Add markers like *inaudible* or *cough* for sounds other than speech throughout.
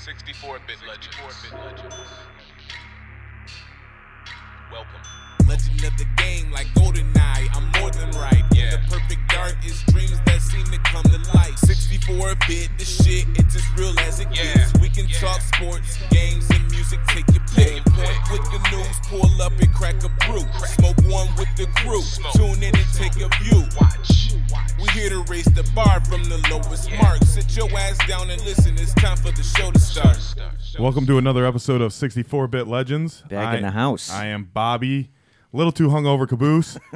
64-bit legends. Welcome. Legend of the game, like GoldenEye, I'm more than right. Yeah. The perfect dark is dreams that seem to come to life. 64 bit, the shit, it's as real as it Yeah. gets. We can Yeah. talk sports, games, and music. Take your pick. Point with the news, pull up and crack a brew. Smoke one with the crew. Smoke. Tune in and take a view. Watch. We here to raise the bar from the lowest mark. Sit your ass down and listen. It's time for the show to start. Welcome to another episode of 64-bit Legends. Back I, in the house. I am Bobby, a little too hungover caboose. *laughs*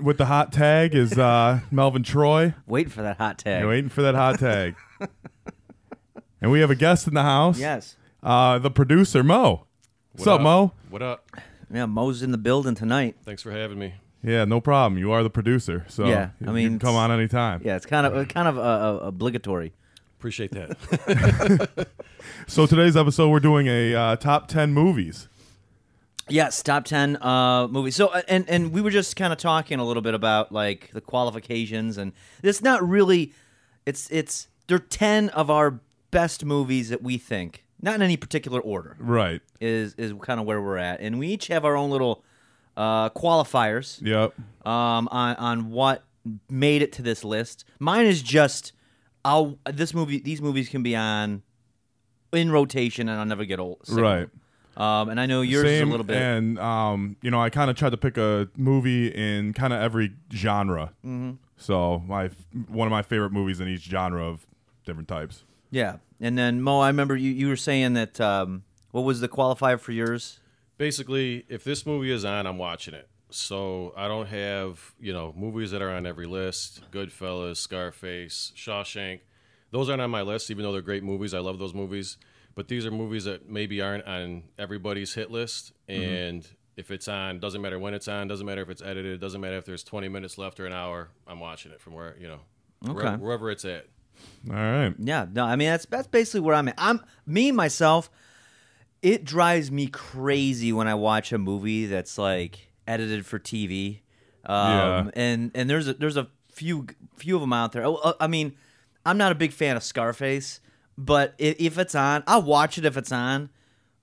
With the hot tag is uh, Melvin Troy. Wait for that hot tag. You're waiting for that hot tag. *laughs* and we have a guest in the house. Yes. Uh, the producer, Mo. What's up, up? Mo? What up? Yeah, Mo's in the building tonight. Thanks for having me. Yeah, no problem. You are the producer, so Yeah, I you mean, can come on anytime. Yeah, it's kind of kind of uh, uh, obligatory. Appreciate that. *laughs* So today's episode, we're doing a uh, top ten movies. Yes, top ten uh, movies. So, uh, and and we were just kind of talking a little bit about like the qualifications, and it's not really. It's it's they're ten of our best movies that we think, not in any particular order, Right. is is kind of where we're at, and we each have our own little uh, qualifiers. Yep. um, on on what made it to this list. Mine is just I'll this movie these movies can be on in rotation and I'll never get old. sick Right. Them. Um, and I know yours is a little bit. and um, you know, I kind of tried to pick a movie in kind of every genre. Mm-hmm. So my one of my favorite movies in each genre of different types. yeah. And then Mo, I remember you, you were saying that um, what was the qualifier for yours? Basically, if this movie is on, I'm watching it. So I don't have, you know, movies that are on every list. Goodfellas, Scarface, Shawshank. Those aren't on my list, even though they're great movies. I love those movies. But these are movies that maybe aren't on everybody's hit list. And if it's on, doesn't matter when it's on, doesn't matter if it's edited, doesn't matter if there's 20 minutes left or an hour. I'm watching it from where, you know, Okay. wherever, wherever it's at. All right. Yeah, no, I mean that's that's basically where I'm at. I'm me myself. It drives me crazy when I watch a movie that's like edited for TV. Um, Yeah. and and there's a, there's a few few of them out there. Oh, uh, I mean, I'm not a big fan of Scarface, but if it's on, I'll watch it if it's on.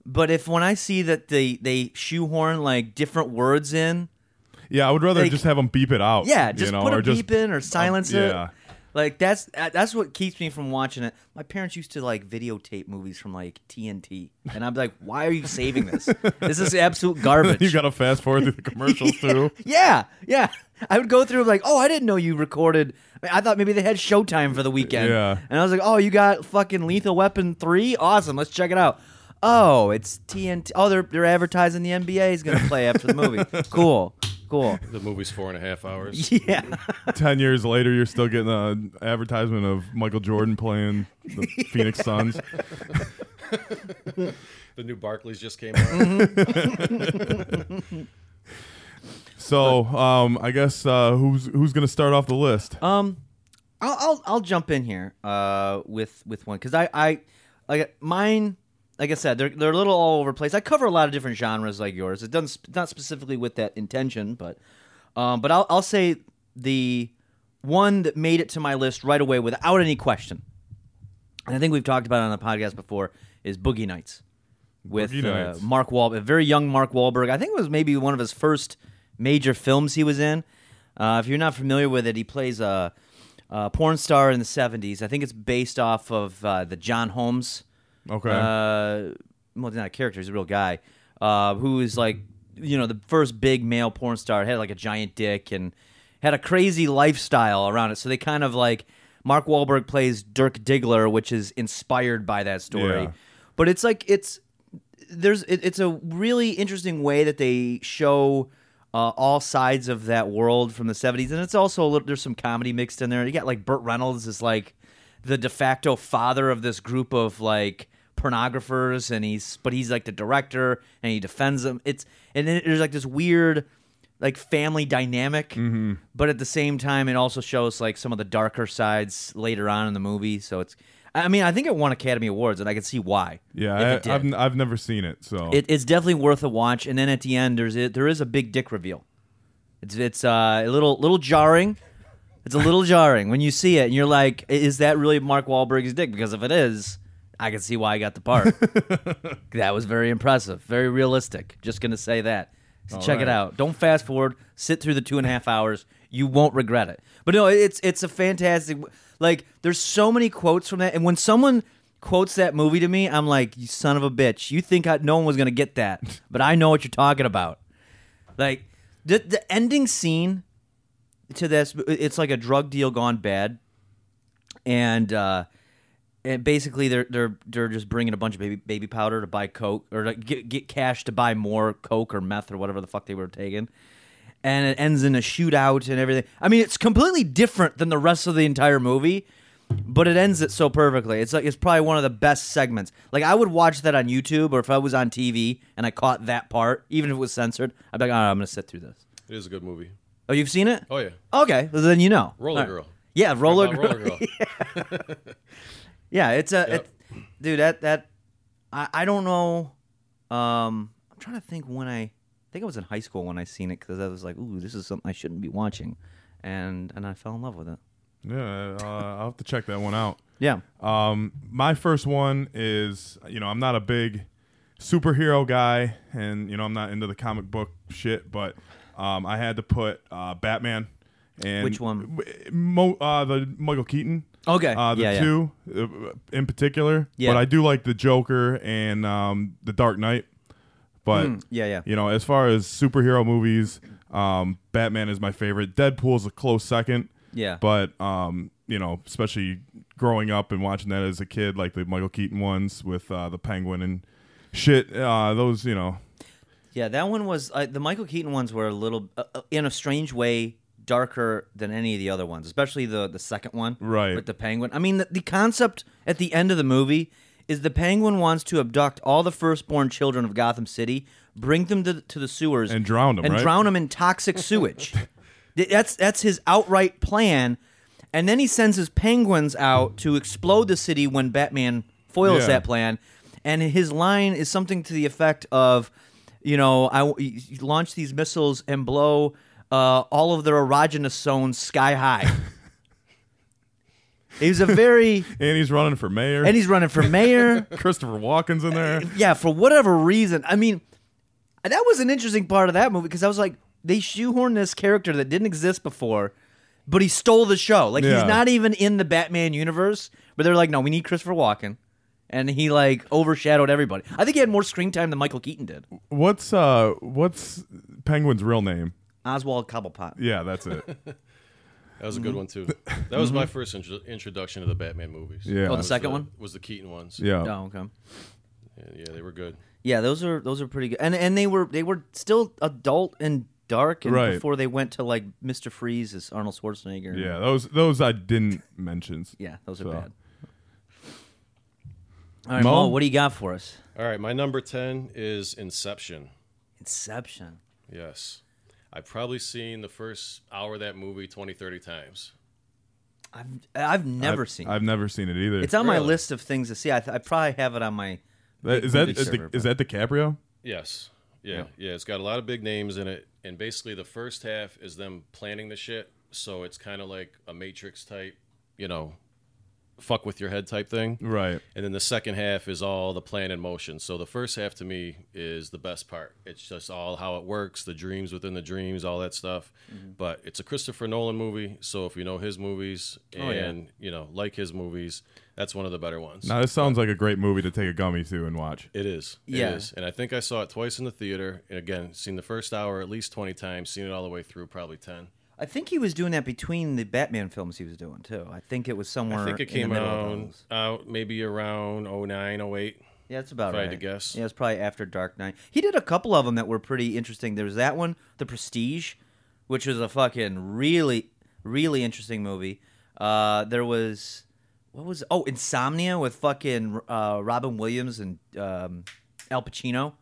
But if when I see that they they shoehorn like different words in, Yeah, I would rather Like- just have them beep it out. yeah, you just know, put or a just, beep in or silence um, it. yeah. Like that's that's what keeps me from watching it. My parents used to like videotape movies from like TNT, and I'm like, why are you saving this? This is absolute *laughs* garbage. You got to fast forward through the *laughs* commercials too. yeah, yeah. I would go through like, oh, I didn't know you recorded. I, thought maybe they had Showtime for the weekend. Yeah. and I was like, oh, you got fucking Lethal Weapon three, awesome. Let's check it out. Oh, it's TNT. Oh, they're they're advertising the NBA is going to play after the movie. *laughs* Cool, cool. The movie's four and a half hours. *laughs* Yeah. Ten years later, you're still getting an advertisement of Michael Jordan playing the *laughs* Phoenix Suns. The new Barclays just came out. Mm-hmm. So, um, I guess uh, who's who's gonna start off the list? Um, I'll I'll, I'll jump in here uh with with one because I I like mine. Like I said, they're they're a little all over the place. I cover a lot of different genres like yours. It doesn't not specifically with that intention, but um, but I'll I'll say the one that made it to my list right away without any question. And I think we've talked about it on the podcast before is Boogie Nights with Boogie uh, Mark Wahlberg, a very young Mark Wahlberg. I think it was maybe one of his first major films he was in. Uh, if you're not familiar with it, he plays a, a porn star in the 70s. I think it's based off of uh, the John Holmes. Okay. Uh, well, not a character; he's a real guy uh, who is like, you know, the first big male porn star. Had like a giant dick and had a crazy lifestyle around it. So they kind of like Mark Wahlberg plays Dirk Diggler, which is inspired by that story. Yeah. But it's like it's there's it, it's a really interesting way that they show uh, all sides of that world from the 70s and it's also a little there's some comedy mixed in there. You got like Burt Reynolds is like the de facto father of this group of like pornographers and he's but he's like the director and he defends them it's and then there's like this weird like family dynamic Mm-hmm. but at the same time it also shows like some of the darker sides later on in the movie. So it's I mean, I think it won Academy Awards, and I can see why. yeah, I, I've, I've never seen it, so It, it's definitely worth a watch. And then at the end, there's it. There is a big dick reveal. It's it's uh, a little little jarring. It's a little *laughs* jarring when you see it, and you're like, "Is that really Mark Wahlberg's dick?" Because if it is, I can see why I got the part. *laughs* that was very impressive, very realistic. Just gonna say that. So check it out. Don't fast forward. Sit through the two and a half hours. You won't regret it. But no, it's it's a fantastic. Like there's so many quotes from that, and when someone quotes that movie to me, I'm like, you son of a bitch. You think I, no one was gonna get that, *laughs* but I know what you're talking about. Like the the ending scene to this, it's like a drug deal gone bad, and uh, and basically they're they're they're just bringing a bunch of baby baby powder to buy coke or to get get cash to buy more coke or meth or whatever the fuck they were taking. And it ends in a shootout and everything. I mean, it's completely different than the rest of the entire movie, but it ends it so perfectly. It's like it's probably one of the best segments. Like I would watch that on YouTube, or if I was on TV and I caught that part, even if it was censored, I'd be like, "All right, I'm gonna sit through this." It is a good movie. Oh, you've seen it? Oh yeah, Okay, well, then you know. Roller right. Girl. Yeah, roller girl. Roller Girl. *laughs* Yeah, it's a, Yep. it, dude. That that I I don't know. Um, I'm trying to think when I think I was in high school when I seen it because I was like, ooh, this is something I shouldn't be watching, and and I fell in love with it. Yeah, uh, I'll have to check that one out. Yeah. Um, my first one is, you know, I'm not a big superhero guy, and you know, I'm not into the comic book shit, but um, I had to put uh, Batman. And Which one? Mo, uh, the Michael Keaton. Okay. Uh, the Yeah, yeah. two uh, in particular. Yeah. But I do like the Joker and um, the Dark Knight. But Mm, yeah, yeah. you know, as far as superhero movies, um, Batman is my favorite. Deadpool's a close second. Yeah. But um, you know, especially growing up and watching that as a kid, like the Michael Keaton ones with uh, the Penguin and shit. Uh, those, you know, Yeah, that one was uh, the Michael Keaton ones were a little, uh, uh, in a strange way, darker than any of the other ones, especially the the second one, Right. With the penguin. I mean, the, the concept at the end of the movie is the penguin wants to abduct all the firstborn children of Gotham City, bring them to, to the sewers, And drown 'em, and right? drown them in toxic sewage. *laughs* That's that's his outright plan. And then he sends his penguins out to explode the city when Batman foils Yeah. that plan. And his line is something to the effect of, you know, I launch these missiles and blow uh, all of their erogenous zones sky high. *laughs* He's a very, *laughs* and he's running for mayor. and he's running for mayor. *laughs* Christopher Walken's in there. yeah, for whatever reason. I mean, that was an interesting part of that movie because I was like, they shoehorned this character that didn't exist before, but he stole the show. Like Yeah. he's not even in the Batman universe, but they're like, no, we need Christopher Walken. And he like overshadowed everybody. I think he had more screen time than Michael Keaton did. What's uh, what's Penguin's real name? Oswald Cobblepot. Yeah, that's it. *laughs* That was a good mm-hmm. one too. That was my mm-hmm. first intro- introduction to the Batman movies. Yeah. Oh, the Was second one? was the Keaton ones. Yeah. Oh, okay. yeah, yeah, they were good. Yeah, those are those are pretty good. And and they were they were still adult and dark and Right. before they went to like Mr. Freeze as Arnold Schwarzenegger. Yeah, those those I didn't mention. Yeah, those are So. bad. All right, Mo? Mo, what do you got for us? All right, my number ten is Inception. Inception. Yes. I've probably seen the first hour of that movie 20, 30 times. I've I've never I've, seen. I've never seen it either. it's on my list of things to see. I, th- I probably have it on my. That- is that server, the, is that DiCaprio? Yes. Yeah, yeah. It's got a lot of big names in it, and basically the first half is them planning the shit. So it's kind of like a Matrix type, you know, fuck with your head type thing. Right. And then the second half is all the plan in motion. So the first half to me is the best part. It's just all how it works, the dreams within the dreams, all that stuff. Mm-hmm. But it's a Christopher Nolan movie, so if you know his movies Oh, yeah. and you know like his movies, that's one of the better ones. Now this sounds like a great movie to take a gummy to and watch. It is. It Yeah. is. And I think I saw it twice in the theater. And again, seen the first hour at least 20 times, seen it all the way through probably 10. I think he was doing that between the Batman films he was doing too. I think it was somewhere. I think it came out, those. out maybe around 09, 08. Yeah, that's about if I right. had to guess. Yeah, it's probably after Dark Knight. He did a couple of them that were pretty interesting. There was that one, The Prestige, which was a fucking really, really interesting movie. Uh, there was what was oh Insomnia with fucking uh, Robin Williams and um, Al Pacino.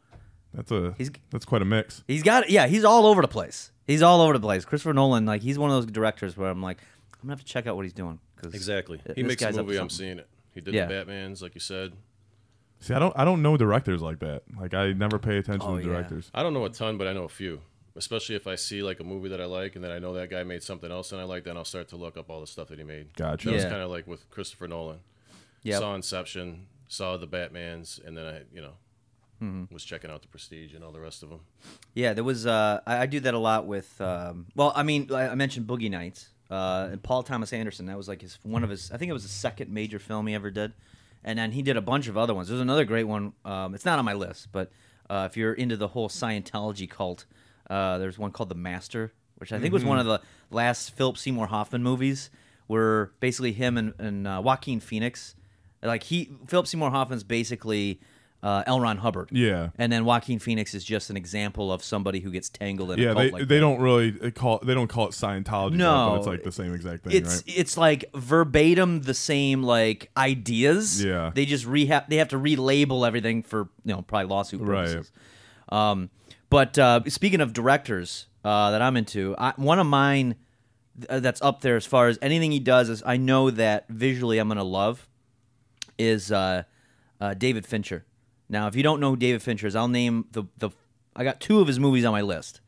That's a He's- that's quite a mix. He's got yeah, he's all over the place. He's all over the place. Christopher Nolan, like he's one of those directors where I'm like, I'm gonna have to check out what he's doing. 'cause Exactly. He makes a guy's up to movie, I'm seeing it. He did Yeah. the Batmans, like you said. See, I don't I don't know directors like that. Like I never pay attention Oh, to yeah. directors. I don't know a ton, but I know a few. Especially if I see like a movie that I like and then I know that guy made something else and I like, then I'll start to look up all the stuff that he made. Gotcha. That was kind of like with Christopher Nolan. Yep. Saw Inception, saw the Batmans, and then I, you know, Mm-hmm. was checking out the Prestige and all the rest of them. Yeah, there was. Uh, I, I do that a lot with. Um, well, I mean, I I mentioned Boogie Nights uh, and Paul Thomas Anderson. That was like his one of his. I think it was the second major film he ever did, and then he did a bunch of other ones. There's another great one. Um, it's not on my list, but uh, if you're into the whole Scientology cult, uh, there's one called The Master, which I think was one of the last Philip Seymour Hoffman movies, where basically him and, and uh, Joaquin Phoenix, like he Philip Seymour Hoffman's basically. Uh, L. Ron Hubbard, Yeah. and then Joaquin Phoenix is just an example of somebody who gets tangled in a Yeah, cult they like they that. don't really call they don't call it Scientology, No. but it's like the same exact thing, It's right? it's like verbatim the same like ideas. Yeah. They just rehab. They have to relabel everything for you know probably lawsuit Right. Um, but uh, speaking of directors uh, that I'm into, I, one of mine uh, that's up there as far as anything he does is I know that visually I'm gonna love is uh, uh, David Fincher. Now, if you don't know who David Fincher is, I'll name the the. I got two of his movies on my list.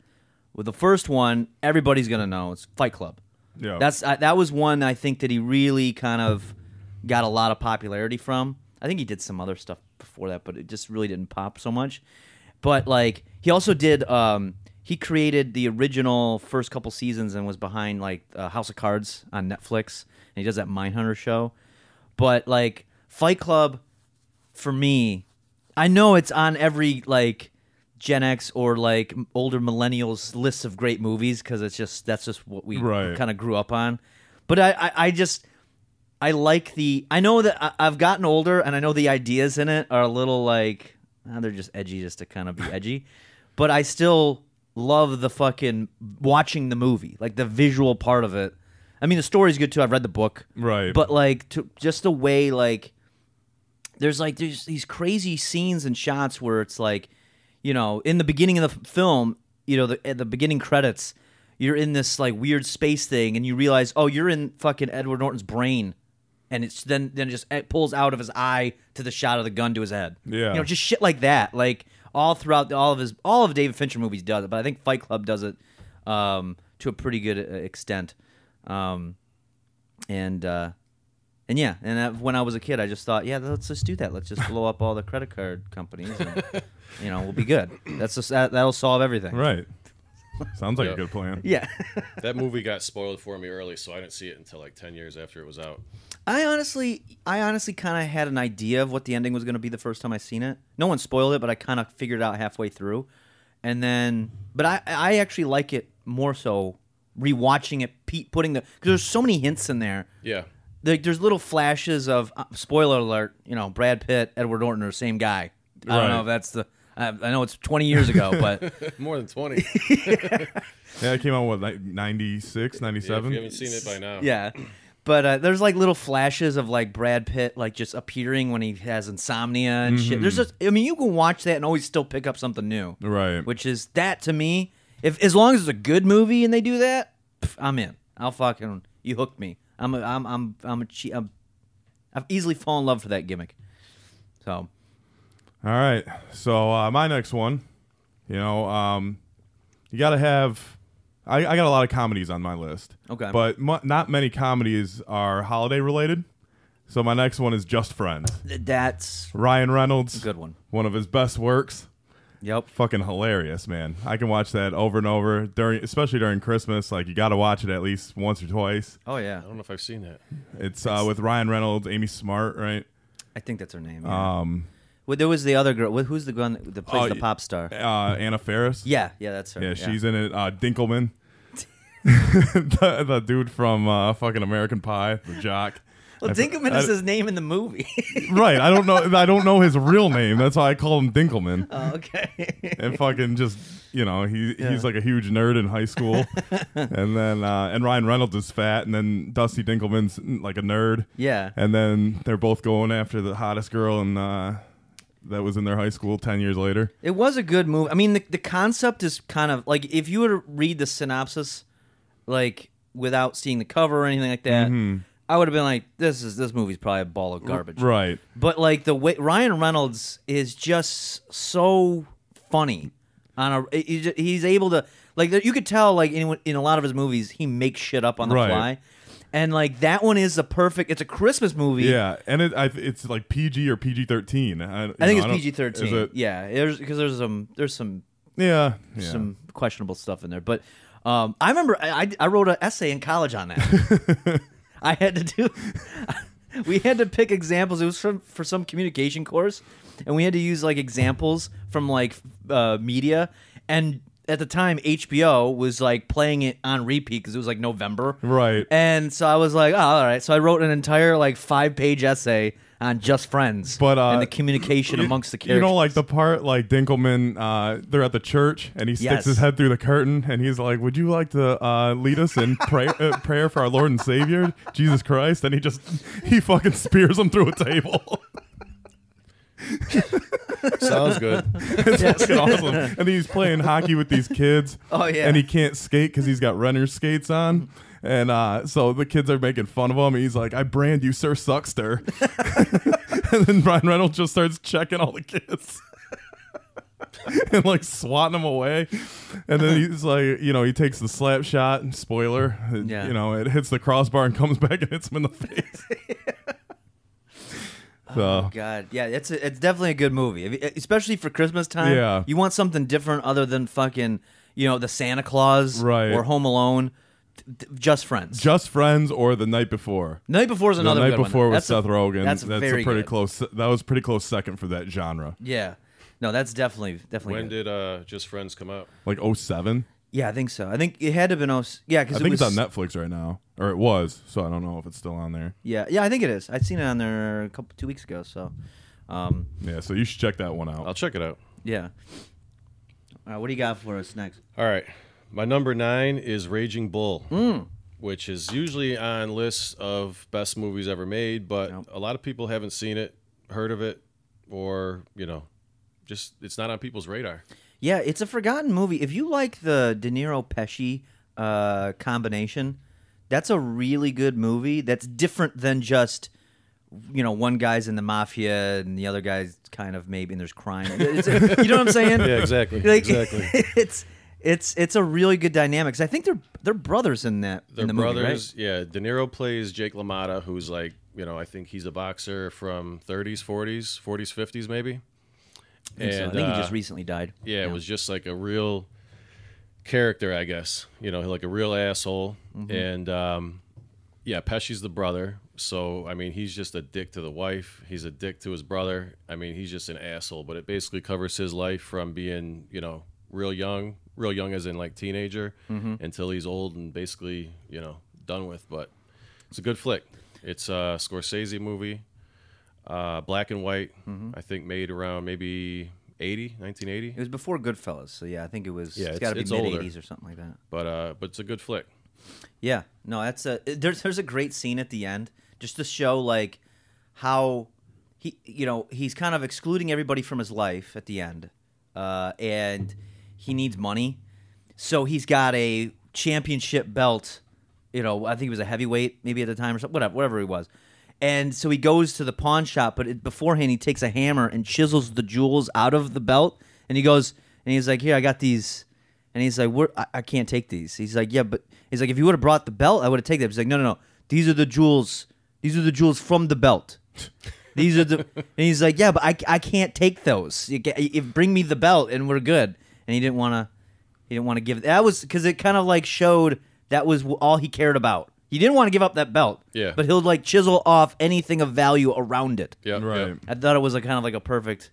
With the first one, everybody's gonna know it's Fight Club. Yeah. That's I, that was one I think that he really kind of got a lot of popularity from. I think he did some other stuff before that, but it just really didn't pop so much. But like he also did, um, he created the original first couple seasons and was behind like uh, House of Cards on Netflix, and he does that Mindhunter show. But like Fight Club, for me, I know it's on every like Gen X or like older millennials lists of great movies because it's just that's just what we Right. kind of grew up on. But I, I, I just I like the I know that I, I've gotten older and I know the ideas in it are a little like ah, they're just edgy just to kind of be edgy, *laughs* but I still love the fucking watching the movie like the visual part of it. I mean the story's good too. I've read the book, Right. But like to just the way like there's like there's these crazy scenes and shots where it's like you know in the beginning of the film you know the, at the beginning credits you're in this like weird space thing and you realize oh you're in fucking edward norton's brain. And it's then then it just it pulls out of his eye to the shot of the gun to his head. Yeah. you know just shit like that. Like all throughout all of his all of david fincher movies does it but i think fight club does it um, to a pretty good uh, extent. Um, and uh, and yeah, and uh, when I was a kid, I just thought, yeah, let's just do that. Let's just blow up all the credit card companies, and *laughs* you know, we'll be good. That's just that, that'll solve everything. right. *laughs* Sounds like Yeah. a good plan. Yeah. *laughs* That movie got spoiled for me early, so I didn't see it until like ten years after it was out. I honestly, I honestly kind of had an idea of what the ending was going to be the first time I seen it. No one spoiled it, but I kind of figured it out halfway through, and then, but I, I actually like it more so rewatching it, pe- putting the because there's so many hints in there. Yeah, like there's little flashes of uh, spoiler alert. You know, Brad Pitt, Edward Norton are the same guy. I don't know if that's the. I, I know it's 20 years ago, but *laughs* more than twenty. *laughs* *laughs* Yeah, it came out what like 96, Yeah, 97? you haven't seen it by now, yeah. But uh, there's like little flashes of like Brad Pitt like just appearing when he has insomnia and shit. There's just I mean you can watch that and always still pick up something new. Right. Which is that to me. If as long as it's a good movie and they do that, pff, I'm in. I'll fucking you hooked me. I'm a, I'm I'm I'm a che- I'm, I've easily fallen in love for that gimmick. So All right. So uh, my next one, you know, um, you got to have. I, I got a lot of comedies on my list. Okay. But mu- not many comedies are holiday related. So my next one is Just Friends. that's Ryan Reynolds. a good one. One of his best works. Yep. Fucking hilarious, man. I can watch that over and over during, especially during Christmas. Like you got to watch it at least once or twice. Oh yeah. I don't know if I've seen that. It's uh, with Ryan Reynolds, Amy Smart, right? I think that's her name. Yeah. Um, well, there was the other girl. Who's the one that plays Oh, the pop star? uh, Anna Faris. Yeah, yeah, that's her. Yeah, she's in it. Uh, Dinkleman, *laughs* *laughs* the, the dude from uh, fucking American Pie, the jock. Well, I Dinkleman I- is his name in the movie. *laughs* right. I don't know. I don't know his real name. That's why I call him Dinkleman. oh, okay. And fucking just you know he Yeah. he's like a huge nerd in high school, *laughs* and then uh, and Ryan Reynolds is fat, and then Dusty Dinkleman's like a nerd, yeah. and then they're both going after the hottest girl and uh, that was in their high school ten years later. It was a good movie. I mean, the the concept is kind of like if you were to read the synopsis, like without seeing the cover or anything like that, I would have been like, "This is this movie's probably a ball of garbage." Right. But like the way Ryan Reynolds is just so funny on a he's able to like you could tell like in in a lot of his movies he makes shit up on the Right. fly. and like that one is a perfect. It's a Christmas movie. Yeah, and it, I, it's like PG or PG thirteen. I, I think it's PG thirteen. Yeah, there's because there's some there's some Yeah, yeah. some questionable stuff in there. But um, I remember I, I I wrote an essay in college on that. *laughs* I had to do. *laughs* we had to pick examples. It was from for some communication course, and we had to use like examples from like uh, media. And at the time, HBO was like playing it on repeat because it was like November, Right. And so I was like, oh, all right. So I wrote an entire like five page essay on just friends, But, uh, and the communication You- amongst the characters. You know, like the part like Dinkleman, uh, they're at the church and he sticks Yes. his head through the curtain and he's like, "Would you like to uh, lead us in pray- uh, prayer for our Lord and Savior Jesus Christ?" And he just *laughs* he fucking spears him through a table. *laughs* Sounds good. *laughs* it's fucking awesome. And he's playing hockey with these kids. Oh, yeah. And he can't skate because he's got runner skates on. And uh, so the kids are making fun of him. He's like, "I brand you, Sir Suckster." *laughs* and then Ryan Reynolds just starts checking all the kids. *laughs* and like swatting them away, and then he's like, you know, he takes the slap shot. And Spoiler, it- Yeah. you know, it hits the crossbar and comes *laughs* back and hits him in the face. so God, yeah, it's a, it's definitely a good movie, especially for Christmas time. Yeah. you want something different other than fucking you know the Santa Claus Right. or Home Alone. Th- th- Just Friends. just friends or the night before. Night Before is another the night good one. before with That's a- Seth Rogen. That's, That's, very a pretty good. close. That was pretty close second for that genre. Yeah, no, that's definitely definitely. When good. did uh, Just Friends come out? Like 07. yeah, I think so. I think it had to have been oh, yeah, I because it think was it's on Netflix right now, or it was. So I don't know if it's still on there. yeah, yeah, I think it is. I'd seen it on there a couple two weeks ago. So, um, Yeah, so you should check that one out. I'll check it out. yeah. All right, what do you got for us next? All right. My number nine is Raging Bull, Hmm. which is usually on lists of best movies ever made, but Yep. a lot of people haven't seen it, heard of it, or, you know, just it's not on people's radar. Yeah, it's a forgotten movie. If you like the De Niro Pesci uh, combination, that's a really good movie. That's different than just you know one guy's in the mafia and the other guy's kind of maybe and there's crime. It's- *laughs* you know what I'm saying? Yeah, exactly. Like, exactly. *laughs* It's it's it's a really good dynamic. 'Cause I think they're they're brothers in that They're in the brothers. movie, Yeah, De Niro plays Jake LaMotta, who's like, you know, I think he's a boxer from 30s, 40s, 40s, 50s, maybe. right? I think, so. I think he uh, just recently died. Yeah, it was just like a real character, I guess. You know, like a real asshole. Mm-hmm. And um, yeah, Pesci's the brother. So I mean, he's just a dick to the wife. He's a dick to his brother. I mean, he's just an asshole. But it basically covers his life from being, you know, real young, real young as in like teenager, Mm-hmm. until he's old and basically, you know, done with. But it's a good flick. It's a Scorsese movie, uh, black and white. Mm-hmm. I think made around maybe 80, 1980. It was before Goodfellas, so yeah, I think it was. Yeah, it's it's- got to be mid. '80s or something like that. but uh, but it's a good flick. Yeah, no, that's a there's there's a great scene at the end just to show like how he you know he's kind of excluding everybody from his life at the end, uh, and he needs money, so he's got a championship belt. You know, I think he was a heavyweight maybe at the time or something, whatever, whatever he was. And so he goes to the pawn shop, but it, beforehand he takes a hammer and chisels the jewels out of the belt, and he goes and he's like, "Here, I got these." And he's like, I, I can't take these. He's like, Yeah, but he's like, if you would have brought the belt, I would have taken them. He's like, No, no, no. These are the jewels. These are the jewels from the belt. These are the. *laughs* and he's like, Yeah, but I, I can't take those. You bring me the belt, and we're good. And he didn't want to. He didn't want to give. That was because it kind of like showed that was all he cared about. He didn't want to give up that belt. Yeah. But he'll like chisel off anything of value around it. Yeah, Right. yeah. I thought it was a kind of like a perfect.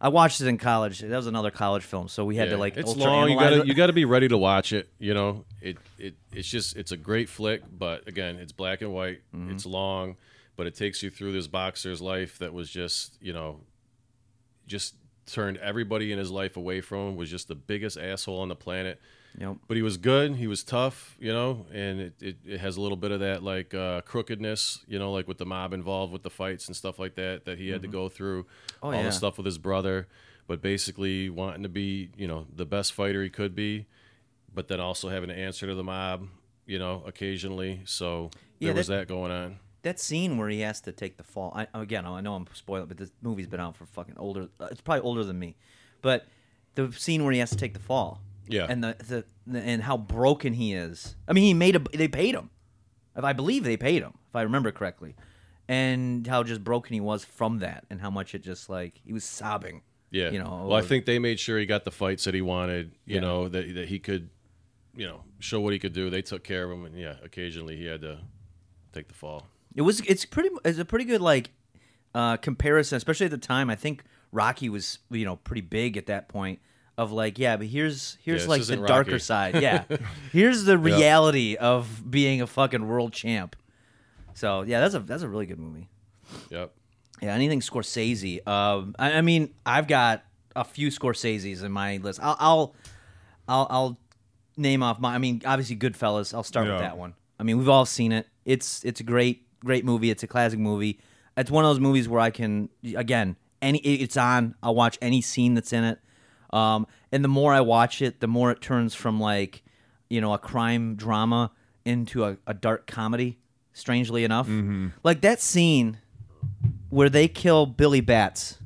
I watched it in college. That was another college film, so we had to like it's long. You gotta it. you gotta be ready to watch it. You know, it it it's just it's a great flick, but again, it's black and white. Mm-hmm. It's long, but it takes you through this boxer's life that was just you know, just turned everybody in his life away from him. Was just the biggest asshole on the planet. Yep. But he was good. He was tough, you know, and it, it, it has a little bit of that like uh, crookedness, you know, like with the mob involved with the fights and stuff like that that he had to go through. Oh, all yeah. the stuff with his brother, but basically wanting to be, you know, the best fighter he could be, but then also having to answer to the mob, you know, occasionally. So Yeah, there was that- that going on. That scene where he has to take the fall. I, again, I know I'm spoiling, but this movie's been out for fucking older. Uh, it's probably older than me, but the scene where he has to take the fall. Yeah. And the, the, the and how broken he is. I mean, he made a. They paid him. If I believe they paid him, if I remember correctly, and how just broken he was from that, and how much it just like he was sobbing. Yeah. you know. Well, I think they made sure he got the fights that he wanted. You Yeah. know that that he could, you know, show what he could do. They took care of him, and yeah, occasionally he had to take the fall. It was. It's pretty. It's a pretty good like uh, comparison, especially at the time. I think Rocky was you know pretty big at that point. Of like, yeah, but here's here's this like the darker Rocky. side. Yeah, *laughs* here's the reality of being a fucking world champ. So yeah, that's a that's a really good movie. Yep. Yeah, anything Scorsese. Um, I, I mean, I've got a few Scorseses in my list. I'll, I'll, I'll, I'll name off my. I mean, obviously Goodfellas. I'll start with that one. I mean, we've all seen it. It's it's a great great movie. It's a classic movie. It's one of those movies where I can again any it's on. I'll watch any scene that's in it. Um, and the more I watch it, the more it turns from like you know a crime drama into a, a dark comedy. Strangely enough, like that scene where they kill Billy Batts,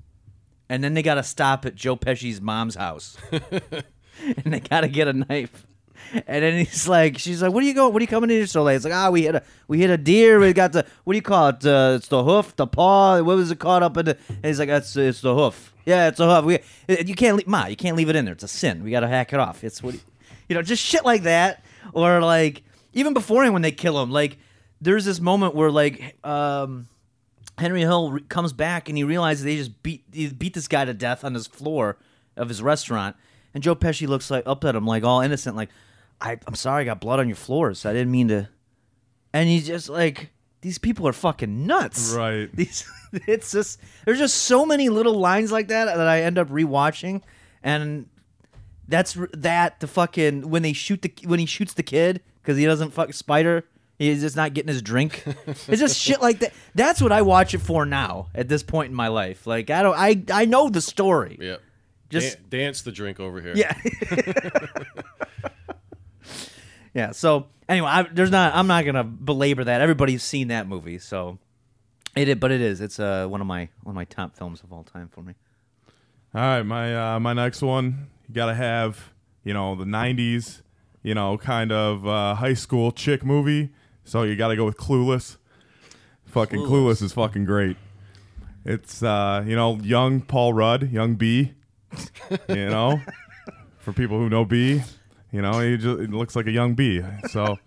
and then they got to stop at Joe Pesci's mom's house, *laughs* and they got to get a knife. And then he's like, she's like, "What are you going? What are you coming in here so late?" It's like, "Ah, we hit a we hit a deer. We got the what do you call it? Uh, it's the hoof, the paw. What was it caught up in the?" And he's like, "That's it's the hoof. Yeah, it's a hoof. We you can't leave, ma, you can't leave it in there. It's a sin. We got to hack it off. It's what you know, just shit like that, or like even beforehand when they kill him, like there's this moment where like um Henry Hill re- comes back and he realizes they just beat he beat this guy to death on his floor of his restaurant, and Joe Pesci looks like up at him like all innocent, like I, I'm sorry, I got blood on your floors. I didn't mean to. And he's just like, these people are fucking nuts. Right. *laughs* These, it's just there's just so many little lines like that that I end up rewatching, and that's that the fucking when they shoot the when he shoots the kid because he doesn't fuck spider. He's just not getting his drink. *laughs* it's just shit like that. That's what I watch it for now at this point in my life. Like I don't, I I know the story. Yeah. Just Dan- dance the drink over here. yeah. *laughs* yeah. So anyway, I, there's not. I'm not gonna belabor that. Everybody's seen that movie, so it. is- But it is. It's uh, one of my one of my top films of all time for me. All right, my uh, my next one, you gotta have you know the '90s, you know, kind of uh, high school chick movie. So you gotta go with Clueless. Fucking Clueless, is fucking great. It's uh, you know young Paul Rudd, young B. You know, *laughs* for people who know B, you know he just it looks like a young B. So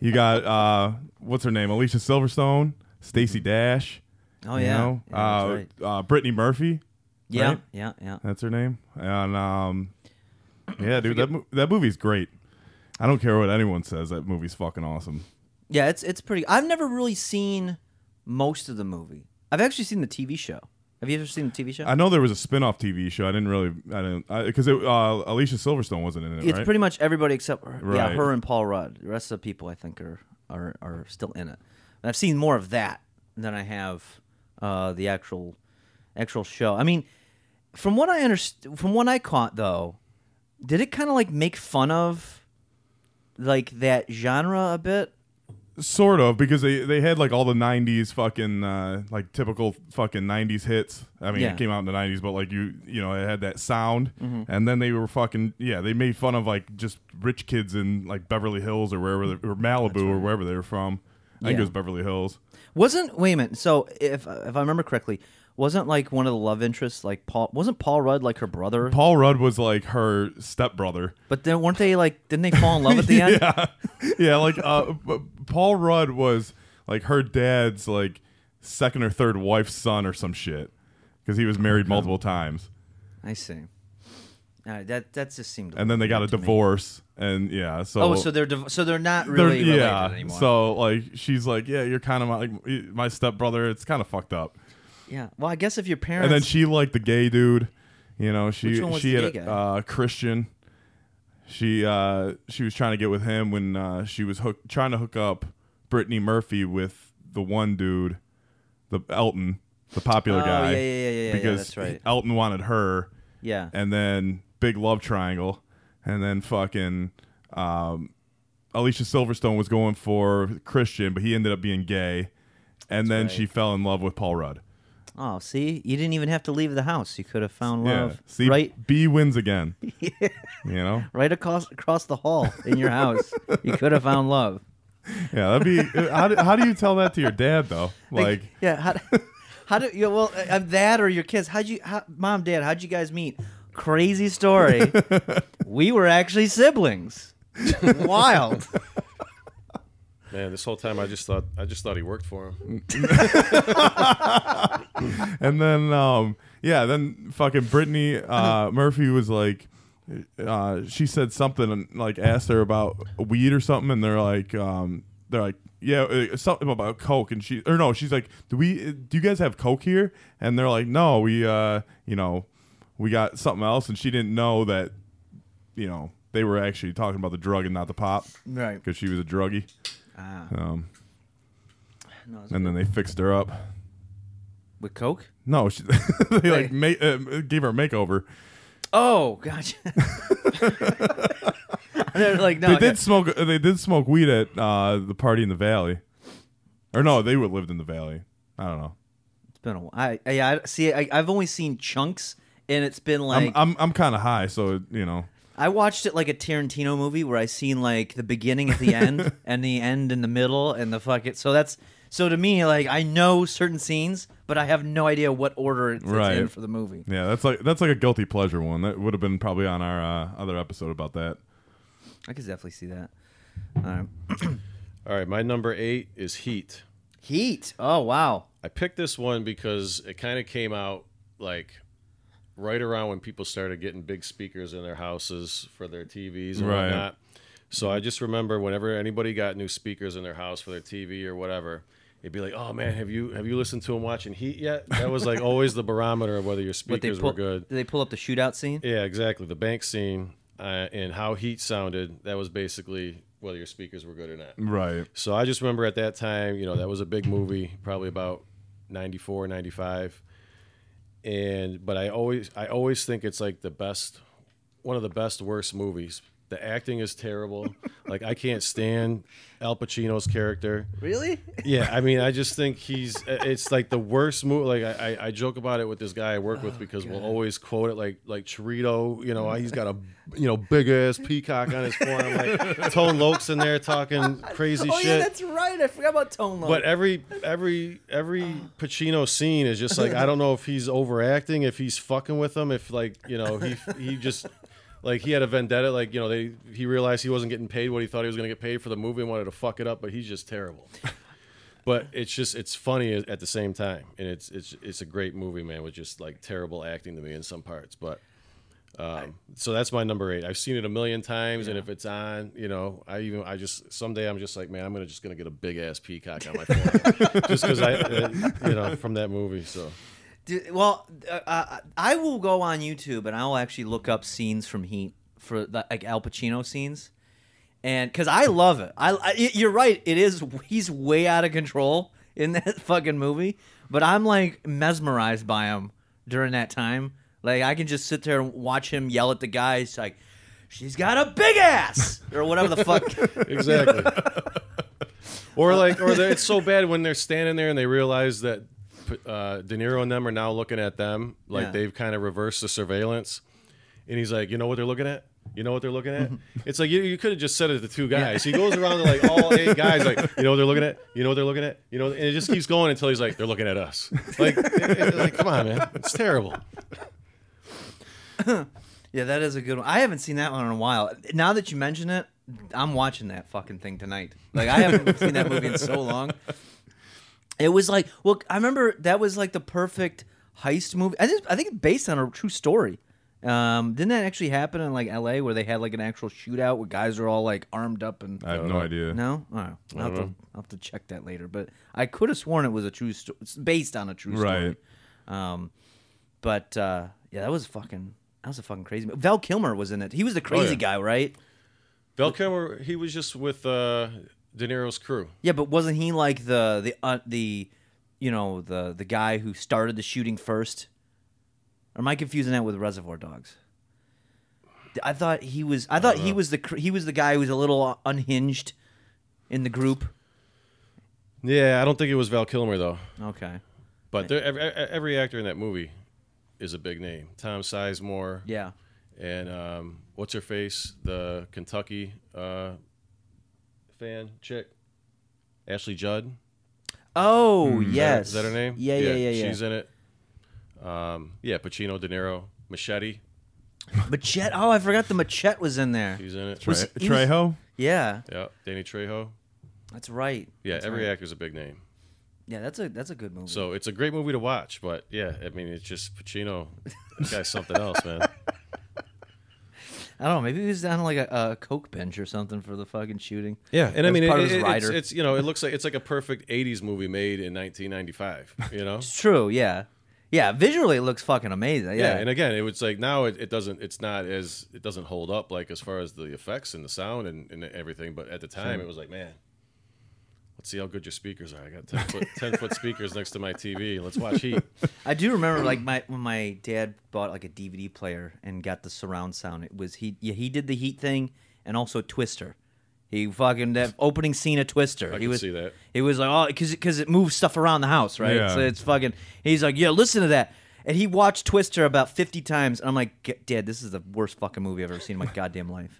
you got uh, what's her name? Alicia Silverstone, Stacy Dash. Oh you yeah, know? Yeah, uh, right. uh, Brittany Murphy. yeah, right? yeah, yeah. That's her name. And um, *coughs* yeah, dude, that mo- that movie's great. I don't care what anyone says. That movie's fucking awesome. Yeah, it's it's pretty. I've never really seen most of the movie. I've actually seen the TV show. Have you ever seen the TV show? I know there was a spin-off TV show. I didn't really, I didn't, because it uh, Alicia Silverstone wasn't in it, it's right? pretty much everybody except her, yeah, Right. her and Paul Rudd. The rest of the people I think are are, are still in it. And I've seen more of that than I have uh, the actual actual show. I mean, from what I understand, from what I caught though, did it kind of like make fun of like that genre a bit? Sort of because they they had like all the '90s fucking uh, like typical fucking '90s hits. I mean, Yeah. it came out in the '90s, but like you you know it had that sound, Mm-hmm. and then they were fucking yeah. They made fun of like just rich kids in like Beverly Hills or wherever they, or Malibu or wherever they were from. I think Yeah. it was Beverly Hills. Wasn't wait a minute? So if if I remember correctly, wasn't like one of the love interests like Paul? Wasn't Paul Rudd like her brother? Paul Rudd was like her stepbrother. But then weren't they like? Didn't they fall in love at the *laughs* end? yeah, yeah. Like uh, Paul Rudd was like her dad's like second or third wife's son or some shit because he was married multiple times, I see. All right, that that just seemed. and then they got a to me. divorce, and yeah. So Oh, so they're div- so they're not they're- really related yeah. anymore. So like she's like, yeah, you're kind of my, like my stepbrother. It's kind of fucked up. Yeah. Well, I guess if your parents. And then she liked the gay dude. You know, she Which one was she the had gay guy? uh, Christian. She uh, she was trying to get with him when uh, she was hook, trying to hook up Brittany Murphy with the one dude, the Elton, the popular Oh, guy. yeah, yeah, yeah, yeah, yeah, Because that's right. Elton wanted her, Yeah. and then big love triangle, and then fucking um, Alicia Silverstone was going for Christian, but he ended up being gay, and then she fell in love with Paul Rudd. Oh, see, you didn't even have to leave the house. You could have found love. Yeah. See, right, B wins again. *laughs* You know? right across across the hall in your house. you could have found love. Yeah, that'd be. How do, how do you tell that to your dad though? *laughs* Like, yeah, how, how do you? Well, uh, that or your kids? How'd you, how, mom, dad? How'd you guys meet? Crazy story. *laughs* we were actually siblings. Wild. Man, this whole time I just thought I just thought he worked for him. *laughs* and then um, yeah, then fucking Brittany uh, *laughs* Murphy was like. Uh, she said something and like asked her about weed or something, and they're like, um, they're like, yeah, uh, something about coke, and she or no, she's like, do we, do you guys have coke here? And they're like, no, we, uh, you know, we got something else, and she didn't know that, you know, they were actually talking about the drug and not the pop Right. because she was a druggie. Ah, Um, no, and then they fixed her up. with Coke? No, she, *laughs* they like ma- uh, gave her a makeover. Oh, gotcha. *laughs* *laughs* They're like, no, they I did smoke. They did smoke weed at uh, the party in the valley, or no, they would lived in the valley. I don't know. it's been a while. I, I, I see. I, I've only seen chunks, and it's been like I'm I'm, I'm kind of high, so you know. I watched it like a Tarantino movie where I seen like the beginning at the end *laughs* and the end in the middle and the fuck it. So that's so to me like I know certain scenes, but I have no idea what order it's, it's Right. in for the movie. Yeah, that's like that's like a guilty pleasure one. That would have been probably on our uh, other episode about that. I could definitely see that. All right. *clears throat* All right, my number eight is Heat. Heat. Oh wow. I picked this one because it kind of came out like right around when people started getting big speakers in their houses for their TVs and Right. whatnot. So I just remember whenever anybody got new speakers in their house for their TV or whatever, it'd be like, "Oh man, have you have you listened to them watching Heat yet?" That was like always the barometer of whether your speakers pull? were good. Did they pull up the shootout scene? Yeah, exactly. The bank scene uh, and how Heat sounded. That was basically whether your speakers were good or not. Right. So I just remember at that time, you know, that was a big movie, probably about 94, 95. And but I always I always think it's like the best one of the best worst movies. The acting is terrible. *laughs* like I can't stand Al Pacino's character. Really? Yeah, I mean, I just *laughs* think he's. Uh, it's like the worst movie. Like I, I, I joke about it with this guy I work with oh, because we'll always quote it like like Chorito. You know, he's got a *laughs* you know big ass peacock on his forearm. Like Tone Loc's in there talking crazy Oh shit. yeah, that's right. I forgot about Tone Loc. But every every every Pacino scene is just like I don't know if he's overacting, if he's fucking with them, if like you know he he just like he had a vendetta, like you know they he realized he wasn't getting paid what he thought he was going to get paid for the movie and wanted to fuck it up, but he's just terrible. *laughs* But it's just it's funny at the same time, and it's it's it's a great movie, man, with just like terrible acting to me in some parts, but. Um, so that's my number eight. I've seen it a million times, and if it's on, you know, I even I just someday I'm just like, man, I'm gonna just gonna get a big ass peacock on my *laughs* phone, just because I, uh, you know, from that movie. So well, uh, uh, I will go on YouTube and I will actually look up scenes from Heat for the, like Al Pacino scenes, and because I love it. I, I you're right. It is he's way out of control in *laughs* that fucking movie, but I'm like mesmerized by him during that time. Like I can just sit there and watch him yell at the guys like, "She's got a big ass" or whatever the fuck. *laughs* exactly. *laughs* or like, or it's so bad when they're standing there and they realize that uh, De Niro and them are now looking at them, like Yeah. they've kind of reversed the surveillance, and he's like, you know what they're looking at. You know what they're looking at? *laughs* It's like you, you could have just said it to two guys. He goes around to like all eight guys, like you know what they're looking at. You know what they're looking at. You know, and it just keeps going until he's like, they're looking at us. Like, it- it- like come on, man, it's terrible. *laughs* Yeah, that is a good one. I haven't seen that one in a while. Now that you mention it, I'm watching that fucking thing tonight. Like I haven't seen that movie in so long. It was like, well, I remember that was like the perfect heist movie. I think I think it's based on a true story. Um, didn't that actually happen in like L.A. where they had like an actual shootout where guys are all like armed up and I have no idea. no, oh, I'll, have to, I'll have to check that later. But I could have sworn it was a true story. It's based on a true story. Right. Um, but uh, yeah, that was fucking. That was a fucking crazy. Movie. Val Kilmer was in it. He was the crazy yeah. guy, right? Val Kilmer, he was just with uh, De Niro's crew. Yeah, but wasn't he like the the uh, the you know the the guy who started the shooting first? Or am I confusing that with Reservoir Dogs? I thought he was. I thought he was the cr- he was the guy who was a little unhinged in the group. Yeah, I don't think it was Val Kilmer though. Okay. But there, every, every actor in that movie is a big name. Tom Sizemore Yeah. and um, what's her face, the Kentucky uh, fan chick. Ashley Judd. Oh Is that- yes, Is that her name? Yeah, yeah, yeah, yeah. She's in it. Um, yeah, Pacino, De Niro, Machete. Machete. Oh, I forgot the machete was in there. He's in it. Tre- Was- he was- Trejo. Yeah, Yeah, Danny Trejo. that's right. Yeah, That's every right. actor's a big name. Yeah, that's a that's a good movie. So it's a great movie to watch. But yeah, I mean, it's just Pacino. That guy's something else, man. *laughs* I don't know. Maybe he was down on like a, a coke bench or something for the fucking shooting. Yeah, and I mean, part it, of his it- it's, it's you know, it looks like it's like a perfect '80s movie made in 1995. You know. *laughs* It's true. Yeah, yeah. Visually, it looks fucking amazing. Yeah, Yeah, and again, it was like now it, it doesn't it's not as it doesn't hold up like as far as the effects and the sound and, and everything. But at the time, it was like, man, let's see how good your speakers are. I got ten foot ten foot speakers next to my TV. Let's watch Heat. *laughs* I do remember like my when my dad bought like a DVD player and got the surround sound. It was he yeah he did the Heat thing and also Twister. He fucking that opening scene of Twister. I he can was see that. He was like oh because because it moves stuff around the house right. Yeah. So it's fucking. He's like yeah listen to that. And he watched Twister about fifty times, and I'm like, "G- Dad, this is the worst fucking movie I've ever seen in my *laughs* goddamn life.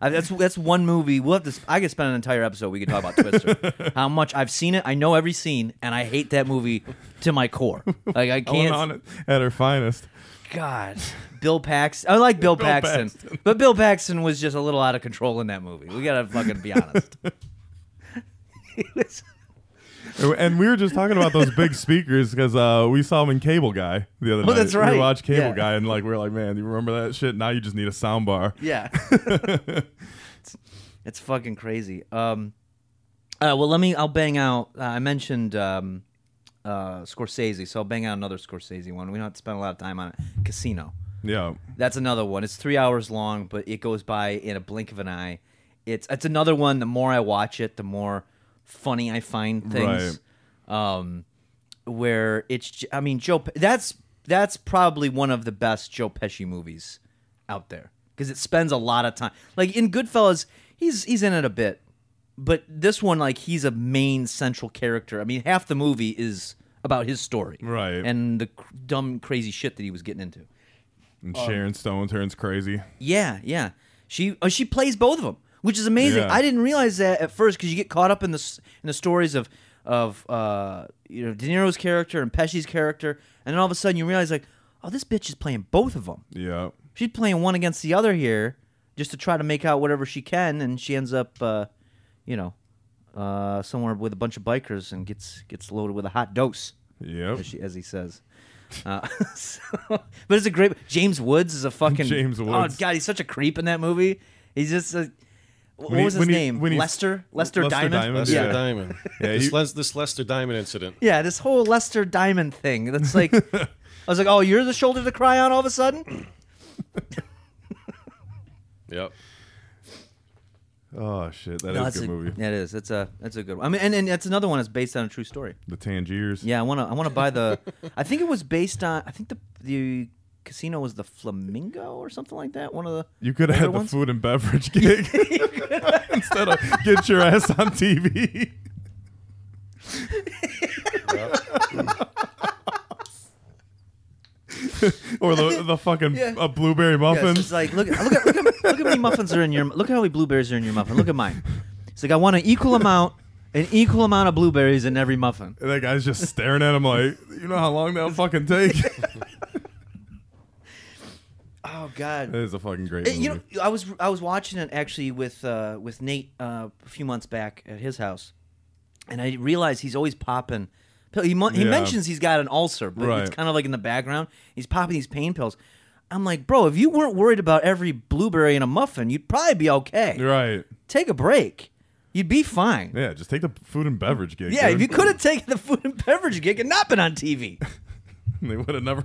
I, that's that's one movie. We'll have to. I could spend an entire episode. We could talk about Twister. *laughs* How much I've seen it. I know every scene, and I hate that movie to my core. Like I *laughs* can't. on it at her finest. God, Bill Paxton. I like Bill, Bill Paxton, Paxton. but Bill Paxton was just a little out of control in that movie. We gotta fucking be honest. He was- And we were just talking about those big speakers because uh, we saw him in Cable Guy the other Oh, night. that's right. We watched Cable Yeah. Guy and like we were like, man, do you remember that shit? Now you just need a sound bar. yeah, *laughs* it's, it's fucking crazy. Um, uh, well, let me. I'll bang out. Uh, I mentioned um, uh, Scorsese, so I'll bang out another Scorsese one. We don't have to spend a lot of time on it. Casino. Yeah. That's another one. It's three hours long, but it goes by in a blink of an eye. It's it's another one. The more I watch it, the more funny I find things. Um, where it's, I mean, Joe. That's that's probably one of the best Joe Pesci movies out there because it spends a lot of time. Like in Goodfellas, he's he's in it a bit, but this one, like, he's a main central character. I mean, half the movie is about his story, Right. and the cr- dumb, crazy shit that he was getting into. And Um, Sharon Stone turns crazy. Yeah, yeah. She uh, she plays both of them, which is amazing. Yeah. I didn't realize that at first because you get caught up in the in the stories of of uh, you know De Niro's character and Pesci's character, and then all of a sudden you realize like, oh, this bitch is playing both of them. Yeah. She's playing one against the other here, just to try to make out whatever she can, and she ends up, uh, you know, uh, somewhere with a bunch of bikers and gets gets loaded with a hot dose Yeah, as, she, as he says. Uh, *laughs* so- but it's a great. James Woods is a fucking *laughs* James Woods. Oh Woods. god, he's such a creep in that movie. He's just a, what When he- was his he- name? when Lester. Lester, Lester Diamond. Diamond, Lester Yeah. Diamond. Yeah, this, he- Les- this Lester Diamond incident. Yeah, this whole Lester Diamond thing. That's like, *laughs* I was like, oh, you're the shoulder to cry on all of a sudden. *clears throat* Yep. Oh shit, that is No, a good a, movie. That is. It's a. That's a good one. I mean, and, and that's another one that's based on a true story. The Tangiers. Yeah, I wanna. I wanna buy the. *laughs* I think it was based on. I think the the casino was the Flamingo or something like that. One of the. You could have had the ones? food and beverage gig *laughs* *laughs* instead of get your ass on TV. *laughs* or the the fucking Yeah. uh, blueberry muffins. it's like look, look at look at look at how many muffins are in your look at how many blueberries are in your muffin. Look at mine. It's like I want an equal amount, an equal amount of blueberries in every muffin. and that guy's just staring at him like, you know how long that'll fucking take. Oh God. That is a fucking great movie. You know, I was I was watching it actually with uh, with Nate uh, a few months back at his house, and I realized he's always popping. He, he Yeah. mentions he's got an ulcer, but it's kind of like in the background. He's popping these pain pills. I'm like, bro, if you weren't worried about every blueberry in a muffin, you'd probably be okay. right. Take a break. You'd be fine. Yeah, just take the food and beverage gig. Yeah, if you could have taken the food and beverage gig and not been on TV. *laughs* they would have never,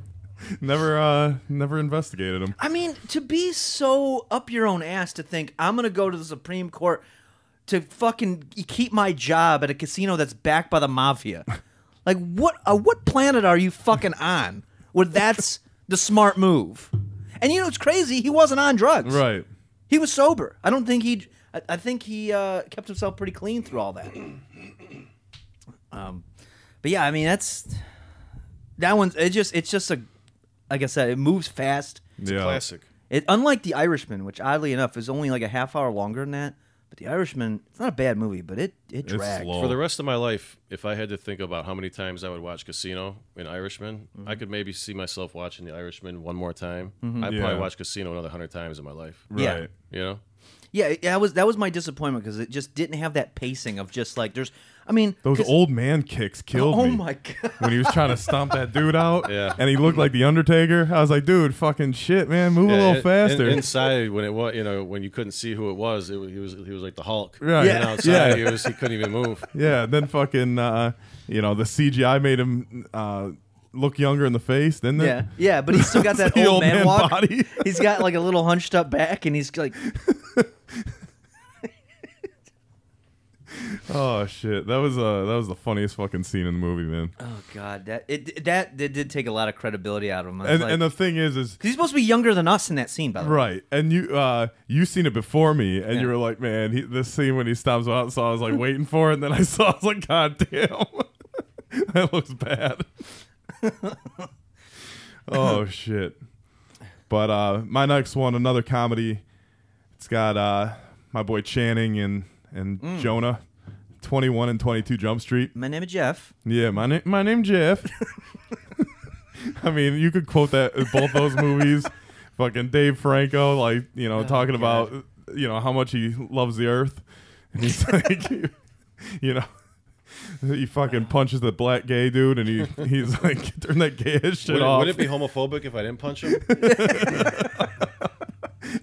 never, uh, never investigated him. I mean, to be so up your own ass to think I'm gonna go to the Supreme Court to fucking keep my job at a casino that's backed by the mafia. *laughs* Like, what? Uh, what planet are you fucking on? Where that's the smart move? And you know it's crazy. He wasn't on drugs. Right. He was sober. I don't think he. I, I think he uh, kept himself pretty clean through all that. Um, but yeah, I mean that's that one's. It just it's just a like I said, it moves fast. yeah. Classic. It unlike The Irishman, which oddly enough is only like a half hour longer than that, But The Irishman, it's not a bad movie, but it it It's dragged. slow. For the rest of my life, if I had to think about how many times I would watch Casino and Irishman, I Mm-hmm. could maybe see myself watching The Irishman one more time. I'd Yeah. probably watch Casino another hundred times in my life. Yeah. Right. You know? Yeah, yeah, that was that was my disappointment because it just didn't have that pacing of just like there's. I mean, those old man kicks killed Oh me. my god! when he was trying to stomp that dude out, *laughs* Yeah. and he looked like the Undertaker. I was like, dude, fucking shit, man, move a little in- in- faster. inside, when it was, you know, when you couldn't see who it was, it, was- he was he was like the Hulk. Right. And Yeah. outside, Yeah. he was he couldn't even move. *laughs* yeah, then fucking, uh, you know, the CGI made him uh, look younger in the face, didn't it? Yeah, yeah, but he's still got *laughs* that old, old man, man walk. body. he's got like a little hunched up back, and he's like, Oh shit, that was uh, that was the funniest fucking scene in the movie, man. oh god, that it that, that did take a lot of credibility out of him. I was And like- and the thing is, is 'cause he's supposed to be younger than us in that scene, by the way. Right, and you uh you seen it before me, and you Yeah. were like, man, he, this scene when he stops out, so I was like waiting for it, and then I *laughs* saw, I was like, god damn, *laughs* that looks bad. *laughs* oh shit! But uh my next one, another comedy. It's got uh my boy Channing and and Mm. Jonah, twenty one and twenty two Jump Street. My name is Jeff. Yeah, my name my name Jeff. *laughs* I mean, you could quote that in both those movies. *laughs* Fucking Dave Franco, like you know, oh, talking about you know how much he loves the earth, and he's *laughs* like, you know, he fucking *sighs* punches the black gay dude, and he he's like, turn that gay shit Would it, off. would it be homophobic if I didn't punch him?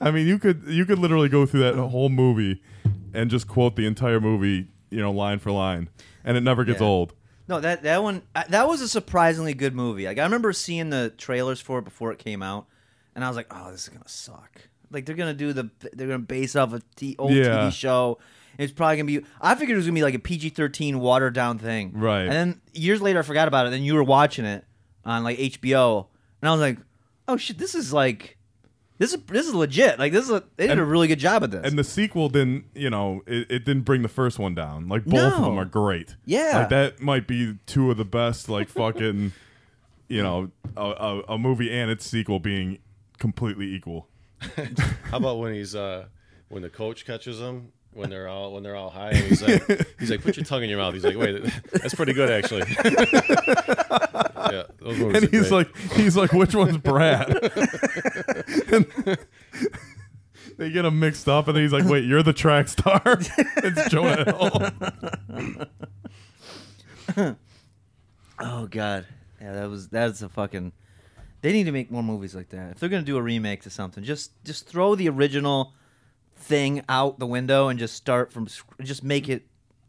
I mean, you could you could literally go through that whole movie and just quote the entire movie, you know, line for line, and it never gets Yeah. old. No, that that one that was a surprisingly good movie. Like I remember seeing the trailers for it before it came out, and I was like, "Oh, this is gonna suck." Like they're gonna do the they're gonna base off a t- old Yeah. TV show. It's probably gonna be. I figured it was gonna be like a PG thirteen watered down thing, Right. And then years later, I forgot about it. Then you were watching it on like HBO, and I was like, "Oh shit, this is like." This is this is legit. Like this is a they did And- a really good job at this. And the sequel didn't, you know, it, it didn't bring the first one down. Like both of them are great. Yeah. like that might be two of the best. Like fucking, you know, a, a, a movie and its sequel being completely equal. *laughs* How about when he's uh when the coach catches him when they're all when they're all high and he's like *laughs* he's like put your tongue in your mouth. He's like wait that's pretty good actually. *laughs* yeah, those And he's great. like, he's like, which one's Brad? *laughs* And they get him mixed up, and then he's like, wait, you're the track star. it's Jonah Hill. Oh god, yeah, that was that's a fucking. They need to make more movies like that. If they're gonna do a remake to something, just just throw the original thing out the window and just start from just make it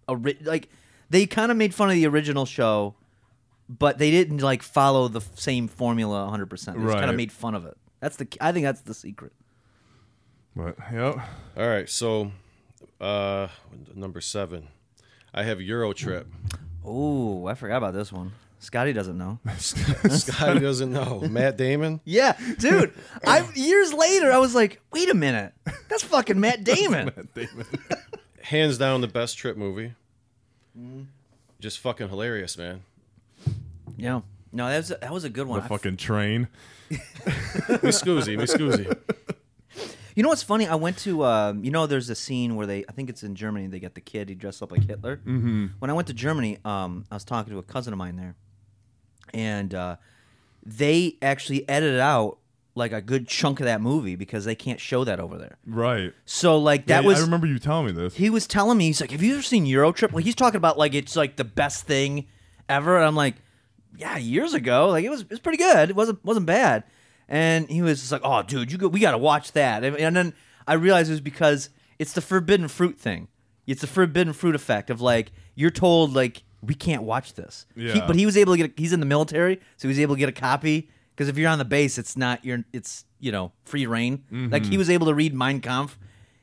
a ri- like they kind of made fun of the original show, but they didn't like follow the f- same formula 100. percent They just kind of made fun of it. That's the I think that's the secret. But yep. all right. So uh number seven, I have Euro Trip. Oh, I forgot about this one. Scotty doesn't know. *laughs* Scotty doesn't know Matt Damon. Yeah, dude. I years later, I was like, wait a minute, that's fucking Matt Damon. Matt Damon. *laughs* Hands down the best trip movie. Mm-hmm. Just fucking hilarious, man. Yeah. No, that was a, that was a good one. The I- fucking train. *laughs* Me scoozy, me scoozy. you know what's funny? I went to um, you know there's a scene where they I think it's in Germany they get the kid he dressed up like Hitler. Mm-hmm. When I went to Germany, um, I was talking to a cousin of mine there, and uh, they actually edited out like a good chunk of that movie because they can't show that over there. Right. So like that Yeah, was I remember you telling me this. he was telling me he's like, "Have you ever seen Euro Trip?" Well, he's talking about like it's like the best thing ever, and I'm like, "Yeah, years ago, like it was it was pretty good. It wasn't wasn't bad." And he was just like, "Oh, dude, you go, we got to watch that." And, and then I realized it was because it's the forbidden fruit thing. It's the forbidden fruit effect of like you're told like we can't watch this. He- but he was able to get. A, he's in the military, so he was able to get a copy. Because if you're on the base, it's not your. It's you know free reign. Mm-hmm. Like he was able to read Mein Kampf.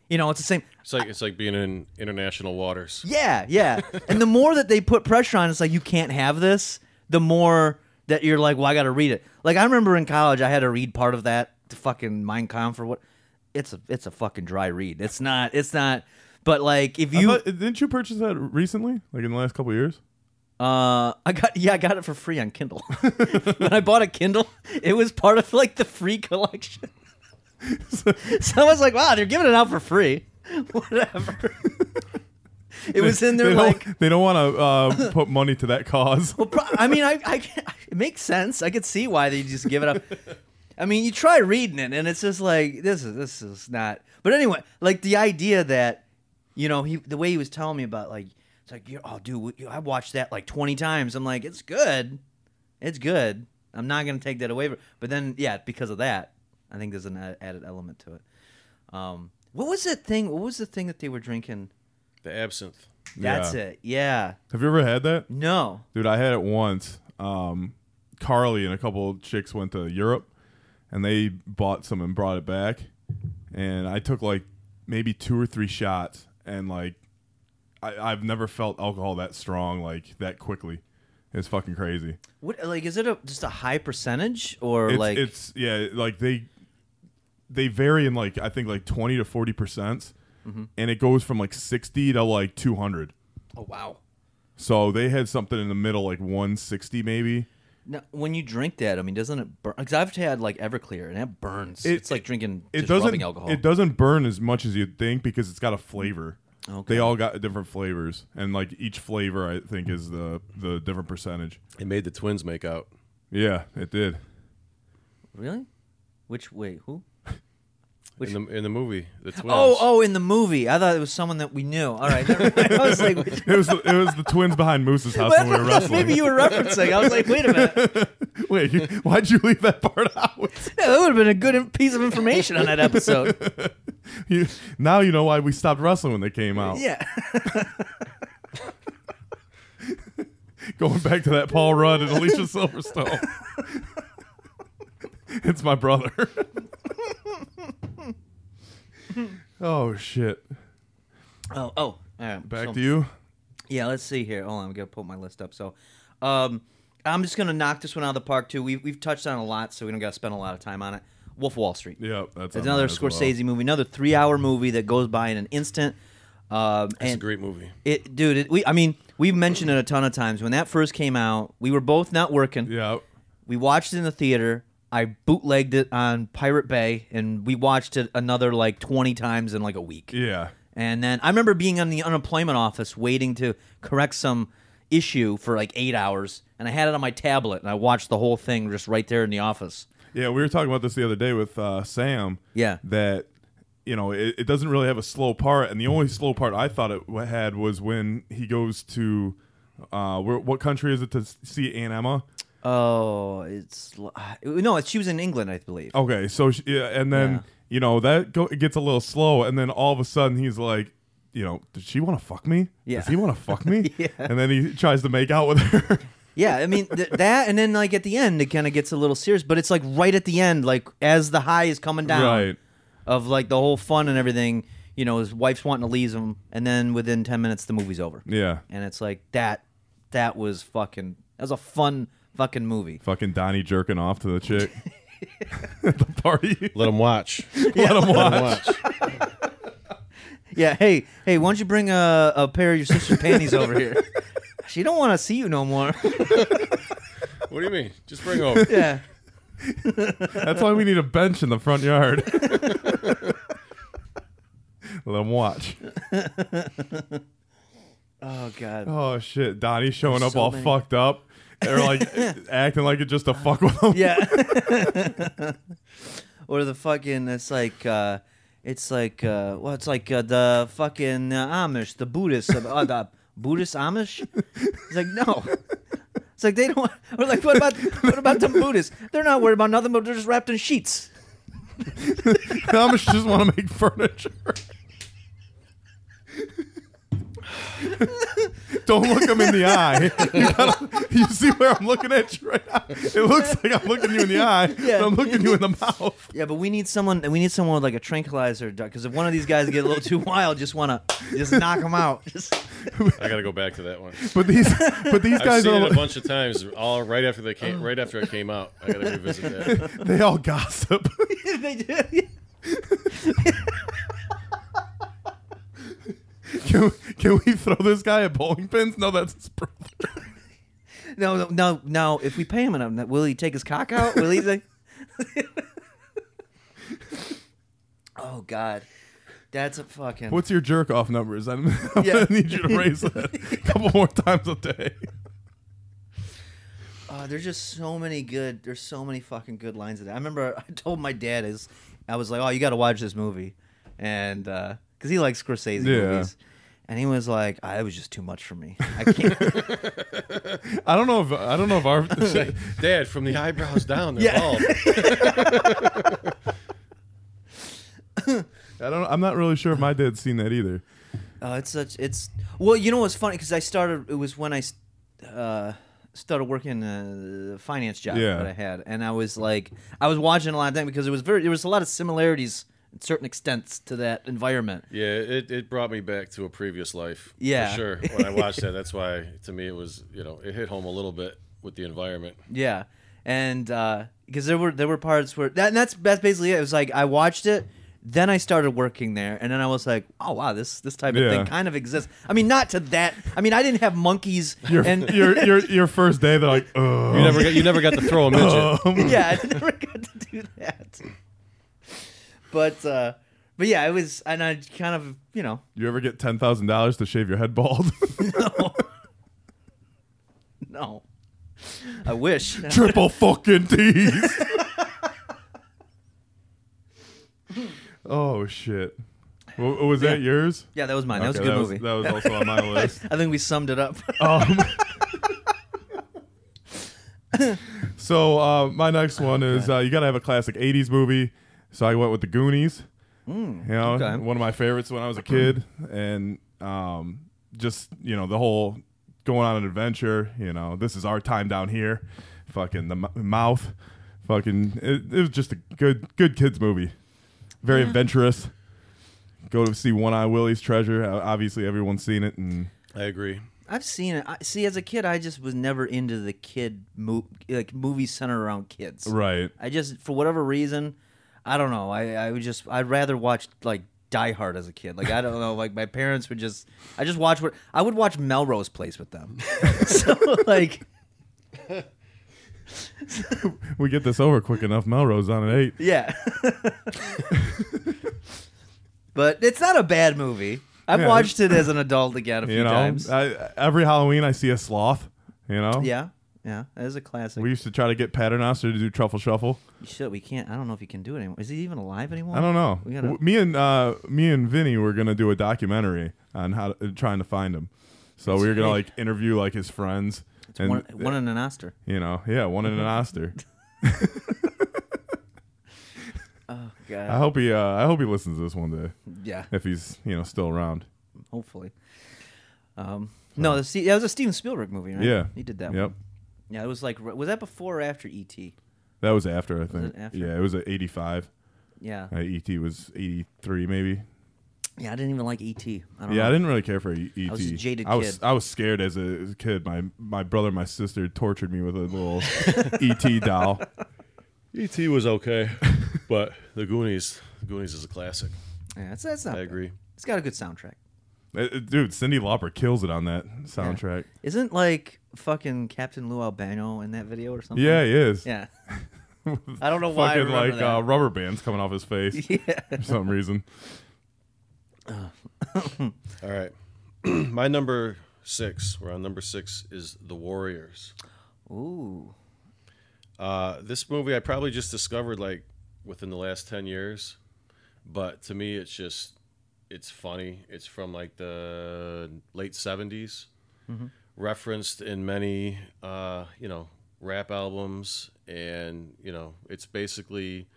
You know, it's the same. It's like it's like being in international waters. Yeah, yeah. *laughs* and the more that they put pressure on, it's like you can't have this. The more that you're like, well, I got to read it. Like I remember in college, I had to read part of that to fucking Mein Kampf or what. It's a it's a fucking dry read. It's not. It's not. But like if you, thought- didn't you purchase that recently? Like in the last couple of years? Uh, I got yeah, I got it for free on Kindle. *laughs* when I bought a Kindle, it was part of like the free collection. *laughs* so I was like, wow, they're giving it out for free. *laughs* Whatever. it was in They there don't, like. they don't want to uh, put money to that cause. Well, pro- I mean, I, I, it makes sense. I could see why they just give it up. I mean, you try reading it, and it's just like this is this is not. But anyway, like the idea that, you know, he the way he was telling me about like it's like, you- oh, dude, I watched that like twenty times. I'm like, it's good, it's good. I'm not gonna take that away. But then, yeah, because of that, I think there's an added element to it. Um, what was that thing? What was the thing that they were drinking? The absinthe. That's Yeah. it. Yeah. Have you ever had that? No. Dude, I had it once. Um, Carly and a couple of chicks went to Europe, and they bought some and brought it back. And I took like maybe two or three shots, and like I, I've never felt alcohol that strong, like that quickly. It's fucking crazy. What like is it a just a high percentage or It's, like it's yeah, like they they vary in like I think like twenty to forty percent, Mm-hmm. and it goes from like sixty to like two hundred. oh wow. So they had something in the middle, like one sixty maybe. Now, when you drink that, I mean, doesn't it burn? Because I've had like Everclear, and that burns. It- it's like drinking it doesn't alcohol. it doesn't burn as much as you'd think because it's got a flavor Okay. they all got different flavors and like each flavor i think is the the different percentage It made the twins make out. yeah it did Really? Which wait who? Which- In the in the movie, the *laughs* oh, twins. Oh oh, in the movie, I thought it was someone that we knew. All right. I was like, *laughs* it was the, it was the twins behind moose's house when we were *laughs* wrestling maybe you were referencing. I was like, wait a minute, wait you, why'd you leave that part out yeah, that would have been a good piece of information on that episode. You- now you know why we stopped wrestling when they came out Yeah, going back to that paul rudd and alicia silverstone it's my brother *laughs* oh shit Oh oh, all right. back so- to you Yeah, let's see here. Hold on, I'm gonna pull my list up. So, um, I'm just gonna knock this one out of the park too. We've we've touched on a lot, so we don't gotta spend a lot of time on it. Wolf Wall Street. yeah that's It's another as well. Scorsese movie, another three-hour movie that goes by in an instant. Um, It's a great movie. it, dude, it, we I mean, we've mentioned it a ton of times. When that first came out, we were both not working. yeah We watched it in the theater. I bootlegged it on Pirate Bay, and we watched it another like 20 times in like a week. yeah And then I remember being in the unemployment office waiting to correct some issue for like eight hours, and I had it on my tablet, and I watched the whole thing just right there in the office. Yeah, we were talking about this the other day with uh, Sam. Yeah. That you know it, it doesn't really have a slow part, and the only slow part I thought it had was when he goes to uh, where, what country is it to see Aunt Emma? Oh, it's uh, no, it's, she was in England, I believe. Okay, so she, yeah, and then Yeah. you know that go, it gets a little slow, and then all of a sudden he's like. You know, does she want to fuck me? Yeah. Does he want to fuck *laughs* me? Yeah. And then he tries to make out with her. *laughs* Yeah, I mean th- that, and then like at the end, it kind of gets a little serious, but it's like right at the end, like as the high is coming down Right. of like the whole fun and everything. You know, his wife's wanting to leave him, and then within ten minutes, the movie's over. yeah. And it's like that. That was fucking. That was a fun fucking movie. Fucking Donnie jerking off to the chick at *laughs* the party. Let them watch. *laughs* Let him Let 'em watch. watch. *laughs* Yeah. Hey, hey, why don't you bring a, a pair of your sister's panties over here? She don't want to see you no more. What do you mean? Just bring over. yeah. That's why we need a bench in the front yard. Let them watch. Oh God. Oh shit, Donnie's showing There's up so all many. fucked up. They're like *laughs* acting like it just to fuck with them. Yeah. *laughs* or the fucking it's like uh it's like uh well it's like uh, the fucking uh, Amish, the Buddhists, uh, the Buddhist Amish. It's like no. It's like they don't. Want, or like what about what about the Buddhists? They're not worried about nothing, but they're just wrapped in sheets. *laughs* The Amish just want to make furniture. *laughs* Don't look him in the eye. *laughs* You, gotta, you see where I'm looking at you right now? It looks like I'm looking you in the eye, Yeah. but I'm looking you in the mouth. Yeah, but we need someone. We need someone with like a tranquilizer, because if one of these guys get a little too wild, just want to just knock them out. *laughs* Just, I got to go back to that one. But these, but these I've guys seen are it a bunch of times. All right after they came, right after it came out. I got to revisit that. they all gossip. they do. *laughs* Can, can we throw this guy at bowling pins? No, that's his brother. *laughs* No, no, no, no. If we pay him enough, will he take his cock out? Will he? Like... *laughs* oh God. That's a fucking. What's your jerk off numbers? I'm, I'm Yeah. gonna need you to raise that a couple more times a day. Uh, there's just so many good. There's so many fucking good lines in that. I remember I told my dad is, I was like, "Oh, you got to watch this movie," and because he likes Scorsese Yeah. movies, and he was like, "I "It was just too much for me. I *laughs* can't." I don't know if I don't know if our *laughs* Dad, from the eyebrows down, they're Yeah. bald. I don't. I'm not really sure if my dad's seen that either. Oh, it's such. It's well, you know what's funny because I started. It was when I s- uh, started working a finance job Yeah. that I had, and I was like, I was watching a lot of that because it was very. There was a lot of similarities, in certain extents, to that environment. Yeah, it, it brought me back to a previous life. Yeah. For sure. When I watched that, that's why to me it was, you know, it hit home a little bit with the environment. Yeah, and uh, because there were there were parts where that and that's that's basically it. It was like I watched it. Then I started working there, and then I was like, "Oh wow, this this type of Yeah. thing kind of exists." I mean, not to that. I mean, I didn't have monkeys Your and your *laughs* your your first day, they're like, oh, You never got you never got to throw a midget. *laughs* yeah, I never got to do that. But uh but yeah, it was and I kind of, you know, You ever get ten thousand dollars to shave your head bald? *laughs* no. no. I wish. *laughs* Triple fucking teeth. *laughs* oh shit. Wa- was that yours? Yeah, that was mine. That was a Okay, good movie. that was also on my list. I think we summed it up. Um, so uh, my next one is uh, you got to have a classic '80s movie. So I went with the Goonies. you know, okay. one of my favorites when I was a kid, and um, just you know the whole going on an adventure. You know, this is our time down here. Fucking the m- mouth. Fucking, it, it was just a good, good kids movie. Very adventurous. Go to see One Eye Willie's Treasure. Uh, Obviously, everyone's seen it, and I agree. I've seen it. I, see, as a kid, I just was never into the kid mo- like movies centered around kids. right. I just, for whatever reason, I don't know. I, I would just, I'd rather watch like Die Hard as a kid. Like I don't know. Like my parents would just, I just watch what I would watch Melrose Place with them. *laughs* *laughs* so like, *laughs* we get this over quick enough. Melrose on an eight. yeah. but it's not a bad movie. I've Yeah. watched it as an adult again a few You know, times. I, every Halloween I see a sloth. You know, yeah, yeah, that is a classic. We used to try to get Paternoster to do Truffle Shuffle. Shit, we can't. I don't know if he can do it anymore. Is he even alive anymore? I don't know. We gotta- W- Me and uh, me and Vinny were gonna do a documentary on how to, trying to find him. So we were gonna like interview like his friends. It's and, one, one in an Oster. you know, yeah, one in an *laughs* Oster. *laughs* Oh god. I hope he, uh, I hope he listens to this one day yeah, if he's, you know, still around. hopefully. Um, no, the, Ste- that was a Steven Spielberg movie, right? Yeah, he did that. Yep, One. Yeah, it was like was that before or after E.T.? that was after I think. it after? Yeah, it was at eighty-five. Yeah, Uh, ET was eighty-three, maybe. yeah. I didn't even like E.T. I don't Yeah, know. I didn't really care for ET. was a jaded I was kid. I was scared as a, as a kid. My my brother, and my sister tortured me with a little *laughs* ET doll. E.T. was okay, *laughs* but the Goonies, the Goonies is a classic. Yeah, it's, that's not. I bad. agree. It's got a good soundtrack. Uh, Dude, Cyndi Lauper kills it on that soundtrack. Isn't like fucking Captain Lou Albano in that video or something? Yeah, he is. Yeah. *laughs* I don't know why. I Fucking remember like that. uh, rubber bands coming off his face *laughs* yeah. for some reason. All right. *clears throat* My number six, we're on number six, is The Warriors. Ooh. Uh, this movie I probably just discovered like within the last 10 years, but to me it's just, it's funny. It's from like the late 70s, referenced in many, uh, you know, rap albums. And, you know, it's basically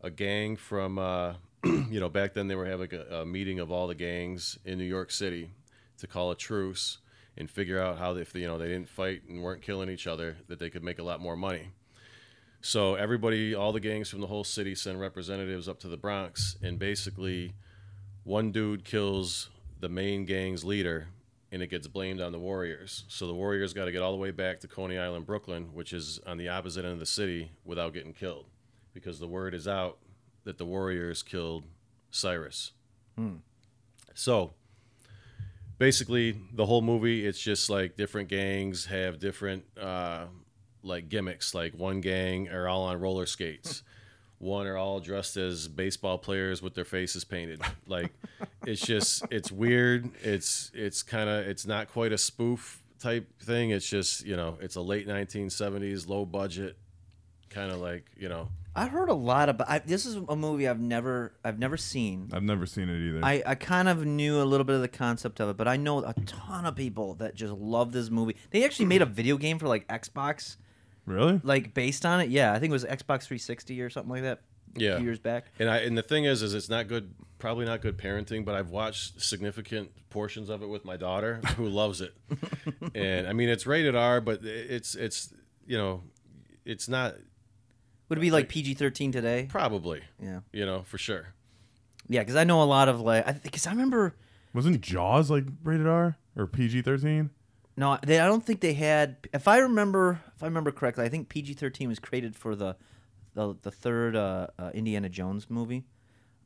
a gang from, uh, *clears throat* you know, back then they were having a, a meeting of all the gangs in New York City to call a truce and figure out how, if you know they didn't fight and weren't killing each other, that they could make a lot more money. So everybody, all the gangs from the whole city send representatives up to the Bronx, and basically, one dude kills the main gang's leader, and it gets blamed on the Warriors. So the Warriors got to get all the way back to Coney Island, Brooklyn, which is on the opposite end of the city, without getting killed, because the word is out that the Warriors killed Cyrus. So basically the whole movie it's just like different gangs have different uh, like gimmicks like one gang are all on roller skates *laughs* one are all dressed as baseball players with their faces painted. Like it's just it's weird. It's it's kind of it's not quite a spoof type thing. It's just you know it's a late 1970s low budget kind of like you know I heard a lot about. I, this is a movie I've never I've never seen. I've never seen it either. I, I kind of knew a little bit of the concept of it, but I know a ton of people that just love this movie. They actually made a video game for like Xbox, really? like based on it. Yeah, I think it was Xbox 360 or something like that. Yeah. years back. And I and the thing is, is it's not good. Probably not good parenting. But I've watched significant portions of it with my daughter, who *laughs* loves it. and I mean, it's rated R, but it's it's you know, it's not Would it be like PG-13 today? probably Yeah, you know for sure. yeah, because I know a lot of like, because I, remember. Wasn't Jaws like rated R or PG thirteen? No, they, I don't think they had. If I remember, if I remember correctly, I think PG thirteen was created for the, the the third uh, uh, Indiana Jones movie.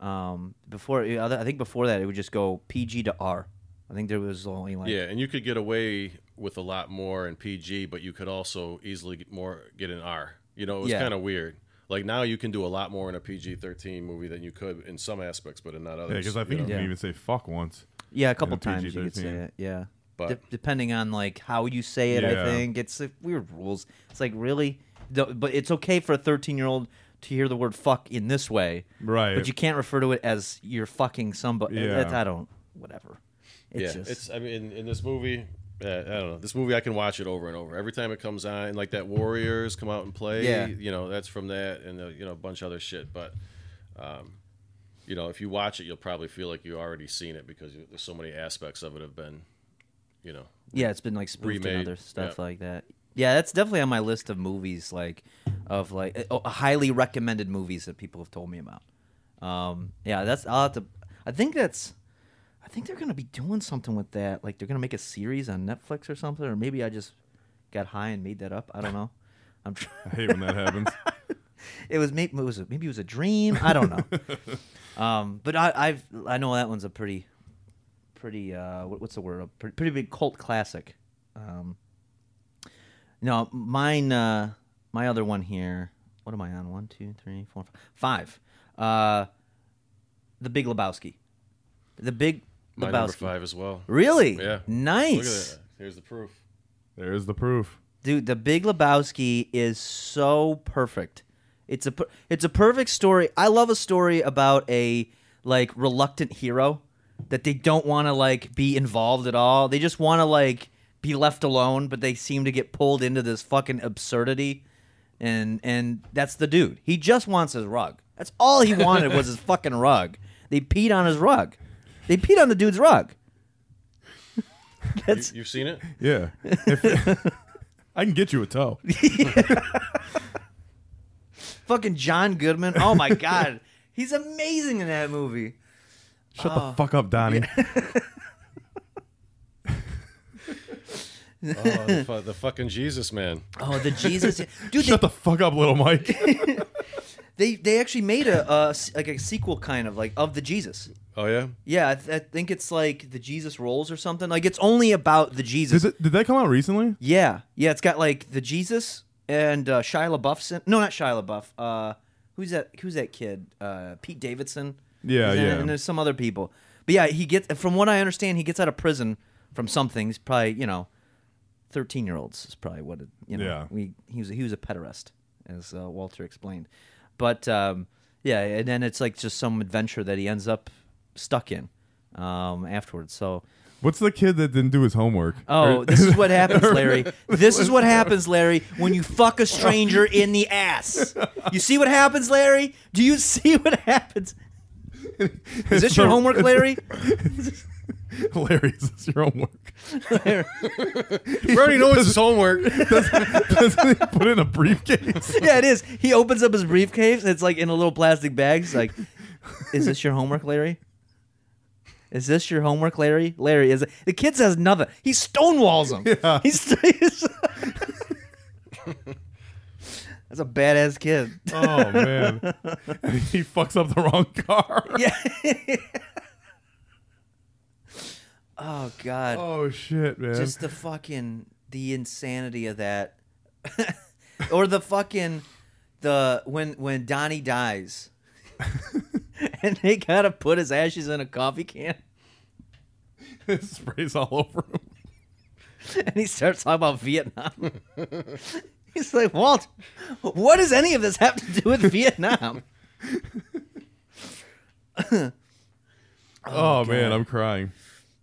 Um, before I think before that it would just go PG to R. I think there was only like Yeah, and you could get away with a lot more in PG, but you could also easily get more get an R. You know, it was Yeah. kind of weird. Like now, you can do a lot more in a PG thirteen movie than you could in some aspects, but in not others. Yeah, because I think you you can Yeah. even say fuck once. yeah a couple a times you could say it. Yeah, But- De- depending on like how you say it, I Yeah. think it's like, weird rules. It's like really, but it's okay for a thirteen year old to hear the word fuck in this way, Right. but you can't refer to it as you're fucking somebody. Yeah. I don't. Whatever. It's yeah, just, it's. I mean, in, in this movie, uh, I don't know. This movie, I can watch it over and over. Every time it comes on, like that Warriors come out and play. Yeah. You know, that's from that, and uh, you know a bunch of other shit. But, um, you know, if you watch it, you'll probably feel like you already seen it because you, there's so many aspects of it have been, you know, Yeah, it's been like spoofed and other stuff yeah. like that. Yeah, that's definitely on my list of movies, like of like uh, highly recommended movies that people have told me about. Um, yeah, that's I'll have to. I think that's. I think they're gonna be doing something with that. Like they're gonna make a series on Netflix or something, or maybe I just got high and made that up. I don't know. I'm. Tr- I hate when that happens. *laughs* it was maybe it was a, maybe it was a dream. I don't know. *laughs* um, but I, I've I know that one's a pretty, pretty uh, what's the word? A pretty, pretty big cult classic. Um, no, mine. Uh, my other one here. What am I on? One, two, three, four, five. Five. Uh, the Big Lebowski. The Big Lebowski. my Lebowski. number five as well. Really? Yeah. Nice. Look at that. Here's the proof. There's the proof. Dude, The Big Lebowski is so perfect. It's a it's a perfect story. I love a story about a like reluctant hero that they don't want to like be involved at all. They just want to like be left alone, but they seem to get pulled into this fucking absurdity. And and that's the dude. He just wants his rug. That's all he wanted was his *laughs* fucking rug. They peed on his rug. They peed on the dude's rug. You, That's you've seen it? Yeah. If- *laughs* I can get you a toe. *laughs* fucking John Goodman. Oh my god, he's amazing in that movie. Shut Oh. the fuck up, Donnie. *laughs* Oh, the, fu- the fucking Jesus man. Oh, the Jesus *laughs* dude. They, Shut the fuck up, little Mike. *laughs* they they actually made a, a s- like a sequel kind of like of the Jesus. Oh yeah. Yeah, I, th- I think it's like the Jesus rolls or something. Like it's only about the Jesus. did, it, did that come out recently? Yeah, yeah. It's got like the Jesus and uh, Shia LaBeouf's in. No, not Shia LaBeouf. Uh, who's that? Who's that kid? Uh, Pete Davidson. Yeah, yeah. And there's some other people. But yeah, he gets. From what I understand, he gets out of prison from something. He's probably you know, thirteen year olds is probably what it. You know, Yeah. we he was he was a pederast, as uh, Walter explained. But um, yeah, and then it's like just some adventure that he ends up stuck in um, afterwards. So. What's the kid that didn't do his homework? Oh, this is what *laughs* happens, Larry. *laughs* This is what *laughs* happens, Larry, when you fuck a stranger in the ass. You see what happens, Larry? Do you see what happens? *laughs* Is this your homework, Larry? *laughs* Larry, is this your homework? *laughs* We already know it's his homework. Doesn't he put it in a briefcase? yeah, it is. He opens up his briefcase and it's like in a little plastic bag. He's like, "Is this your homework, Larry? Is this your homework, Larry? Larry is it? the kid says nothing. He stonewalls him. Yeah. He's, he's that's a badass kid. Oh man, *laughs* he fucks up the wrong car. Yeah. *laughs* *laughs* oh God. Oh shit, man. Just the fucking the insanity of that. or the fucking the when when Donnie dies, and they gotta put his ashes in a coffee can, it sprays all over him. and he starts talking about Vietnam. *laughs* He's like, Walt, what does any of this have to do with Vietnam? *laughs* Oh, man, I'm crying.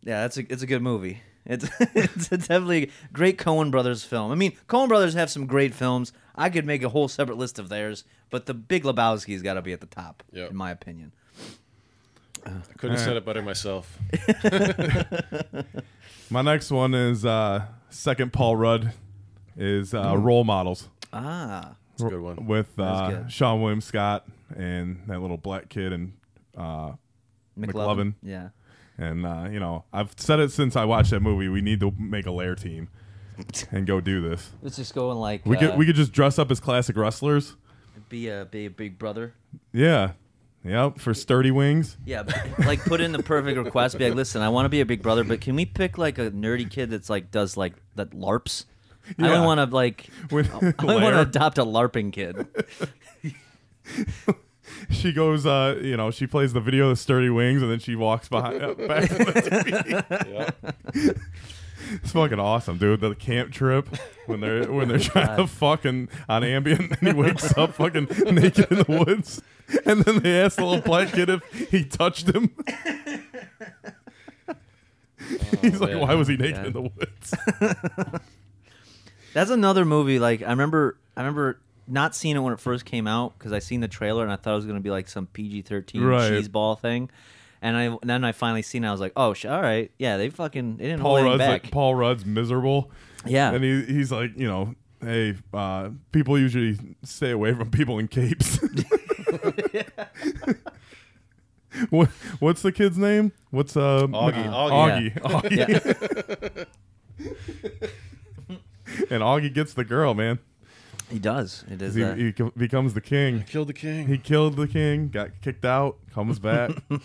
Yeah, that's a it's a good movie. It's *laughs* it's a definitely a great Coen Brothers film. I mean, Coen Brothers have some great films. I could make a whole separate list of theirs, but The Big Lebowski's got to be at the top, Yep. in my opinion. I couldn't have said it better myself. My next one is uh, second Paul Rudd is uh, Role Models Ah, It's a good one. with uh, good. Seann William Scott and that little black kid and uh, McLovin. McLovin. Yeah. and uh, you know I've said it since I watched that movie. We need to make a lair team *laughs* and go do this. Let's just go and like We uh, could we could just dress up as classic wrestlers. be a be a big brother. Yeah, yep. For sturdy wings. Yeah, but, like put in the perfect request. Be like, listen, I want to be a big brother, but can we pick like a nerdy kid that's like does like that larps? I don't want to like. *laughs* When- I want to adopt a larping kid. *laughs* She goes, uh, you know, she plays the video of sturdy wings, and then she walks behind uh, back *laughs* from the TV. It's fucking awesome, dude. The camp trip when they're when they're trying to fucking on Ambien, and he wakes up fucking naked in the woods, and then they ask the little black kid if he touched him. He's like, man. "Why was he naked God. in the woods?" That's another movie. Like I remember, I remember not seeing it when it first came out because I seen the trailer and I thought it was gonna be like some PG thirteen Right. cheese ball thing. And I and then I finally seen it. I was like, oh, sh- all right, yeah, they fucking they didn't Paul hold Rudd's back. like Paul Rudd's miserable. Yeah. and he he's like, you know, hey, uh, people usually stay away from people in capes. *laughs* what what's the kid's name? What's uh Augie, Augie Augie. Augie. *laughs* *laughs* *laughs* and Augie gets the girl, man. he does. It is. He, uh, he co- becomes the king. Killed the king. He killed the king, got kicked out, comes back. *laughs*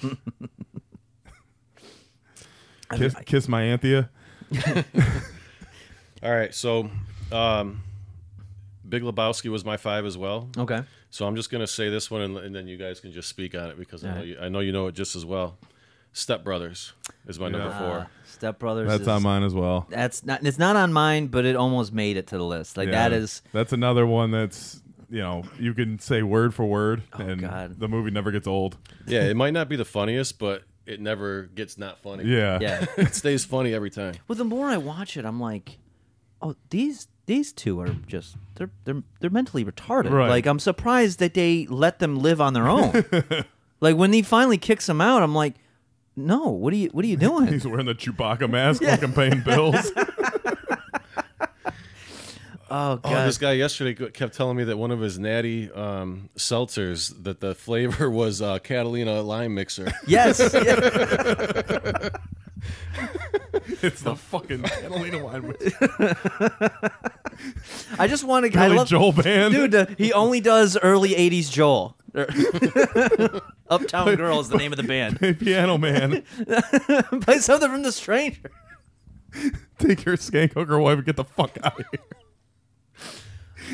kiss, kiss my Anthea. *laughs* All right, so um, Big Lebowski was my five as well. okay. So I'm just gonna say this one, and, and then you guys can just speak on it because I know, Alright. you, I know you know it just as well. Step Brothers is my number four. Uh, Step Brothers. That's is, on mine as well. That's not. It's not on mine, but it almost made it to the list. Like that Yeah. is. That's another one that's you know you can say word for word, and Oh, God. the movie never gets old. Yeah, it might not be the funniest, but it never gets not funny. Yeah, Yeah. *laughs* it stays funny every time. Well, the more I watch it, I'm like, oh, these these two are just they're they're they're mentally retarded. Right. Like I'm surprised that they let them live on their own. *laughs* like when he finally kicks them out, I'm like, no, what are you what are you *laughs* doing? He's wearing the Chewbacca mask, *laughs* looking paying bills. *laughs* oh God. Oh, god. this guy yesterday kept telling me that one of his natty um, seltzers that the flavor was uh, Catalina lime mixer. yes. yeah. it's the fucking Catalina wine with I just want to. I Billy love, Joel band. dude. Uh, he only does early '80s Joel. Uptown Girl is the name of the band. Hey, piano man, *laughs* Play something from The Stranger. *laughs* take your skank hooker wife and get the fuck out of here.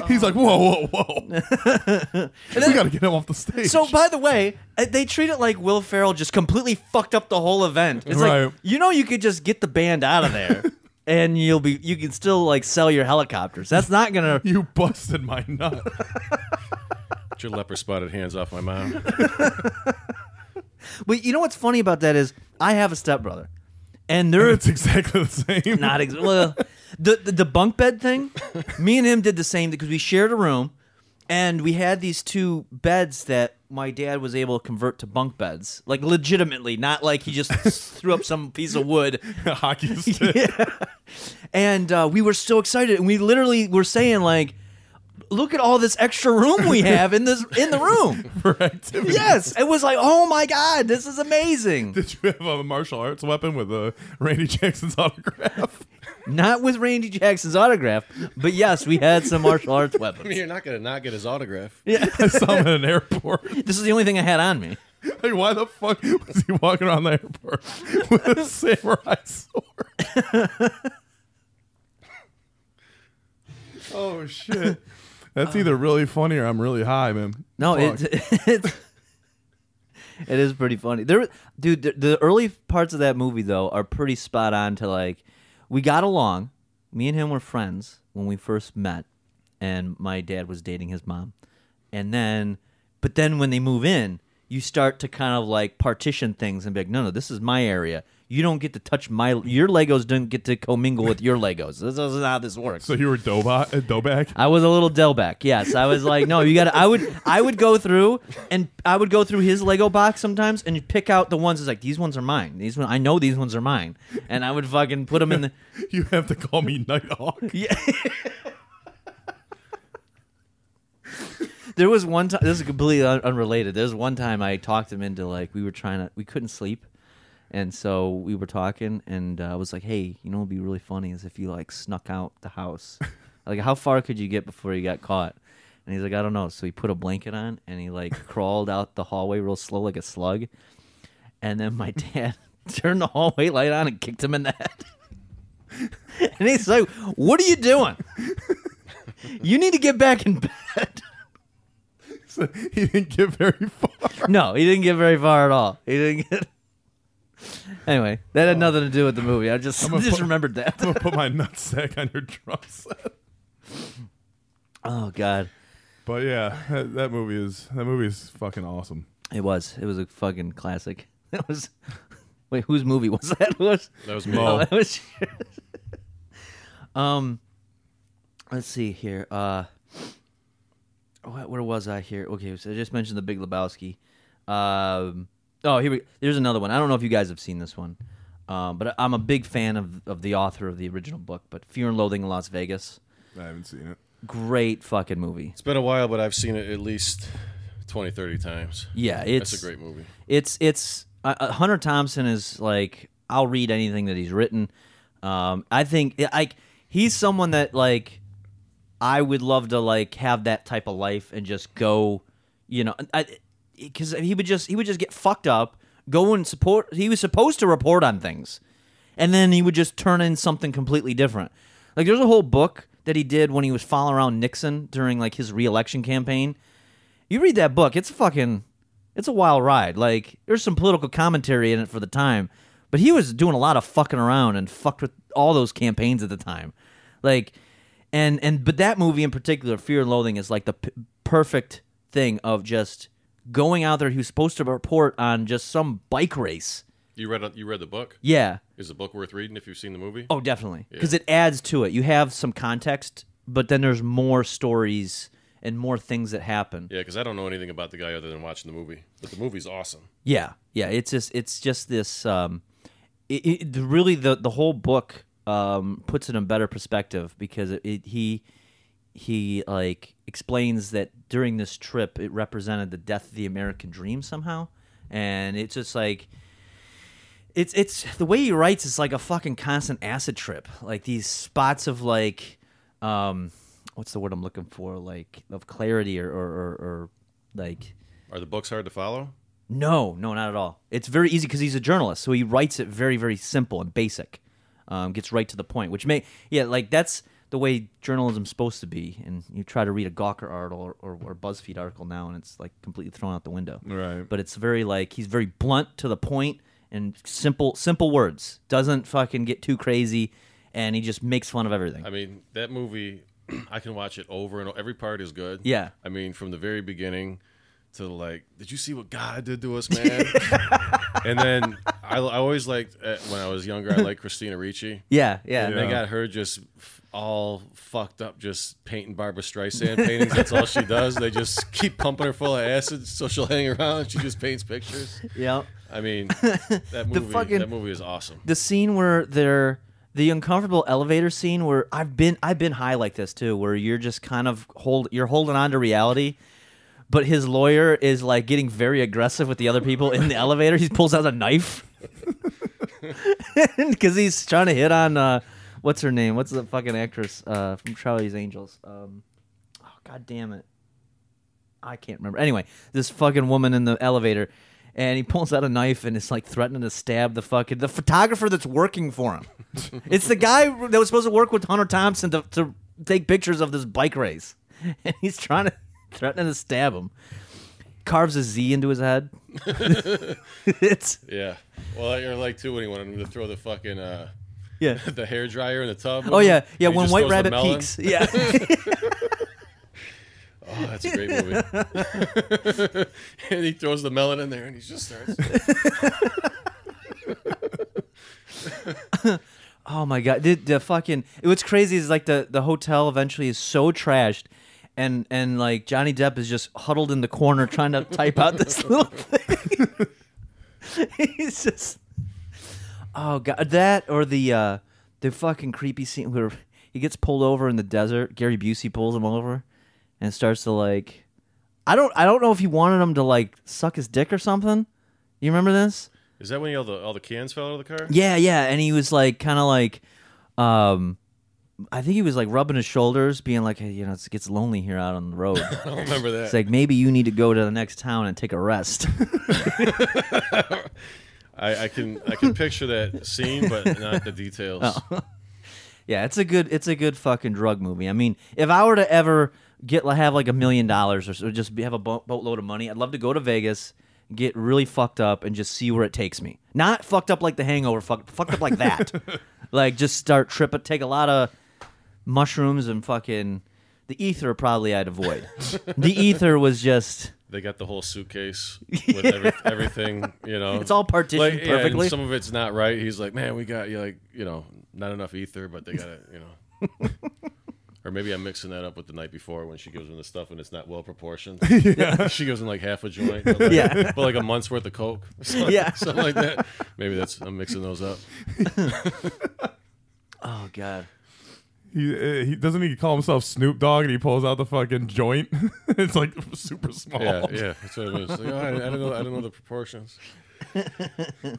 *laughs* He's like, whoa, whoa, whoa. we gotta get him off the stage. So, by the way, uh, they treat it like Will Ferrell just completely fucked up the whole event. It's Right. like you know you could just get the band out of there, and you'll be you can still like sell your helicopters. That's not gonna. you busted my nut. Get your leper spotted hands off my mom. *laughs* But you know what's funny about that is I have a stepbrother, and they're it's exactly the same. *laughs* not ex- well the, the the bunk bed thing. Me and him did the same because we shared a room, and we had these two beds that my dad was able to convert to bunk beds, like legitimately, not like he just *laughs* threw up some piece of wood. hockey stick. and uh, we were so excited, and we literally were saying like, "Look at all this extra room we have in this in the room." *laughs* for activity. yes, it was like, "Oh my god, this is amazing." *laughs* Did you have a martial arts weapon with a Randy Jackson's autograph? Not with Randy Jackson's autograph, but yes, we had some martial arts *laughs* I mean, weapons. you're not gonna not get his autograph. I saw him at an airport. This is the only thing I had on me. Like, why the fuck was he walking around the airport with a samurai sword? oh shit! That's um, either really funny or I'm really high, man. No, Fuck. it's *laughs* it's it is pretty funny. There, dude, the, the early parts of that movie though are pretty spot on. To like, we got along. Me and him were friends when we first met, and my dad was dating his mom. And then, but then when they move in, you start to kind of like partition things and be like, no, no, this is my area. You don't get to touch my your Legos. Don't get to commingle with your Legos. This isn't how this works. so you were Doba- uh, Dobak? I was a little Delbeck. Yes, I was like, no, you got to. I would, I would go through and I would go through his Lego box sometimes and pick out the ones that's like these ones are mine. These one, I know these ones are mine, and I would fucking put them in the. *laughs* You have to call me Nighthawk. *laughs* Yeah. there was one time. This is completely un- unrelated. There was one time I talked him into like we were trying to. We couldn't sleep. And so we were talking, and uh, I was like, "Hey, you know, it'd be really funny is if you like snuck out the house. *laughs* like, how far could you get before you got caught?" And he's like, "I don't know." So he put a blanket on, and he like *laughs* crawled out the hallway real slow, like a slug. And then my *laughs* dad turned the hallway light on and kicked him in the head. and he's like, "What are you doing? you need to get back in bed." So he didn't get very far. no, he didn't get very far at all. He didn't get. *laughs* Anyway, that had nothing to do with the movie. I just *laughs* just put- remembered that. I'm gonna put my *laughs* nutsack on your drum set. Oh God, But yeah, that, that movie is that movie is fucking awesome. it was. It was a fucking classic. It was. Wait, whose movie was that? It was. That was me. Mo. That was. um, let's see here. Uh, what, where was I here? Okay, so I just mentioned the Big Lebowski. Um, oh, here we. There's another one. I don't know if you guys have seen this one, um, but I'm a big fan of of the author of the original book. But Fear and Loathing in Las Vegas, I haven't seen it. great fucking movie. It's been a while, but I've seen it at least 20, 30 times. Yeah, it's That's a great movie. it's it's uh, uh, Hunter Thompson is like I'll read anything that he's written. Um, I think like he's someone that like I would love to like have that type of life and just go, you know, because he would just he would just get fucked up, go and support. He was supposed to report on things, and then he would just turn in something completely different. Like there's a whole book that he did when he was following around Nixon during like his reelection campaign. You read that book, it's a fucking it's a wild ride. Like there's some political commentary in it for the time, but he was doing a lot of fucking around and fucked with all those campaigns at the time. Like and and but that movie in particular, Fear and Loathing is like the p- perfect thing of just going out there he was supposed to report on just some bike race. You read you read the book? Yeah. Is the book worth reading if you've seen the movie? Oh, definitely. Because it adds to it. You have some context, but then there's more stories and more things that happen. Yeah, because I don't know anything about the guy other than watching the movie. But the movie's awesome. Yeah, yeah. It's just it's just this. Um, it, it really the the whole book um, puts it in better perspective because it, it he he like explains that during this trip it represented the death of the American dream somehow, and it's just like it's it's the way he writes is like a fucking constant acid trip. Like these spots of like um what's the word I'm looking for? Like of clarity or or, or, or like Are the books hard to follow? no, no, not at all. It's very easy because he's a journalist, so he writes it very, very simple and basic. Um, gets right to the point, which may, yeah, like that's the way journalism's supposed to be. And you try to read a Gawker article or, or, or BuzzFeed article now, and it's like completely thrown out the window. Right. But it's very like he's very blunt to the point and simple, simple words. Doesn't fucking get too crazy, and he just makes fun of everything. I mean, that movie, *clears throat* I can watch it over and over. Every part is good. Yeah. I mean, from the very beginning to like, did you see what God did to us, man? *laughs* and then I, I always liked, uh, when I was younger, I liked Christina Ricci. *laughs* yeah, yeah, And they got her just all fucked up, just painting Barbra Streisand *laughs* paintings. That's all she does. They just keep pumping her full of acid, so she'll hang around and she just paints pictures. yeah. I mean, *laughs* that movie, fucking- that movie is awesome. the scene where they're the uncomfortable elevator scene where I've been I've been high like this too, where you're just kind of hold you're holding on to reality, but his lawyer is like getting very aggressive with the other people in the elevator. He pulls out a knife *laughs* because he's trying to hit on uh, what's her name? What's the fucking actress uh, from Charlie's Angels? Um, oh god damn it, I can't remember. Anyway, this fucking woman in the elevator. And he pulls out a knife and is like threatening to stab the fucking the photographer that's working for him. *laughs* it's the guy that was supposed to work with Hunter Thompson to, to take pictures of this bike race. *laughs* and he's trying to *laughs* threatening to stab him. Carves a Z into his head. it's Yeah. Well, you're like too when he wanted him to throw the fucking uh, yeah. *laughs* the hair dryer in the tub. Oh yeah, yeah. When White Rabbit peeks, yeah. *laughs* *laughs* Oh, that's a great movie. and he throws the melon in there, and he just starts. Oh my god, the, the fucking what's crazy is like the the hotel eventually is so trashed, and and like Johnny Depp is just huddled in the corner trying to type out this little thing. He's just oh god, that or the uh the fucking creepy scene where *laughs* he gets pulled over in the desert. Gary Busey pulls him over and starts to like, I don't I don't know if he wanted him to like suck his dick or something. You remember this? Is that when all the all the cans fell out of the car? Yeah, yeah, and he was like kind of like um I think he was like rubbing his shoulders being like, "Hey, you know, it gets lonely here out on the road." *laughs* I don't remember that. It's like maybe you need to go to the next town and take a rest. *laughs* I, I can I can picture that *laughs* scene, but not the details. Oh. *laughs* yeah, it's a good it's a good fucking drug movie. I mean, if I were to ever get have like a million dollars or so, just be, have a boat, boatload of money, I'd love to go to Vegas, get really fucked up, and just see where it takes me. Not fucked up like The Hangover, fucked fucked up like that. *laughs* like just start tripping, take a lot of mushrooms and fucking the ether. Probably I'd avoid. the ether was just. They got the whole suitcase *laughs* with every, everything, you know. It's all partitioned like, yeah, perfectly. some of it's not right. He's like, man, we got you like, you know, not enough ether, but they got it, you know. *laughs* or maybe I'm mixing that up with the night before when she gives him the stuff and it's not well proportioned. *laughs* she gives him like half a joint, but like, Yeah. but like a month's worth of coke, something, Yeah. something like that. Maybe that's I'm mixing those up. Oh god. He, uh, he doesn't he call himself Snoop Dogg and he pulls out the fucking joint. *laughs* it's like super small. Yeah, yeah. That's what it is. Like, oh, I, I don't know. I don't know the proportions.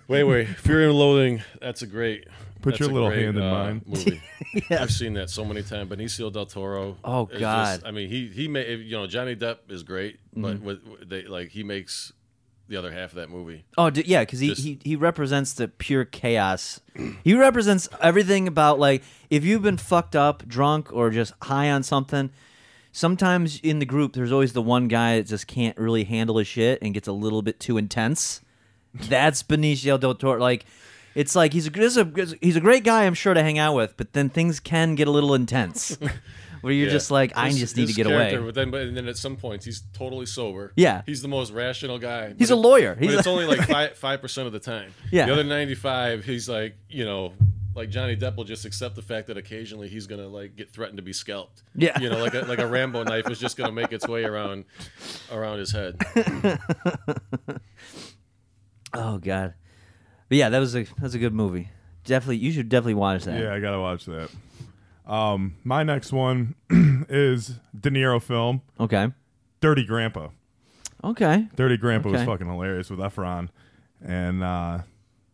wait, wait. Fear and Loathing. That's a great. Put your little great, hand in uh, mine. Movie. *laughs* I've seen that so many times. Benicio del Toro. Oh, God. Just, I mean, he he made. You know, Johnny Depp is great, but Mm-hmm. with, with- they like he makes the other half of that movie. Oh d- yeah, because he, Just- he he represents the pure chaos. he represents everything about like if you've been fucked up, drunk, or just high on something. Sometimes in the group, there's always the one guy that just can't really handle his shit and gets a little bit too intense. That's Benicio del Toro. Like, it's like he's a, he's a he's a great guy, I'm sure to hang out with, but then things can get a little intense. *laughs* Where you're Yeah. just like, I His- just need to get character, away. But then, but and then at some points, he's totally sober. Yeah. he's the most rational guy. He's but a it- lawyer. But He's it's only like *laughs* five five percent of the time. Yeah. the other ninety five, he's like you know. Like Johnny Depp will just accept the fact that occasionally he's gonna like get threatened to be scalped. Yeah. you know, like a, like a Rambo knife is just gonna make its way around around his head. *laughs* Oh god, but yeah, that was a that was a good movie. Definitely, you should definitely watch that. Yeah, I gotta watch that. Um, my next one *clears throat* is De Niro film, Okay. Dirty Grandpa. Okay. Dirty Grandpa was Okay. fucking hilarious with Efron, and uh,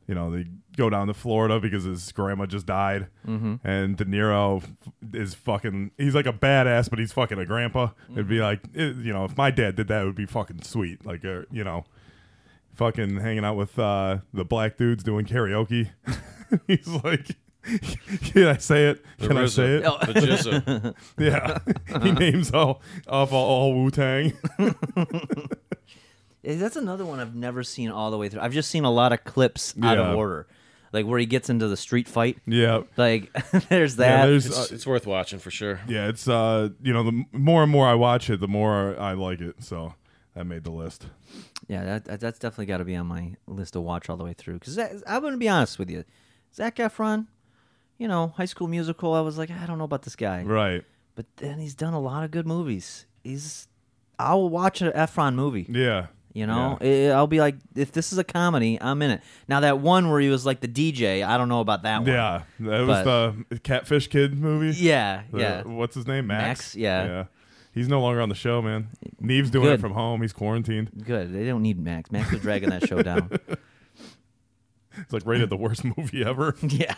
you know they go down to Florida because his grandma just died, mm-hmm. and De Niro f- is fucking. He's like a badass, but he's fucking a grandpa. It'd be like, it- you know, if my dad did that, it would be fucking sweet. Like, uh, you know, fucking hanging out with uh, the black dudes doing karaoke. *laughs* he's like. *laughs* Can I say it? The Can I say it? The GZA. *laughs* Yeah, *laughs* he names all off all, all Wu Tang. That's another one I've never seen all the way through. I've just seen a lot of clips out Yeah. of order, like where he gets into the street fight. Yeah, Like, there's yeah. that. There's It's, uh, it's worth watching for sure. Yeah, it's uh, you know, the more and more I watch it, the more I like it. So that made the list. yeah, that, that- that's definitely got to be on my list to watch all the way through. Because I'm going to be honest with you, Zac Efron, you know, High School Musical. I was like, I don't know about this guy, Right. but then he's done a lot of good movies. He's, I'll watch an Efron movie. Yeah. You know, I- I'll be like, if this is a comedy, I'm in it. Now that one where he was like the DJ, I don't know about that one. Yeah. That was the Catfish Kid movie. yeah, The- yeah. What's his name? Max. Max, yeah. Yeah. He's no longer on the show, man. Nev's doing it from home. He's quarantined. Good. They don't need Max. Max was dragging that show down. *laughs* It's like rated the worst *laughs* movie ever. *laughs* yeah.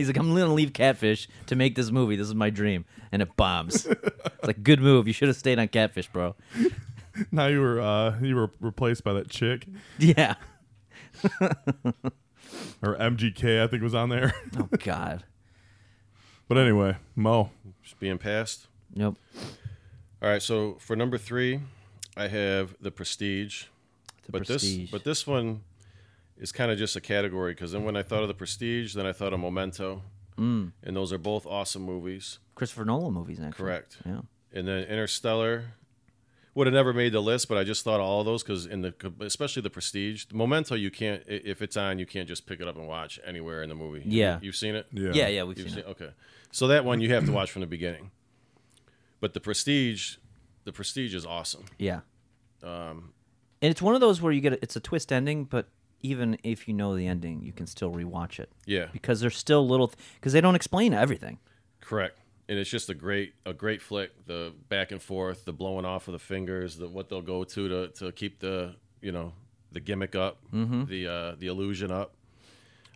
He's like, I'm gonna leave Catfish to make this movie. This is my dream, and it bombs. *laughs* it's like, good move. You should have stayed on Catfish, bro. *laughs* now you were uh, you were replaced by that chick Yeah. *laughs* or MGK, I think was on there. Oh God. but anyway, Mo. Just being passed. Yep. All right, so for number three, I have The Prestige. The but Prestige. this but this one is kind of just a category because then when I thought of The Prestige, then I thought of Memento, Mm. and those are both awesome movies. Christopher Nolan movies, actually. Correct. Yeah. And then Interstellar would have never made the list, but I just thought of all of those because in the especially the Prestige, Memento, you can't if it's on, you can't just pick it up and watch anywhere in the movie. Yeah. you've seen it. Yeah. Yeah, yeah, we've You've seen seen, it. okay. So that one you have to watch from the beginning. But the Prestige, the Prestige is awesome. Yeah. Um, And it's one of those where you get a, it's a twist ending, but even if you know the ending, you can still rewatch it yeah, because there's still little because they don't explain everything. correct. And it's just a great a great flick. The back and forth, the blowing off of the fingers, the what they'll go to to to keep the you know the gimmick up, the uh, the illusion up.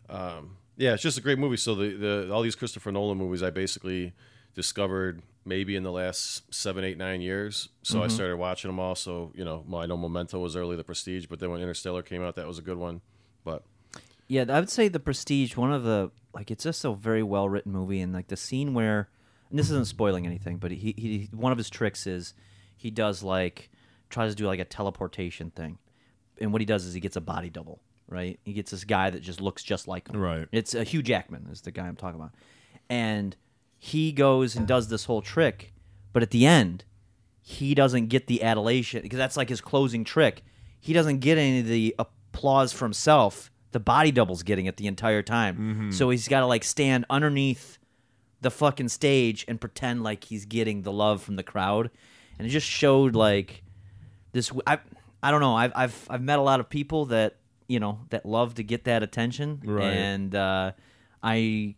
Um, yeah, it's just a great movie. So the, the all these Christopher Nolan movies, I basically discovered maybe in the last seven, eight, nine years. So I mm-hmm. started watching them all. So you know, I know Memento was early, The Prestige, but then when Interstellar came out, that was a good one. But Yeah, I would say The Prestige, one of the like it's just a very well written movie, and like the scene where, and this isn't mm-hmm. spoiling anything, but he, he one of his tricks is he does like tries to do like a teleportation thing, and what he does is he gets a body double, right? He gets this guy that just looks just like him, Right. It's a Hugh Jackman is the guy I'm talking about, and he goes and does this whole trick, but at the end, he doesn't get the adulation because that's like his closing trick. He doesn't get any of the applause for himself. The body double's getting it the entire time. So he's got to like stand underneath the fucking stage and pretend like he's getting the love from the crowd. And it just showed like this. I I don't know. I've I've I've met a lot of people that you know that love to get that attention, Right. and uh, I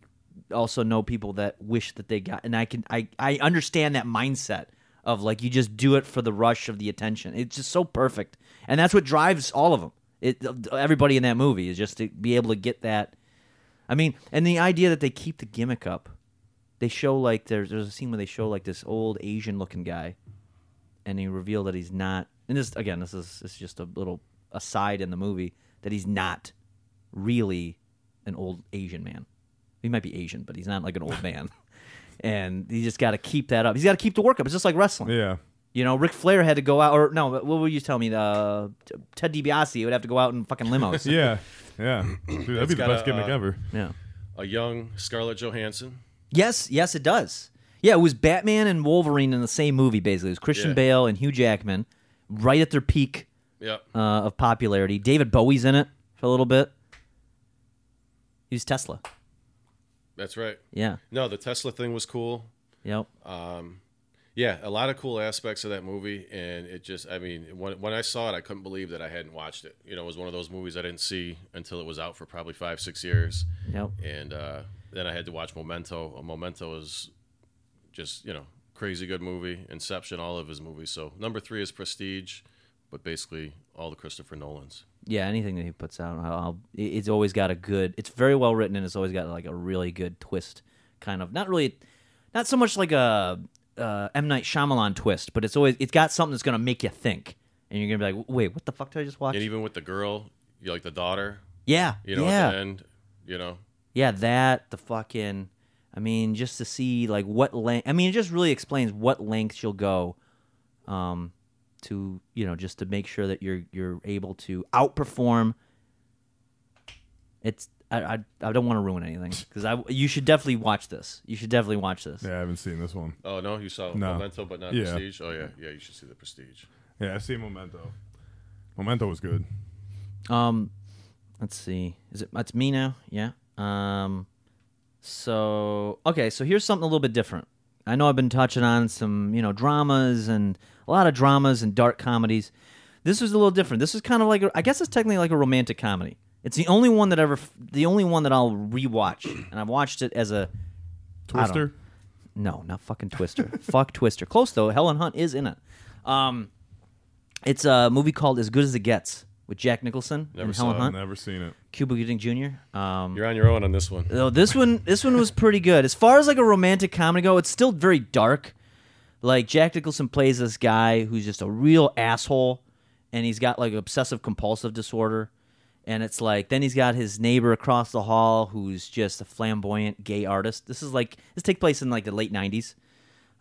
also know people that wish that they got. And I can I I understand that mindset of like you just do it for the rush of the attention. It's just so perfect, and that's what drives all of them. It everybody in that movie is just to be able to get that. I mean, and the idea that they keep the gimmick up. They show like there's there's a scene where they show like this old Asian looking guy and he revealed that he's not. And this again, this is this is just a little aside in the movie that he's not really an old Asian man. He might be Asian, but he's not like an old man. *laughs* And he just got to keep that up. He's got to keep the work up. It's just like wrestling. Yeah. You know, Ric Flair had to go out, or no, what would you tell me? Uh, Ted DiBiase would have to go out in fucking limos. *laughs* Yeah. Yeah. *clears throat* Dude, that'd be the best a, gimmick uh, ever. yeah. a young Scarlett Johansson. Yes, yes, it does. Yeah, it was Batman and Wolverine in the same movie. Basically, it was Christian Yeah. Bale and Hugh Jackman, right at their peak Yep. uh, of popularity. David Bowie's in it for a little bit. He was Tesla. That's right. Yeah. No, the Tesla thing was cool. Yep. Um, Yeah, a lot of cool aspects of that movie, and it just, I mean, when, when I saw it, I couldn't believe that I hadn't watched it. You know, it was one of those movies I didn't see until it was out for probably five, six years. Yep. And uh, then I had to watch Memento. Uh, Memento is just, you know, crazy good movie. Inception, all of his movies. So number three is Prestige, but basically all the Christopher Nolans. Yeah. Anything that he puts out, I'll, it's always got a good. It's very well written, and it's always got like a really good twist. Kind of not really, not so much like a uh, M Night Shyamalan twist, but it's always it's got something that's gonna make you think, and you're gonna be like, wait, what the fuck did I just watch? And even with the girl, you like the daughter, yeah. you know, yeah. at the end, you know, Yeah, that the fucking. I mean, just to see like what length. I mean, it just really explains what lengths you'll go, um, to you know, just to make sure that you're you're able to outperform. It's I I, I don't want to ruin anything because I you should definitely watch this. You should definitely watch this. Yeah, I haven't seen this one. Oh no, you saw No. Memento, but not Yeah. Prestige. Oh yeah, yeah, you should see the Prestige. Yeah, I see Memento. Memento was good. Um, let's see. Is it? That's me now. Yeah. Um, so okay. So here's something a little bit different. I know I've been touching on some, you know, dramas and a lot of dramas and dark comedies. This was a little different. This is kind of like a, I guess it's technically like a romantic comedy. It's the only one that ever, the only one that I'll rewatch, *clears throat* and I've watched it as a Twister. no, not fucking Twister. *laughs* Fuck Twister. Close though. Helen Hunt is in it. Um, it's a movie called As Good as It Gets with Jack Nicholson Never and saw Helen it. Hunt. Never seen it. Cuba Gooding Jr. Um, You're on your own on this one. though this one, this one was pretty good. As far as like a romantic comedy go, it's still very dark. Like Jack Nicholson plays this guy who's just a real asshole, and he's got like obsessive compulsive disorder. And it's like then he's got his neighbor across the hall who's just a flamboyant gay artist. This is like this take place in like the late '90s,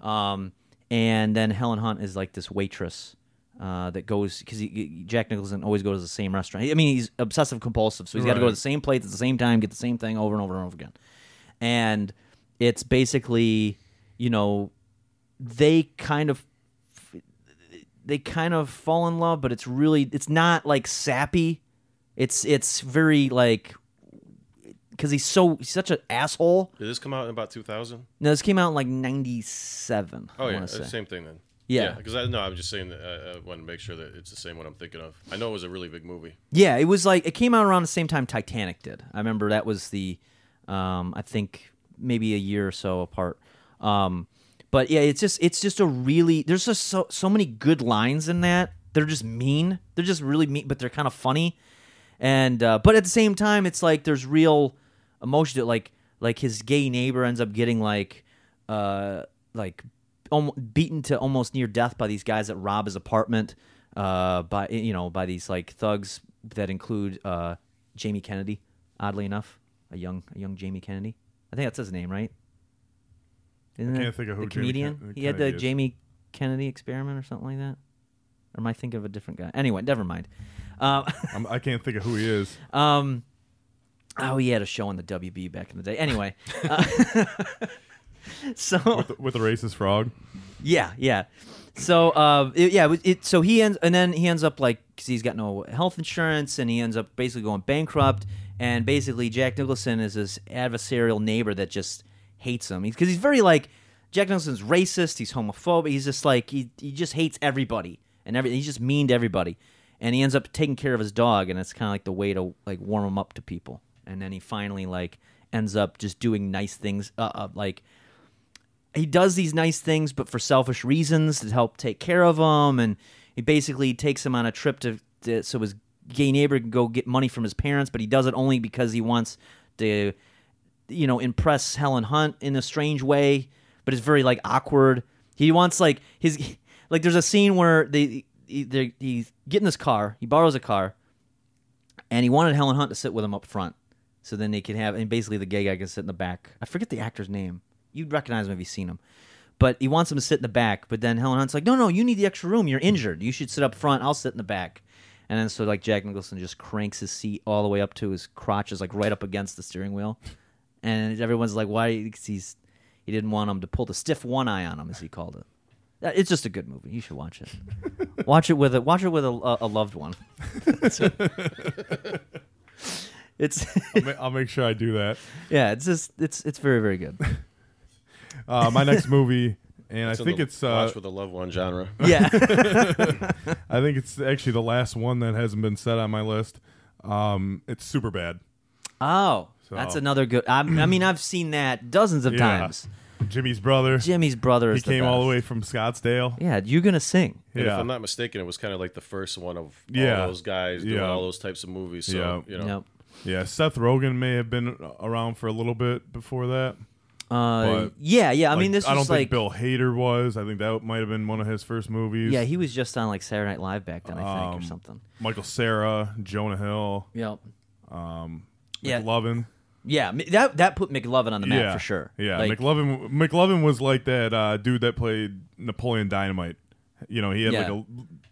um, and then Helen Hunt is like this waitress uh, that goes because Jack Nicholson always goes to the same restaurant. I mean, he's obsessive compulsive, so he's got to go to the same place at the same time, get the same thing over and over and over again. And it's basically, you know, they kind of they kind of fall in love, but it's really it's not like sappy. It's it's very like because he's so he's such an asshole. Did this come out in about 2000? No, this came out in like '97. Oh I yeah, say. uh, same thing then. Yeah. because I know I'm just saying that uh, I want to make sure that it's the same one I'm thinking of. I know it was a really big movie. Yeah, it was like it came out around the same time Titanic did. I remember that was the, um, I think maybe a year or so apart. Um, but yeah, it's just it's just a really there's just so so many good lines in that. They're just mean. They're just really mean, but they're kind of funny. And uh, but at the same time, it's like there's real emotion to it. Like like his gay neighbor ends up getting like uh like beaten to almost near death by these guys that rob his apartment uh by you know by these like thugs that include uh Jamie Kennedy oddly enough. A young a young Jamie Kennedy. I think that's his name right? Isn't I can't think of who the Jamie comedian? Ken- he had the is. Jamie Kennedy experiment or something like that? Or am I thinking of a different guy? Anyway never mind. Um *laughs* I'm, I can't think of who he is. um, oh, he had a show on the WB back in the day. Anyway, uh, *laughs* *laughs* *laughs* so with, the, with the racist frog. yeah, yeah. So uh, it, yeah, it, it so he ends and then he ends up like because he's got no health insurance and he ends up basically going bankrupt. And basically, Jack Nicholson is this adversarial neighbor that just hates him because he's very like Jack Nicholson's racist. He's homophobic. He's just like he he just hates everybody and every he's just mean to everybody. And he ends up taking care of his dog, and it's kind of like the way to like warm him up to people. And then he finally like ends up just doing nice things, uh, uh, like he does these nice things, but for selfish reasons to help take care of him. And he basically takes him on a trip to, to so his gay neighbor can go get money from his parents, but he does it only because he wants to, you know, impress Helen Hunt in a strange way. But it's very like awkward. He wants like his like. There's a scene where they he, they he this car. He borrows a car, and he wanted Helen Hunt to sit with him up front, so then they could have and basically the gay guy can sit in the back. I forget the actor's name. You'd recognize him if you've seen him. But he wants him to sit in the back. But then Helen Hunt's like, no, no, you need the extra room. You're injured. You should sit up front. I'll sit in the back. And then so like Jack Nicholson just cranks his seat all the way up to his crotch is like right up against the steering wheel, and everyone's like, why? Because he's he didn't want him to pull the stiff one eye on him, as he called it. Uh, It's just a good movie. You should watch it. *laughs* watch it with a watch it with a, a, a loved one. *laughs* it's I'll, I'll make sure I do that. *laughs* yeah, it's just it's it's very very good. Uh, my next *laughs* movie, and It's I think it's uh, watch with a loved one genre. *laughs* Yeah, *laughs* I think it's actually the last one that hasn't been set on my list. Um, it's super bad. Oh, that's another good. I, I mean, I've seen that dozens of Yeah. times. Jimmy's brother. Jimmy's brother he is the came all the best. way from Scottsdale. Yeah, you're gonna sing. And Yeah. if I'm not mistaken, it was kind of like the first one of Yeah. all those guys doing Yeah. all those types of movies. So Yeah. you know, Yep. Yeah, Seth Rogen may have been around for a little bit before that. Uh, But, yeah, yeah. I mean, this I don't was think like, Bill Hader was. I think that might have been one of his first movies. yeah, he was just on like Saturday Night Live back then, I think, Um, or something. Michael Cera, Jonah Hill, Yep. um, Yeah. McLovin. Yeah, mi- that that put McLovin on the map yeah, for sure. Yeah, Like, McLovin. McLovin was like that uh, dude that played Napoleon Dynamite. You know, he had like Yeah. a l-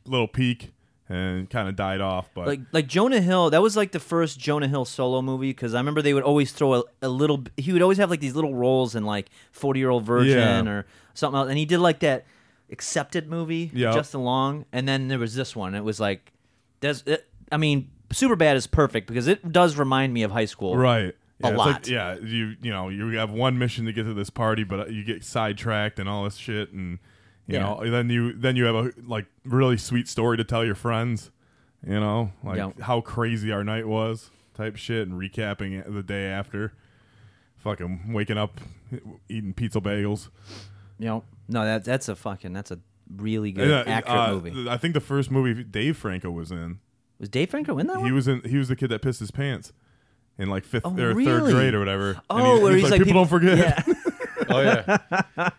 little peak and kind of died off. But like like Jonah Hill. That was like the first Jonah Hill solo movie because I remember they would always throw a, a little. He would always have like these little roles in like Forty Year Old Virgin Yeah. or something else, and he did like that accepted movie, Yep. Justin Long, and then there was this one. It was like, there's, it, I mean, Superbad is perfect because it does remind me of high school. right. A Yeah, it's lot. Like, yeah, you you know you have one mission to get to this party, but you get sidetracked and all this shit, and you Yeah. know then you then you have a like really sweet story to tell your friends. You know, like Yep. how crazy our night was, type shit, and recapping it the day after. Fucking waking up, eating pizza bagels. You know, no, that that's a fucking that's a really good And, uh, accurate uh, movie. I think the first movie Dave Franco was in. Was Dave Franco in that He one? was in. He was the kid that pissed his pants in like fifth Oh, or third grade or whatever. And Oh, he- where he's he's like, like, people, don't forget. Yeah. *laughs* oh yeah,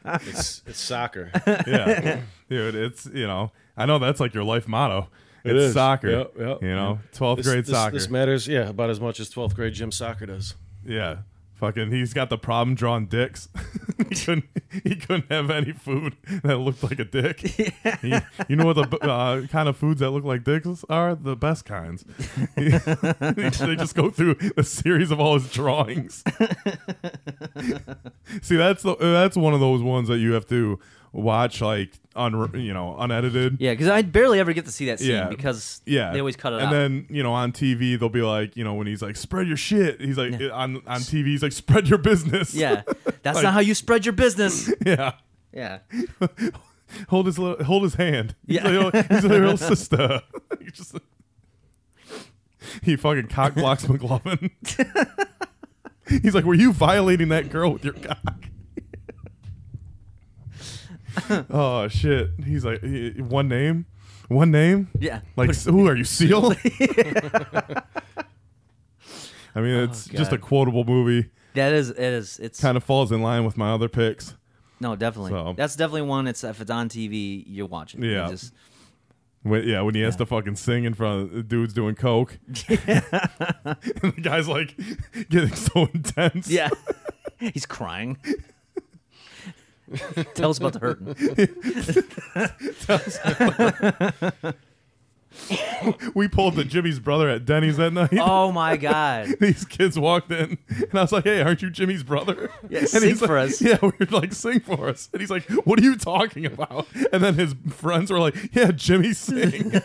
*laughs* it's it's soccer. Yeah. dude, it's you know. I know that's like your life motto. It it's is. soccer. Yep, yep. You know, twelfth grade this, soccer. This matters, yeah, about as much as twelfth grade gym soccer does. yeah, fucking he's got the problem drawing dicks. *laughs* he couldn't he couldn't have any food that looked like a dick. *laughs* He- you know what the uh, kind of foods that look like dicks are? The best kinds. *laughs* they just go through a series of all his drawings. See, that's the that's one of those ones that you have to watch like un you know unedited. Yeah, because I barely ever get to see that scene Yeah. because Yeah, they always cut it out. and out. then you know on TV they'll be like, you know, when he's like, "Spread your shit," he's like on on TV he's like, "Spread your business." yeah, *laughs* that's Like- not how you spread your business. *laughs* yeah. Yeah, *laughs* Hold his li- hold his hand. He's Yeah. like, oh, he's a oh, little sister. He just he fucking cock blocks McLovin. he's like, "Were you violating that girl with your cock?" *laughs* oh shit! He's like, "Eh, one name, one name. yeah. Like, who are you, Seal? *laughs* I mean, it's just a Oh, God. quotable movie. that is it is it's Kind of falls in line with my other picks. no definitely So- that's definitely one. It's if it's on TV, you're watching. You Yeah. just- When, yeah, when he has to fucking sing in front of the dudes doing coke, *laughs* and the guy's like getting so intense. yeah. He's crying. *laughs* Tell us about the hurting. *laughs* we pulled the Jimmy's brother at Denny's that night. Oh my god. *laughs* These kids walked in, and I was like, "Hey, aren't you Jimmy's brother?" Yeah, and sing he's like- for us. Yeah, we were like, "Sing for us," and he's like, "What are you talking about?" And then his friends were like, "Yeah, Jimmy, sing."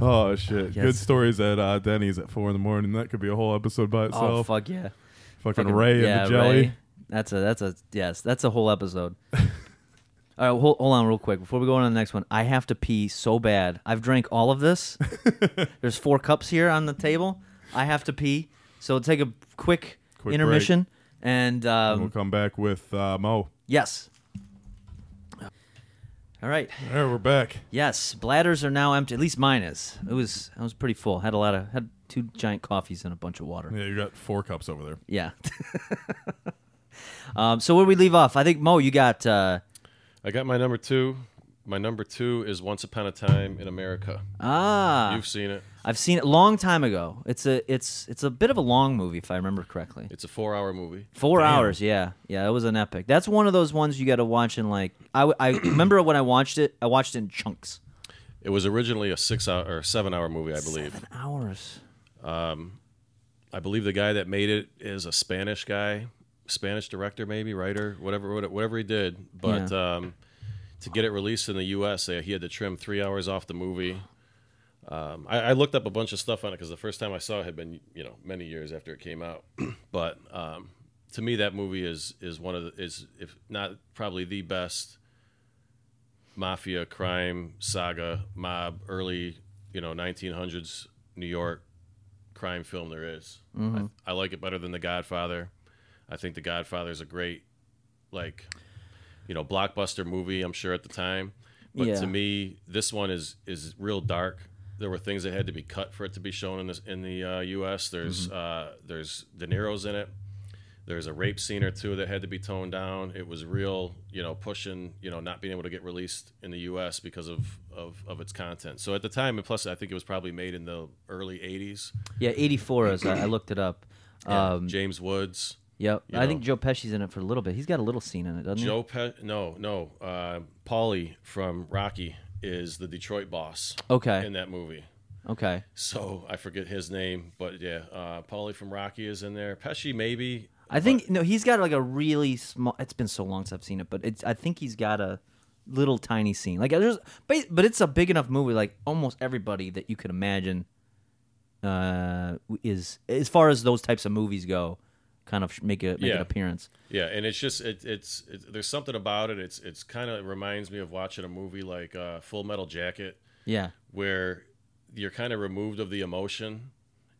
oh shit! Good stories at uh, Denny's at four in the morning. That could be a whole episode by itself. Oh fuck yeah. Fucking, Fucking- Ray yeah, and the jelly. Ray. That's a that's a yes, that's a whole episode. *laughs* All right, hold, hold on real quick before we go on to the next one. I have to pee so bad. I've drank all of this. *laughs* There's four cups here on the table. I have to pee, so take a quick, Quick intermission. And um, We'll come back with uh, Mo. yes. All right. There, we're back. Yes, bladders are now empty. At least mine is. It was. I was pretty full. Had a lot of. Had two giant coffees and a bunch of water. Yeah, you got four cups over there. Yeah. *laughs* um, so where do we leave off? I think Mo, you got. Uh, I got my number two. My number two is Once Upon a Time in America. ah, You've seen it. I've seen it a long time ago. It's a it's it's a bit of a long movie if I remember correctly. It's a four-hour movie. Four Damn. hours, yeah, yeah. It was an epic. That's one of those ones you got to watch in like. I I *clears throat* remember when I watched it. I watched it in chunks. It was originally a six-hour or seven-hour movie, I believe. Seven hours. Um, I believe the guy that made it is a Spanish guy, Spanish director, maybe writer, whatever, whatever he did. But um, to get it released in the U.S., they, he had to trim three hours off the movie. Um, I, I looked up a bunch of stuff on it because the first time I saw it had been, you know, many years after it came out. *clears throat* but um, to me, that movie is is one of the is if not probably the best mafia crime saga mob early, you know, 1900s New York crime film there is. I, I like it better than The Godfather. I think The Godfather is a great, like, you know, blockbuster movie. I'm sure at the time, but Yeah. to me, this one is is real dark. There were things that had to be cut for it to be shown in this in the uh, U.S. There's uh, there's De Niro's in it. There's a rape scene or two that had to be toned down. It was real, you know, pushing, you know, not being able to get released in the U.S. because of, of, of its content. So at the time, and plus, I think it was probably made in the early '80s. Yeah, eighty four is. I, I looked it up. Um, James Woods, yep. you I think. Joe Pesci's in it for a little bit. He's got a little scene in it, doesn't he? Joe Pe- no, no, uh, Paulie from Rocky is the Detroit boss? Okay. in that movie. Okay. So I forget his name, but yeah, uh, Paulie from Rocky is in there. Pesci maybe. I think no, he's got like a really small. It's been so long since I've seen it, but it's. I think he's got a little tiny scene. Like there's, but, but it's a big enough movie. Like almost everybody that you could imagine, uh, is as far as those types of movies go, kind of make a make an appearance. Yeah, and it's just it, it's it, there's something about it. It's it's kind of reminds me of watching a movie like uh, Full Metal Jacket, Yeah. where you're kind of removed of the emotion,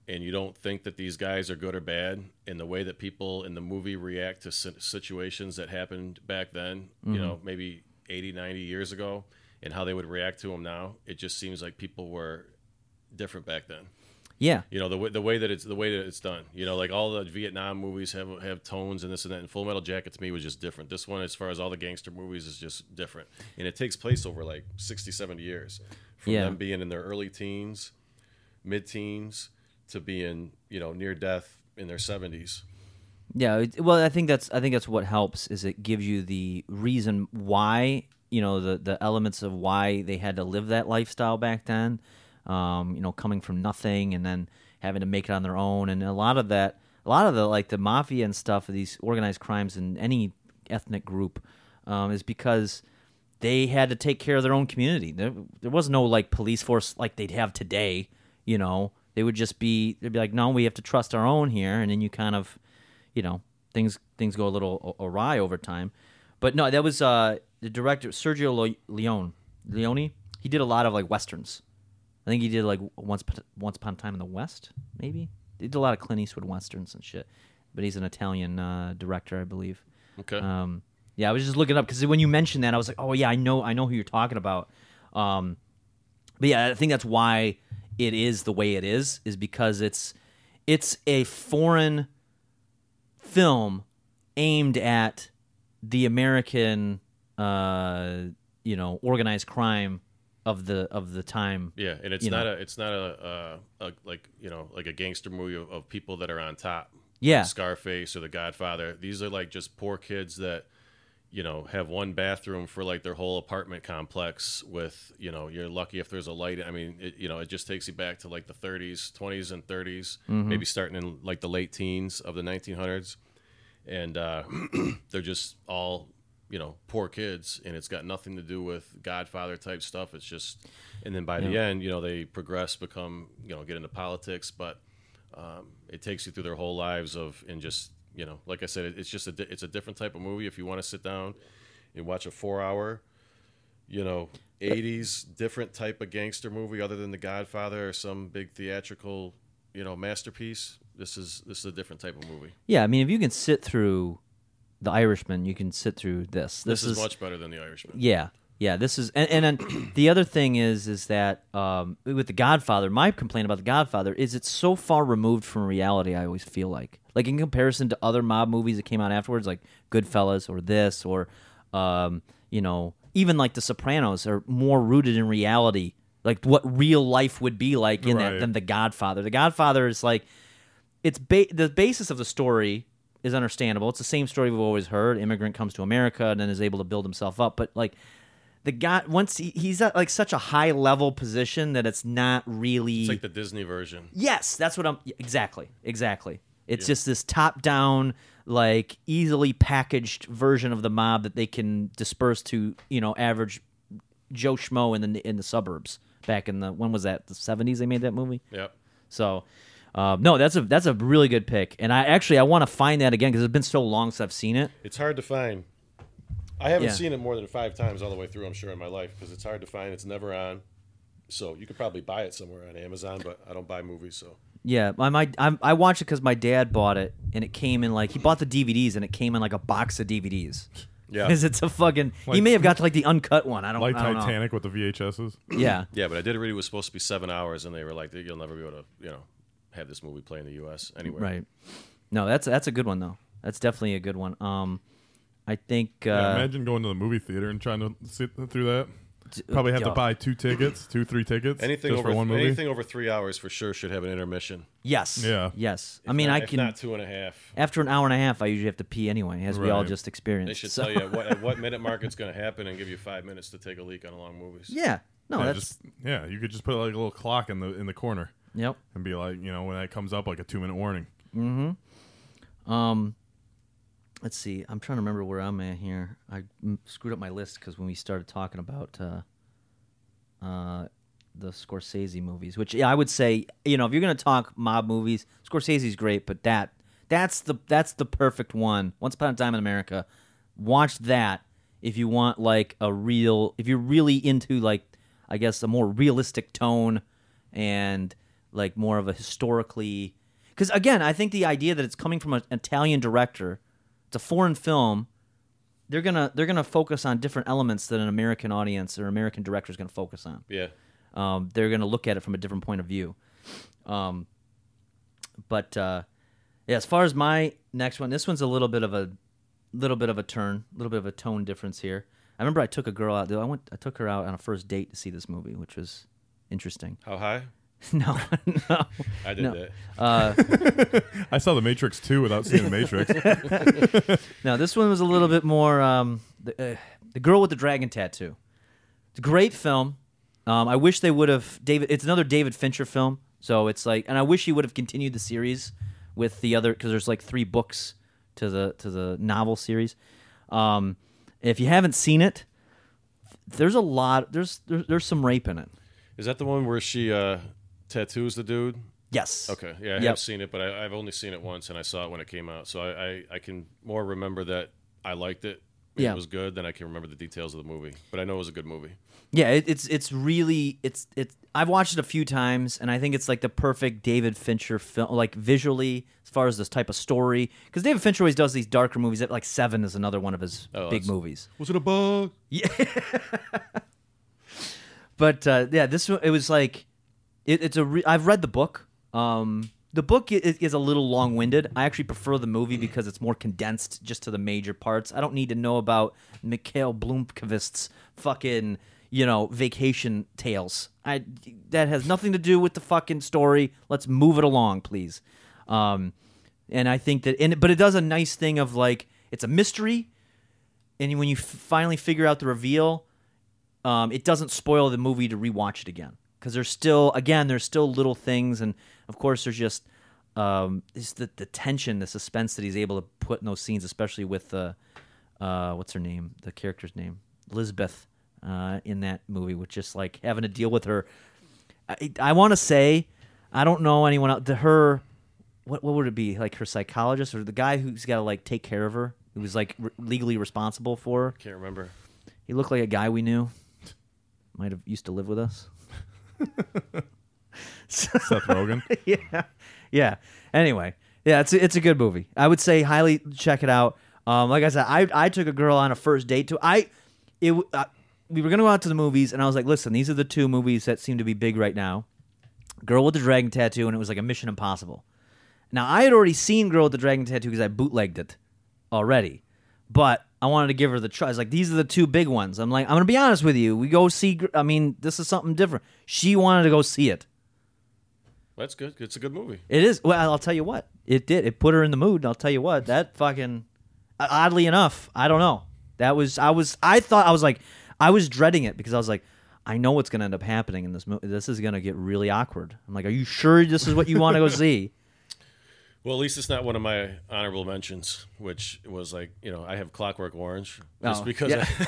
and you don't think that these guys are good or bad. And the way that people in the movie react to situations that happened back then, you know, maybe 80, 90 years ago, and how they would react to them now, it just seems like people were different back then. Yeah. You know the way the way that it's the way that it's done. You know, like all the Vietnam movies have have tones and this and that. And Full Metal Jacket to me was just different. This one, as far as all the gangster movies, is just different. And it takes place over like 60, 70 years, from Yeah. them being in their early teens, mid teens, to being you know near death in their 70s. Yeah, well, I think that's I think that's what helps is it gives you the reason why you know the the elements of why they had to live that lifestyle back then. Um, you know, coming from nothing and then having to make it on their own, and a lot of that, a lot of the like the mafia and stuff of these organized crimes in any ethnic group um, is because they had to take care of their own community. There, there was no like police force like they'd have today. You know, they would just be they'd be like, no, we have to trust our own here, and then you kind of, you know, things things go a little awry over time. But no, that was uh, the director Sergio Leone. Leone. He did a lot of like westerns. I think he did like once Upon- once upon a time in the West, maybe. He did a lot of Clint Eastwood westerns and shit. But he's an Italian uh, director, I believe. Okay. Um, yeah, I was just looking up because when you mentioned that, I was like, oh yeah, I know, I know who you're talking about. Um, but yeah, I think that's why it is the way it is, is because it's it's a foreign film aimed at the American, uh, you know, organized crime of the of the time. yeah, and it's not know. a it's not a, a, a like you know like a gangster movie of, of people that are on top. Yeah. Scarface or The Godfather. These are like just poor kids that you know have one bathroom for like their whole apartment complex with you know you're lucky if there's a light i mean it, you know it just takes you back to like the 30s 20s and 30s maybe starting in like the late teens of the 1900s and uh, *clears throat* they're just all you know poor kids and it's got nothing to do with godfather type stuff. It's just and then by the end you know they progress become you know get into politics but um, it takes you through their whole lives of and just you know like i said it's just a di- it's a different type of movie. If you want to sit down and watch a four hour you know 80s different type of gangster movie other than the godfather or some big theatrical you know masterpiece this is this is a different type of movie. Yeah, I mean, if you can sit through The Irishman, you can sit through this. this, is, much better than the irishman Yeah, yeah. This is, and, and then *clears throat* the other thing is, is that um, with the Godfather, my complaint about the Godfather is it's so far removed from reality. I always feel like, like in comparison to other mob movies that came out afterwards, like Goodfellas or this, or um, you know, even like The Sopranos are more rooted in reality, like what real life would be like in that Right. than the Godfather. The Godfather is like it's ba- the basis of the story is understandable. It's the same story we've always heard. Immigrant comes to America and then is able to build himself up. But like the guy, once he, he's at like such a high level position that it's not really. it's like the disney version yes, that's what I'm. Exactly, exactly. It's just this top down, like easily packaged version of the mob that they can disperse to you know average Joe Schmo in the in the suburbs. Back in the when was that the seventies? They made that movie. yep So, um, no, that's a that's a really good pick, and I actually I want to find that again because it's been so long since I've seen it. It's hard to find. I haven't Yeah. seen it more than five times all the way through. I'm sure in my life because it's hard to find. It's never on, so you could probably buy it somewhere on Amazon. But I don't buy movies, so Yeah, my, my I, I watched it because my dad bought it, and it came in like he bought the DVDs, and it came in like a box of DVDs. *laughs* yeah, Because it's a fucking. he may have got to like the uncut one. I don't. Like I don't Titanic with the VHSs. Know. Yeah, yeah. But I did read it was supposed to be seven hours, and they were like, "You'll never be able to, you know, have this movie play in the U.S. anywhere." right. No, that's that's a good one though. That's definitely a good one. Um, I think. Uh, Yeah, imagine going to the movie theater and trying to sit through that. Probably have to buy two tickets, two, three tickets, Anything just over for one movie. anything over three hours for sure should have an intermission. Yes. Yeah. Yes. I mean, not- I if can. not two and a half. after an hour and a half, I usually have to pee anyway, as we all Right. just experienced. They should so- tell you what, at what *laughs* minute mark it's going to happen and give you five minutes to take a leak on a long movies. Yeah. No, yeah, that's. just yeah, you could just put like a little clock in the in the corner Yep. and be like, you know, when that comes up, like a two minute warning. Mm-hmm. Um, let's see. I'm trying to remember where I'm at here. I screwed up my list because when we started talking about uh, uh, the Scorsese movies, which yeah, I would say, you know, if you're gonna talk mob movies, Scorsese's great, but that that's the that's the perfect one. Once Upon a Time in America, watch that if you want like a real, if you're really into like, I guess a more realistic tone and like more of a historically because again i think the idea that it's coming from an italian director it's a foreign film they're gonna they're gonna focus on different elements that an american audience or american director is gonna focus on Yeah. um, they're gonna look at it from a different point of view um, but uh, yeah as far as my next one this one's a little bit of a little bit of a turn a little bit of a tone difference here i remember i took a girl out i went i took her out on a first date to see this movie which was interesting How high? *laughs* no, no. I did No. that. Uh, *laughs* I saw The Matrix 2 without seeing The Matrix. *laughs* no, this one was a little bit more. Um, the, uh, the girl with the dragon tattoo. It's a great film. Um, I wish they would have David. It's another David Fincher film, so it's like, and I wish he would have continued the series with the other because there's like three books to the to the novel series. Um, if you haven't seen it, there's a lot. There's there's, there's some rape in it. Is that the one where she uh, tattoos the dude? Yes. Okay, yeah, I Yep. have seen it, but I, I've only seen it once, and I saw it when it came out. So I, I, I can more remember that I liked it. and Yeah. it was good. Then I can remember the details of the movie, but I know it was a good movie. Yeah, it, it's it's really it's it's. I've watched it a few times, and I think it's like the perfect David Fincher film, like visually as far as this type of story. Because David Fincher always does these darker movies. That like Seven is another one of his Oh, big movies. Was it a bug? Yeah. *laughs* but uh, yeah, this one it was like it, it's a. Re- I've read the book. Um, the book is, is a little long winded. I actually prefer the movie because it's more condensed, just to the major parts. I don't need to know about Mikael Blomkvist's fucking you know vacation tales. I that has nothing to do with the fucking story. Let's move it along, please. Um, and I think that, and but it does a nice thing of like it's a mystery, and when you f- finally figure out the reveal, um, it doesn't spoil the movie to rewatch it again because there's still again there's still little things and of course there's just um, the the tension the suspense that he's able to put in those scenes especially with the uh, what's her name the character's name Elizabeth uh, in that movie with just like having to deal with her I, I want to say I don't know anyone else the her what what would it be like her psychologist or the guy who's got to like take care of her who was like re- legally responsible for her Can't remember. he looked like a guy we knew. Might have used to live with us. *laughs* Seth Rogen. *laughs* yeah, yeah. Anyway, yeah, it's a, it's a good movie. I would say highly check it out. Um, like I said, I I took a girl on a first date to I it uh, we were gonna go out to the movies, and I was like, listen, these are the two movies that seem to be big right now. Girl with the Dragon Tattoo, and it was like a Mission Impossible. Now I had already seen Girl with the Dragon Tattoo because I bootlegged it already, but I wanted to give her the choice. Like, these are the two big ones. I'm like, I'm gonna be honest with you. We go see. I mean, this is something different. She wanted to go see it. That's good. It's a good movie. It is. Well, I'll tell you what. It did. It put her in the mood. And I'll tell you what. That fucking. Oddly enough, I don't know. That was. I was. I thought. I was like. I was dreading it because I was like. I know what's going to end up happening in this movie. This is going to get really awkward. I'm like, are you sure this is what you want to go *laughs* see? Well, at least it's not one of my honorable mentions, which was like, you know, I have Clockwork Orange just Oh, because yeah. I,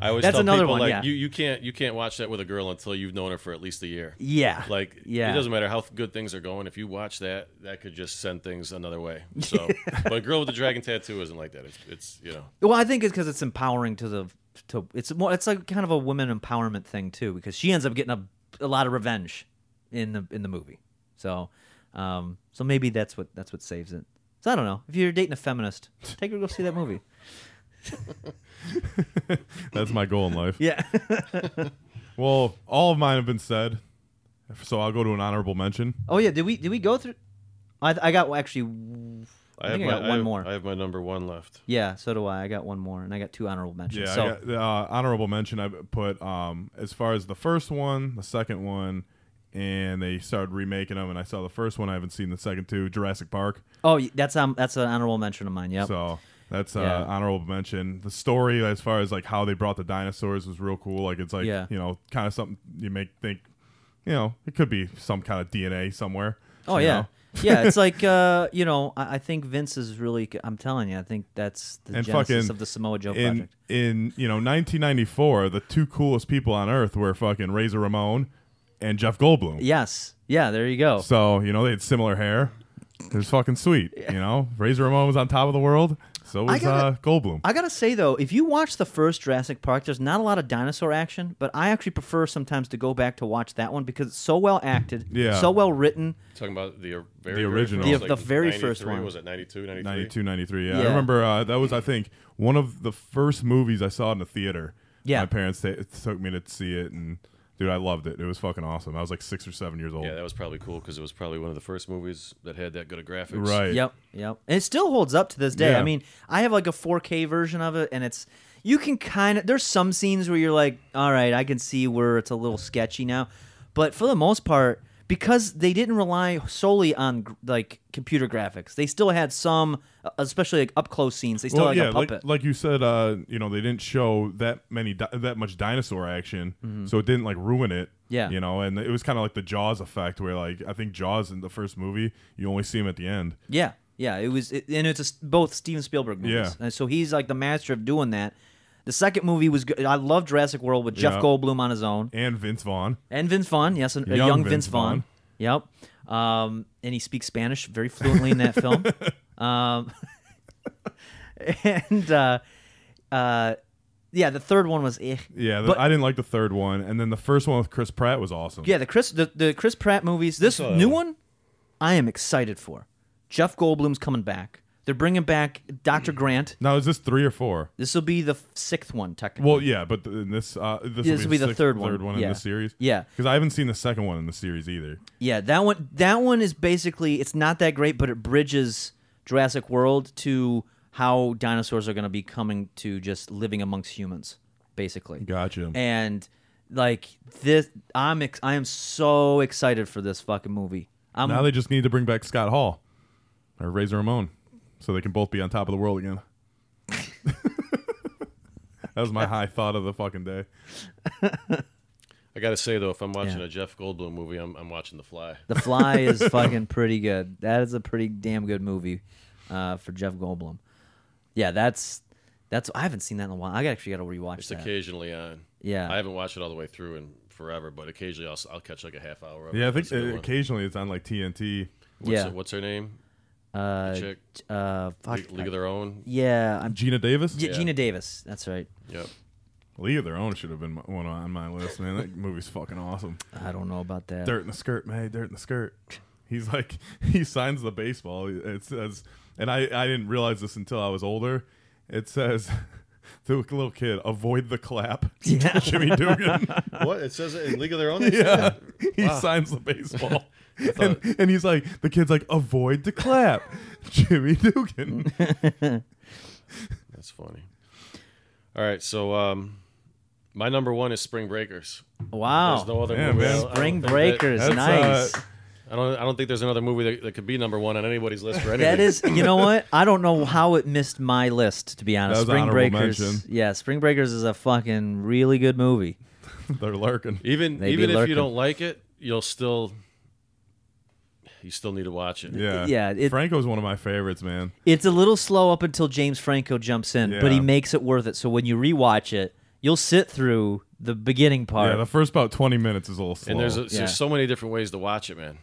*laughs* I always That's tell another people one, like yeah. you, you can't you can't watch that with a girl until you've known her for at least a year. Yeah. Like Yeah. it doesn't matter how good things are going. If you watch that, that could just send things another way. *laughs* So, but Girl with the Dragon Tattoo isn't like that. It's, it's you know, Well, I think it's because it's empowering to the to it's more it's like kind of a women empowerment thing too because she ends up getting a, a lot of revenge in the in the movie. So, um, so maybe that's what that's what saves it. So I don't know if you're dating a feminist, *laughs* take her to go see that movie. *laughs* That's my goal in life. Yeah. *laughs* Well, all of mine have been said, so I'll go to an honorable mention. oh yeah. Did we did we go through? I I got actually. I, have think my, I got one have- more. I have my number one left. yeah, so do I. I got one more, and I got two honorable mentions. Yeah, so I got, uh, honorable mention. I put um, as far as the first one, the second one, and they started remaking them. And I saw the first one. I haven't seen the second two. Jurassic Park. oh, that's um that's an honorable mention of mine. Yep. So that's uh, Yeah. honorable mention. The story, as far as like how they brought the dinosaurs, was real cool. Like it's like Yeah. you know, kind of something you make think. You know, it could be some kind of DNA somewhere. Oh yeah, know? *laughs* yeah. It's *laughs* like uh, you know, I, I think Vince is really. I'm telling you, I think that's the And genesis fucking of the Samoa Joe in project. in you know 1994, the two coolest people on earth were fucking Razor Ramon and Jeff Goldblum. Yes, yeah. There you go. So you know they had similar hair. It was fucking sweet. You know, Razor Ramon was on top of the world. So I was gotta- uh, Goldblum. I gotta say though, if you watch the first Jurassic Park, there's not a lot of dinosaur action, but I actually prefer sometimes to go back to watch that one because it's so well acted, Yeah. so well written. Talking about the uh, very, The original. first, The- the very first one. Was it 92, 93? 92, 93. Yeah, I remember uh, that was I think one of the first movies I saw in the theater. Yeah. my parents ta- took me to see it, and dude, I loved it. It was fucking awesome. I was like six or seven years old. Yeah, that was probably cool because it was probably one of the first movies that had that good of graphics. right. Yep, yep. And it still holds up to this day. Yeah. I mean, I have like a 4K version of it, and it's you can kind of there's some scenes where you're like, all right, I can see where it's a little sketchy now, but for the most part, because they didn't rely solely on like computer graphics. They still had some, uh, especially like up close scenes. They still well, had yeah, like a puppet. like, like you said, uh, you know, they didn't show that many di- that much dinosaur action, so it didn't like ruin it. Mm-hmm. Yeah. you know, and it was kind of like the Jaws effect, where like I think Jaws in the first movie, you only see him at the end. yeah, yeah. It was, it, and it's a both Steven Spielberg movies. Yeah. and so he's like the master of doing that. The second movie was good. I love Jurassic World with Jeff Yeah. Goldblum on his own And Vince Vaughn. and Vince Vaughn. Yes, a, a Young young, Vince Vince, Vaughn. Yep. Um, and he speaks Spanish very fluently in that film. *laughs* Um, *laughs* and uh, uh, yeah, the third one was eh. Yeah, the, But- I didn't like the third one, and then the first one with Chris Pratt was awesome. Yeah, the Chris the, the Chris Pratt movies. This saw that new one. one, I am excited for. Jeff Goldblum's coming back. They're bringing back Dr. Grant. Now is this three or four? This will be the f- sixth one, technically. Well, yeah, but th- in this uh, this, This will be the sixth- third one. third one Yeah. in the series. Yeah. because I haven't seen the second one in the series either. Yeah, that one. That one is basically it's not that great, but it bridges Jurassic World to how dinosaurs are going to be coming to just living amongst humans, basically. Gotcha. And like this, I'm ex- I am so excited for this fucking movie. I'm now they just need to bring back Scott Hall or Razor Ramon, so they can both be on top of the world again. *laughs* that was my high thought of the fucking day. I gotta say though, if I'm watching Yeah. a Jeff Goldblum movie, I'm, I'm watching The Fly. The Fly is *laughs* fucking pretty good. That is a pretty damn good movie uh, for Jeff Goldblum. Yeah, that's that's I haven't seen that in a while. I actually got to rewatch It's that. occasionally on. Yeah. I haven't watched it all the way through in forever, but occasionally I'll, s- I'll catch like a half hour of it. Yeah, I if think it's a good uh, one. occasionally it's on like TNT. What's, Yeah. her, what's her name? Uh, Chick. uh, fuck, League, League of Their Own. yeah, I'm Geena Davis. G- Yeah. Geena Davis. That's right. Yep. League of Their Own should have been my- one on my list, man. That movie's fucking awesome. I don't know about that. Dirt in the skirt, man. Dirt in the skirt. He's like *laughs* he signs the baseball. It says, and I I didn't realize this until I was older. It says *laughs* to a little kid, avoid the clap. *laughs* Yeah. Jimmy Dugan. what? It says it in League of Their Own? yeah, that? he signs the baseball. *laughs* And, and he's like, the kid's like, avoid the clap, *laughs* Jimmy Dugan. That's funny. All right, so um, my number one is Spring Breakers. Wow. There's no other Yeah, movie. man. I don't- I Spring don't think Breakers, That's, nice. uh, I don't. I don't think there's another movie that, that could be number one on anybody's list for anything. that is, you know *laughs* what? I don't know how it missed my list. To be honest, That was Spring honorable Breakers. mention. Yeah, Spring Breakers is a fucking really good movie. They're lurking. even They be even if lurking. you don't like it, you'll still you still need to watch it. Yeah, Yeah, it- Franco's one of my favorites, man. It's a little slow up until James Franco jumps in, but he makes it worth it. So when you rewatch it, you'll sit through the beginning part. Yeah, the first about twenty minutes is a little slow. And there's a, Yeah. there's so many different ways to watch it, man.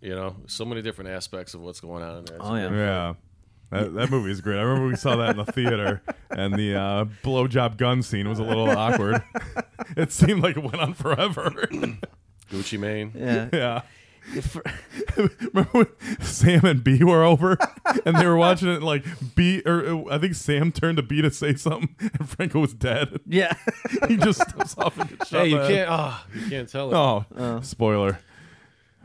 You know, so many different aspects of what's going on in there. It's Oh, yeah. Yeah. That, that movie is great. I remember we saw that in the theater, and the uh, blowjob gun scene was a little awkward. *laughs* it seemed like it went on forever. Gucci Mane. yeah. yeah. For- *laughs* Remember when Sam and B were over, *laughs* and they were watching it? Like B, or uh, I think Sam turned to B to say something, *laughs* and Franco was dead. yeah. he just steps off and gets shot. Hey, you the head. can't. Oh, you can't tell it. Oh, spoiler.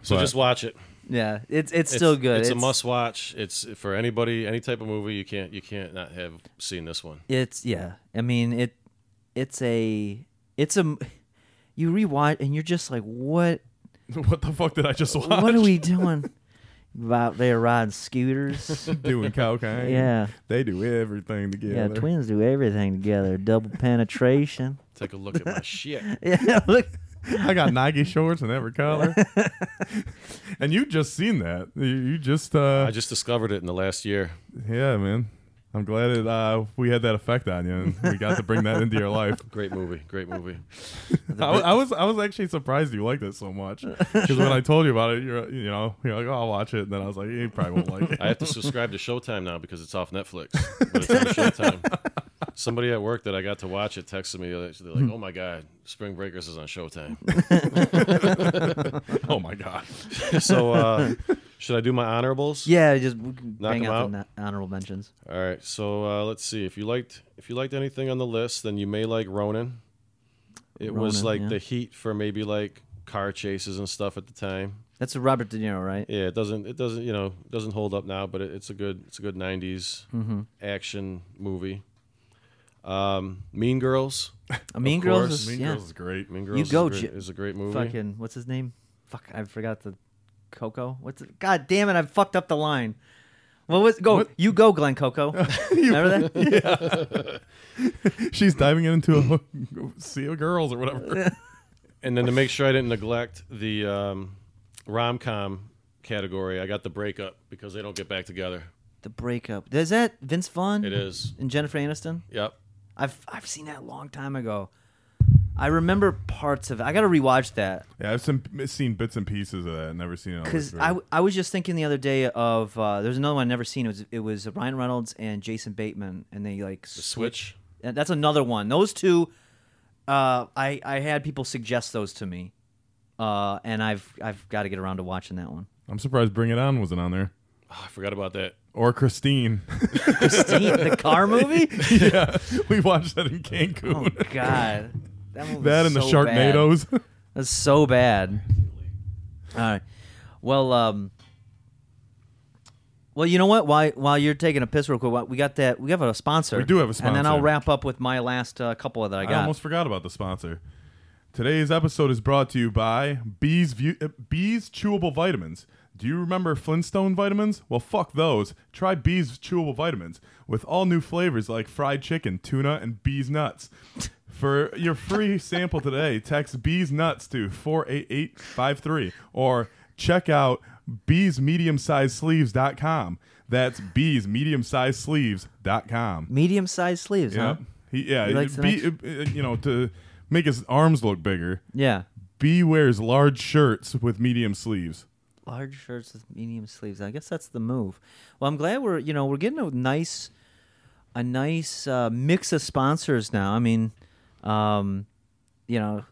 so but- just watch it. yeah. It's it's still good. It's, a must watch. It's for anybody, any type of movie. You can't you can't not have seen this one. It's yeah. I mean it. It's a. It's a. You rewatch and you're just like, what? *laughs* What the fuck did I just watch? What are we doing? About there riding scooters. *laughs* doing cocaine? Yeah. they do everything together. Yeah, twins do everything together. Double penetration. *laughs* Take a look at my shit. Yeah, look. I got Nike shorts in every color. and you just seen that. You, you just uh I just discovered it in the last year. yeah, man. I'm glad it uh we had that effect on you and we got to bring that into your life. *laughs* Great movie. Great movie. *laughs* I, wa- I was I was actually surprised you liked it so much *laughs* because when I told you about it, you're you know you're like oh, I'll watch it, and then I was like you probably won't like it. I have to subscribe to Showtime now because it's off Netflix. But it's on Showtime. Somebody at work that I got to watch it texted me. uh, They're like, "Oh my god, Spring Breakers is on Showtime." oh my god, so, uh, should I do my honorables? Yeah, just we can Knock bang 'em out, the no- honorable mentions. All right. So uh, let's see. If you liked if you liked anything on the list, then you may like Ronin. It was like yeah. the heat for maybe like car chases and stuff at the time. That's a Robert De Niro, right? Yeah, it doesn't it doesn't you know it doesn't hold up now, but it, it's a good it's a good '90s Mm-hmm. action movie. Um, mean Girls. *laughs* Uh, mean Girls course, is Mean yeah. Girls is great. Mean Girls go, is, a Ji- great, is a great movie. Fucking what's his name? Fuck, I forgot the Coco. What's it? God damn it! I've fucked up the line. What was go? What? You go, Glenn Coco. *laughs* Remember that? *laughs* She's diving into a sea of girls or whatever. *laughs* And then to make sure I didn't neglect the um, rom com category, I got the breakup because they don't get back together. The breakup. Is that Vince Vaughn? It is. And Jennifer Aniston. Yep. I've I've seen that a long time ago. I remember parts of it. I got to rewatch that Yeah, I've some, seen bits and pieces of that. Never seen it. all the way because through. I, w- I was just thinking the other day of uh, there's another one I've never seen. It was it was Ryan Reynolds and Jason Bateman, and they like The switch. And That's another one. Those two, uh, I I had people suggest those to me, uh, and I've I've got to get around to watching that one. I'm surprised Bring It On wasn't on there. Oh, I forgot about that. Or Christine. Christine, the car movie. *laughs* yeah, we watched that in Cancun. Oh God, that and the so bad. Sharknadoes. *laughs* That's so bad. All right. Well, um, well, you know what? While while you're taking a piss real quick, we got that. We have a sponsor. We do have a sponsor. and then I'll wrap up with my last uh, couple of that I got. I almost forgot about the sponsor. Today's episode is brought to you by Bees View- uh, Bees Chewable Vitamins. Do you remember Flintstone vitamins? Well, fuck those. Try Bees Chewable Vitamins with all new flavors like fried chicken, tuna, and Bees Nuts. For your free sample today, text Bees Nuts to 48853 or check out beesmediumsizesleeves.com. That's beesmediumsizesleeves.com. Medium sized sleeves, huh? Yep. He, yeah, He likes be, uh, you know, to make his arms look bigger. Yeah. B wears large shirts with medium sleeves. Large shirts with medium sleeves. I guess that's the move. Well, I'm glad we're you know we're getting a nice a nice uh, mix of sponsors now. I mean, um, you know,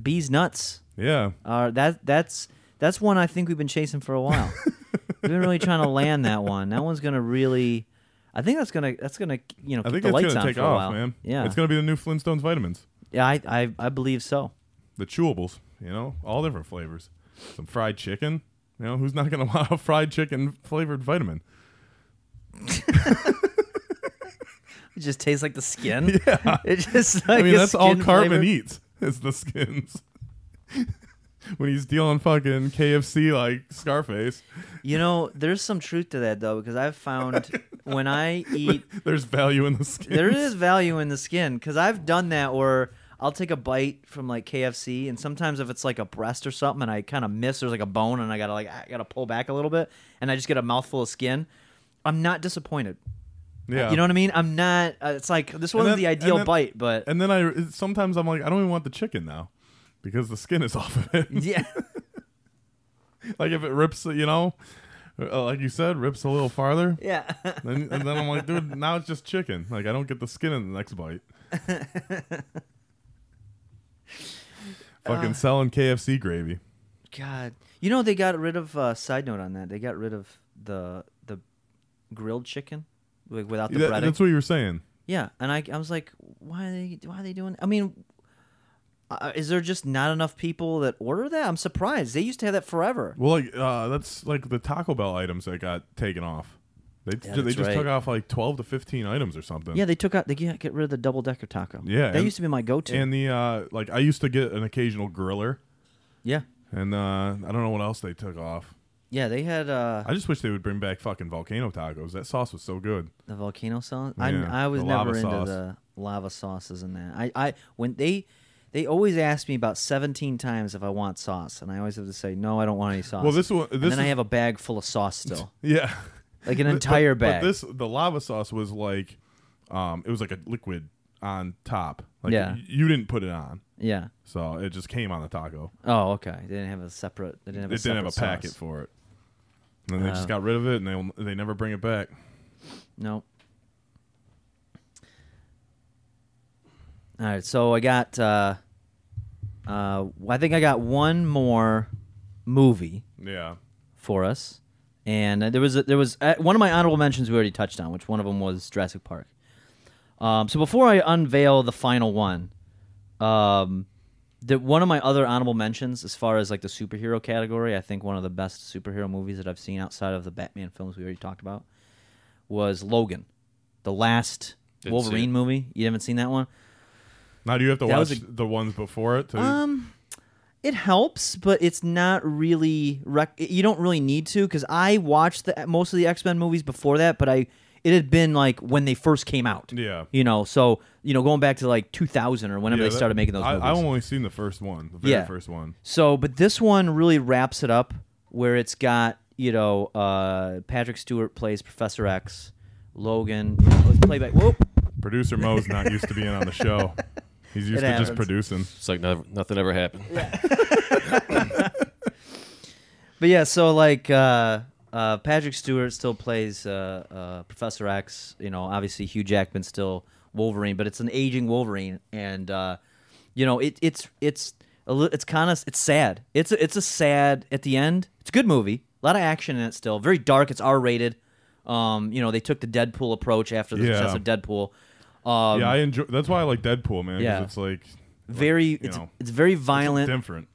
bees nuts. Yeah. Uh, that that's that's one I think we've been chasing for a while. *laughs* we've been really trying to land that one. That one's gonna really. I think that's gonna that's gonna you know I keep think the it's lights to on take for a off, while. man. Yeah, It's to be the new Flintstones vitamins. yeah, I, I I believe so. The chewables, you know, all different flavors. Some fried chicken. You know, who's not to *laughs* want a fried chicken flavored vitamin? *laughs* It just tastes like the skin. Yeah. *laughs* *laughs* It just like I mean, that's all Cartman flavor. eats is the skins. *laughs* when he's dealing fucking KFC like Scarface, You know, there's some truth to that though, because I've found when I eat, there's value in the skin. there is value in the skin. Because I've done that where I'll take a bite from like KFC, and sometimes if it's like a breast or something, and I kind of miss, there's like a bone, and I gotta like I gotta pull back a little bit, and I just get a mouthful of skin. I'm not disappointed. Yeah. You know what I mean? I'm not. Uh, it's like this wasn't then- the ideal then- bite, but And then I sometimes I'm like, I don't even want the chicken now because the skin is *laughs* off of it. *laughs* yeah, *laughs* like if it rips, you know, uh, like you said, rips a little farther. yeah. Then, and then I'm like, dude, now it's just chicken. Like I don't get the skin in the next bite. Fucking selling KFC gravy. God, you know they got rid of. Uh, side note on that, they got rid of the the grilled chicken, like without the That- breading. that's what you were saying. Yeah, and I, I was like, why are they why are they doing? I mean, uh, is there just not enough people that order that? I'm surprised. They used to have that forever. Well, like uh, that's like the Taco Bell items that got taken off. They Yeah, they that's just right. took off like twelve to fifteen items or something. Yeah, they took out they get, get rid of the double decker taco. Yeah, that and- used to be my go to. And the uh, like I used to get an occasional griller, Yeah, and uh, I don't know what else they took off. Yeah, they had uh, I just wish they would bring back fucking volcano tacos. That sauce was so good. the volcano sauce. Yeah, I I was never into sauce. the lava sauces and that. I I when they. They always ask me about 17 times if I want sauce, and I always have to say no. I don't want any sauce. Well, this one, and this then I have a bag full of sauce still, *laughs* yeah, like an entire but, bag. But this the lava sauce was like, um, it was like a liquid on top. Like Yeah. you didn't put it on, yeah. so it just came on the taco. Oh, okay. They didn't have a separate. They didn't have a it didn't have a packet for it. And then they Uh, just got rid of it, and they they never bring it back. No. All right, so I got. Uh, uh, I think I got one more movie Yeah, for us, and uh, there was a, there was uh, one of my honorable mentions we already touched on, which one of them was Jurassic Park. Um, so before I unveil the final one, um, the one of my other honorable mentions, as far as like the superhero category, I think one of the best superhero movies that I've seen outside of the Batman films we already talked about was Logan, the last Didn't Wolverine movie. You haven't seen that one? now do you have to That watch a- the ones before it? To, Um, It helps, but it's not really. Rec- you don't really need to because I watched the, most of the X Men movies before that, but I it had been like when they first came out. Yeah. You know, so you know, going back to like 2000 or whenever Yeah, they that- started making those I, movies. I've only seen the first one, the very Yeah. first one. So, but this one really wraps it up where it's got, you know, uh, Patrick Stewart plays Professor X, Logan, you know, let's play back. Whoop. Producer Mo's not used to being on the show. *laughs* He's used It to just producing. It's like never, nothing ever happened. Yeah. *laughs* But yeah, so like uh, uh, Patrick Stewart still plays uh, uh, Professor X. You know, obviously Hugh Jackman still Wolverine, but it's an aging Wolverine, and uh, you know it, it's it's a li- it's kind of it's sad. It's a, it's a sad at the end. It's a good movie, a lot of action in it still. Very dark. It's R rated. Um, you know, they took the Deadpool approach after the Yeah. success of Deadpool. Um, yeah, I enjoy. That's why I like Deadpool, man. 'cause Yeah. it's like very it's, know, it's very violent. different.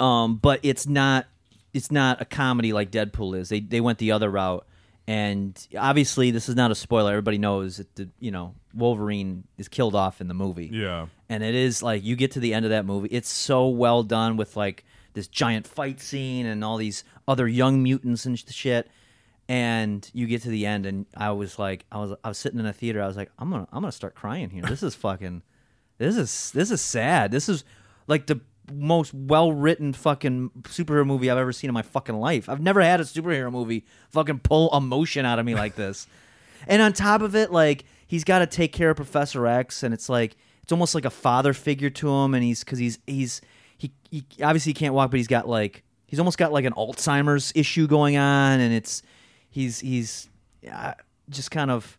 um, but it's not it's not a comedy like Deadpool is. They they went the other route, and obviously this is not a spoiler. Everybody knows that the you know Wolverine is killed off in the movie. Yeah, and it is like you get to the end of that movie, it's so well done with like this giant fight scene and all these other young mutants and shit. And you get to the end, and I was like, I was I was sitting in a theater. I was like, I'm gonna I'm gonna start crying here. This is *laughs* fucking, this is this is sad. This is like the most well written fucking superhero movie I've ever seen in my fucking life. I've never had a superhero movie fucking pull emotion out of me like this. *laughs* And on top of it, like he's got to take care of Professor X, and it's like it's almost like a father figure to him. And he's because he's he's he, he obviously he can't walk, but he's got like he's almost got like an Alzheimer's issue going on, and it's he's he's uh, just kind of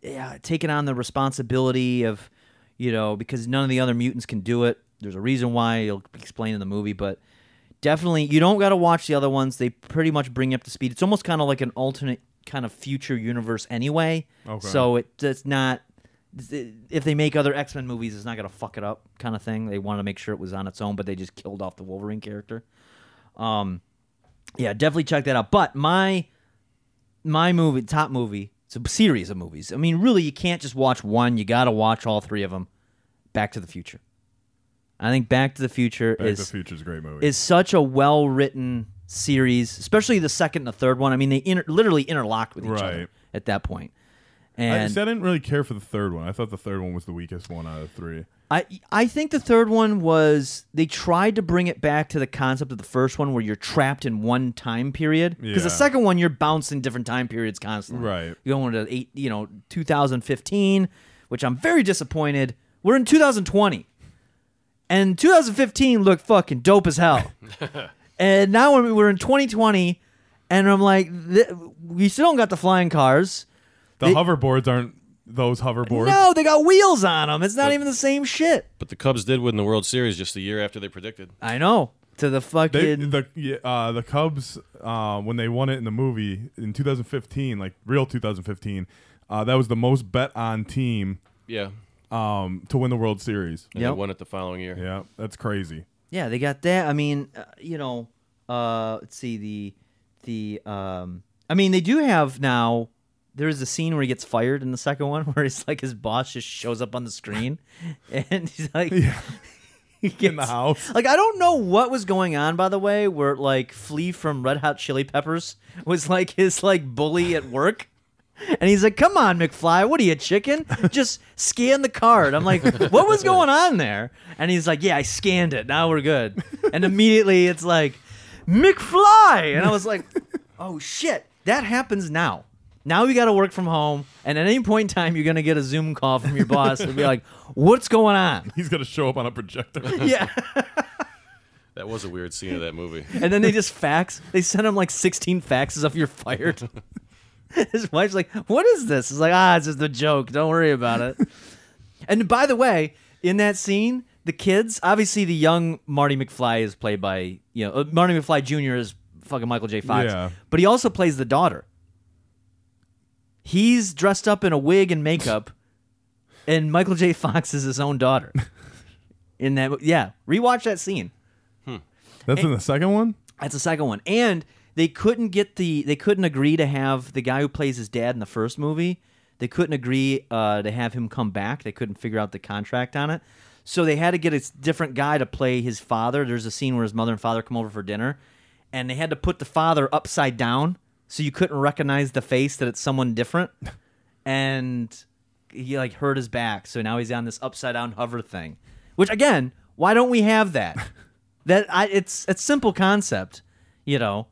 yeah taking on the responsibility of you know because none of the other mutants can do it. There's a reason why he'll explain in the movie, but definitely you don't got to watch the other ones. They pretty much bring you up to speed. It's almost kind of like an alternate kind of future universe anyway. Okay. So it it's not if they make other X Men movies, it's not gonna fuck it up, kind of thing. They wanted to make sure it was on its own, but they just killed off the Wolverine character. Um, yeah, definitely check that out. But my my movie, top movie, it's a series of movies. I mean, really, you can't just watch one. You got to watch all three of them. Back to the Future. I think Back to the Future Back is to the Future's a great movie. is such a well written series, especially the second and the third one. I mean, they inter- literally interlocked with each other at that point. I, And see, I didn't really care for the third one. I thought the third one was the weakest one out of three. I I think the third one was they tried to bring it back to the concept of the first one where you're trapped in one time period because the second one you're bouncing different time periods constantly. Right. You're going to eight, you know, 2015, which I'm very disappointed. We're in 2020, and 2015 looked fucking dope as hell. *laughs* and now we're, we're in 2020, and I'm like, th- we still don't got the flying cars. The They- hoverboards aren't those hoverboards. No, they got wheels on them. It's not even the same shit. But the Cubs did win the World Series just a year after they predicted. I know. To the They, fucking the yeah, uh, the Cubs uh, when they won it in the movie in 2015, like real 2015, uh, that was the most bet on team Yeah. Um, to win the World Series. And Yep. they won it the following year. Yeah, that's crazy. yeah, they got that. I mean, uh, you know, uh, let's see the the um, I mean, they do have now. There's a scene where he gets fired in the second one, *laughs* where it's like his boss just shows up on the screen, *laughs* and he's like, Yeah, *laughs* he gets, in the house. Like I don't know what was going on, by the way, where like Flea from Red Hot Chili Peppers was like his like bully at work. And he's like, "Come on, McFly, what are you, chicken? Just scan the card." I'm like, "What was going on there?" And he's like, "Yeah, I scanned it. Now we're good." And immediately it's like, "McFly," and I was like, "Oh shit, that happens now." Now we got to work from home, and at any point in time, you're gonna get a Zoom call from your boss and be like, "What's going on?" He's gonna show up on a projector. *laughs* Yeah. That was a weird scene of that movie. And then they just fax. They send him like 16 faxes of you're fired. *laughs* *laughs* His wife's like, "What is this?" It's like, "Ah, it's just a joke. Don't worry about it." *laughs* and by the way, in that scene, the kids, obviously, the young Marty McFly is played by you know uh, Marty McFly Jr. is fucking Michael J. Fox, Yeah. but he also plays the daughter. He's dressed up in a wig and makeup, and Michael J. Fox is his own daughter. *laughs* In that, yeah, rewatch that scene. That's in the second one. That's the second one. And they couldn't get the they couldn't agree to have the guy who plays his dad in the first movie. They couldn't agree uh, to have him come back. They couldn't figure out the contract on it. So they had to get a different guy to play his father. There's a scene where his mother and father come over for dinner, and they had to put the father upside down so you couldn't recognize the face that it's someone different. *laughs* and he like hurt his back, so now he's on this upside down hover thing. Which again, why don't we have that? *laughs* that I it's it's simple concept, you know.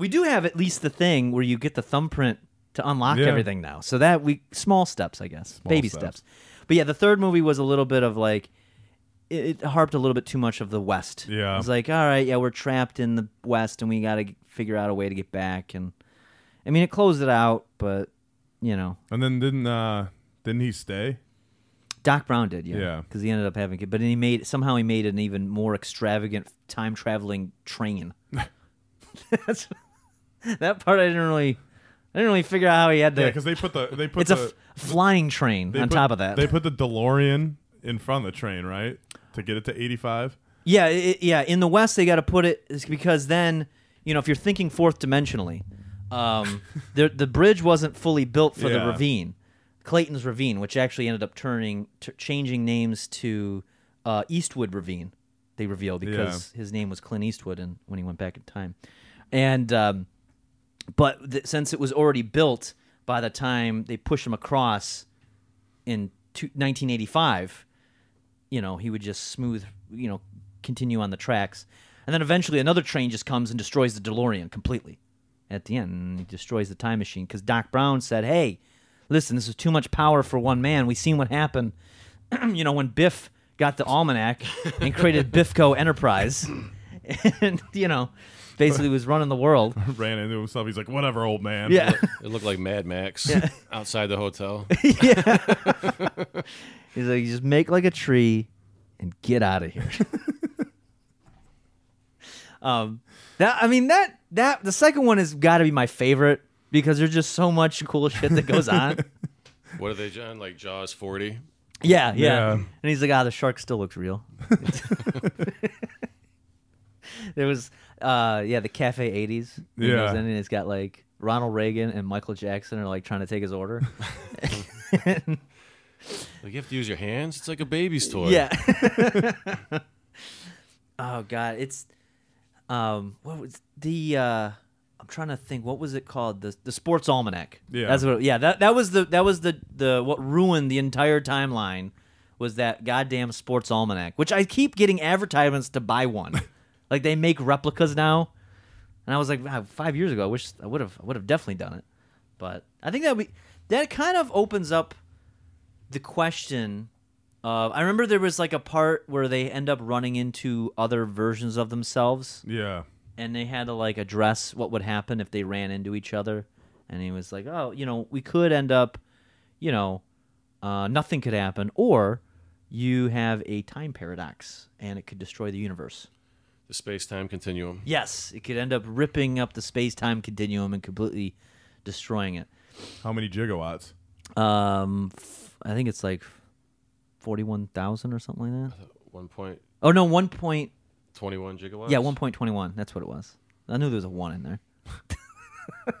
We do have at least the thing where you get the thumbprint to unlock Yeah. everything now. So that we small steps, I guess, baby steps. steps. But yeah, the third movie was a little bit of like it, it harped a little bit too much of the West. Yeah. it was like, all right, yeah, we're trapped in the West, and we got to figure out a way to get back. And I mean, it closed it out, but you know, And then didn't uh didn't he stay? Doc Brown did, yeah, Yeah. because he ended up having it, but then he made somehow he made an even more extravagant time traveling train. *laughs* That's *laughs* that part I didn't really, I didn't really figure out how he had the. Yeah, because they put the they put it's a the f- flying train on put- top of that. They put the DeLorean in front of the train, right? To get it to 85. Yeah, it, yeah. In the West, they got to put it because then you know if you're thinking fourth dimensionally, um, *laughs* the the bridge wasn't fully built for the ravine, Clayton's Ravine, which actually ended up turning t- changing names to uh, Eastwood Ravine. They revealed because his name was Clint Eastwood, and when he went back in time, and um, but th- since it was already built by the time they push him across in two- 1985 you know, he would just smooth, you know, continue on the tracks. And then eventually another train just comes and destroys the DeLorean completely at the end. And he destroys the time machine because Doc Brown said, hey, listen, this is too much power for one man. we seen what happened, *clears throat* you know, when Biff got the almanac and created *laughs* Biffco Enterprise. *laughs* and, you know, basically was running the world. *laughs* Ran into himself. He's like, whatever, old man. Yeah. *laughs* It looked like Mad Max *laughs* outside the hotel. yeah. He's like, just make like a tree and get out of here. um, that I mean that that the second one has got to be my favorite because there's just so much cool shit that goes on. What are they, John? Like Jaws 40? yeah, yeah, Yeah. And he's like, ah, the shark still looks real. there was, uh, yeah, the Cafe 80s. He Yeah. goes in and it's got like Ronald Reagan and Michael Jackson are like trying to take his order. *laughs* *laughs* Like, you have to use your hands? It's like a baby's toy. Yeah. *laughs* oh god, it's um what was the uh I'm trying to think what was it called? The the Sports Almanac. Yeah. That's what yeah, that that was the that was the the what ruined the entire timeline was that goddamn Sports Almanac, which I keep getting advertisements to buy one. Like they make replicas now. And I was like, wow, 5 years ago I wish I would have I would have definitely done it. But I think that we that kind of opens up the question of I remember there was like a part where they end up running into other versions of themselves Yeah. and they had to like address what would happen if they ran into each other and he was like oh you know we could end up you know uh, nothing could happen or you have a time paradox and it could destroy the universe The space time continuum. yes it could end up ripping up the space-time continuum and completely destroying it How many gigawatts? um f- i think it's like 41000 or something like that 1.21 oh no 1 point gigawatts? Yeah, one point twenty one. That's what it was. I knew there was a one in there. *laughs*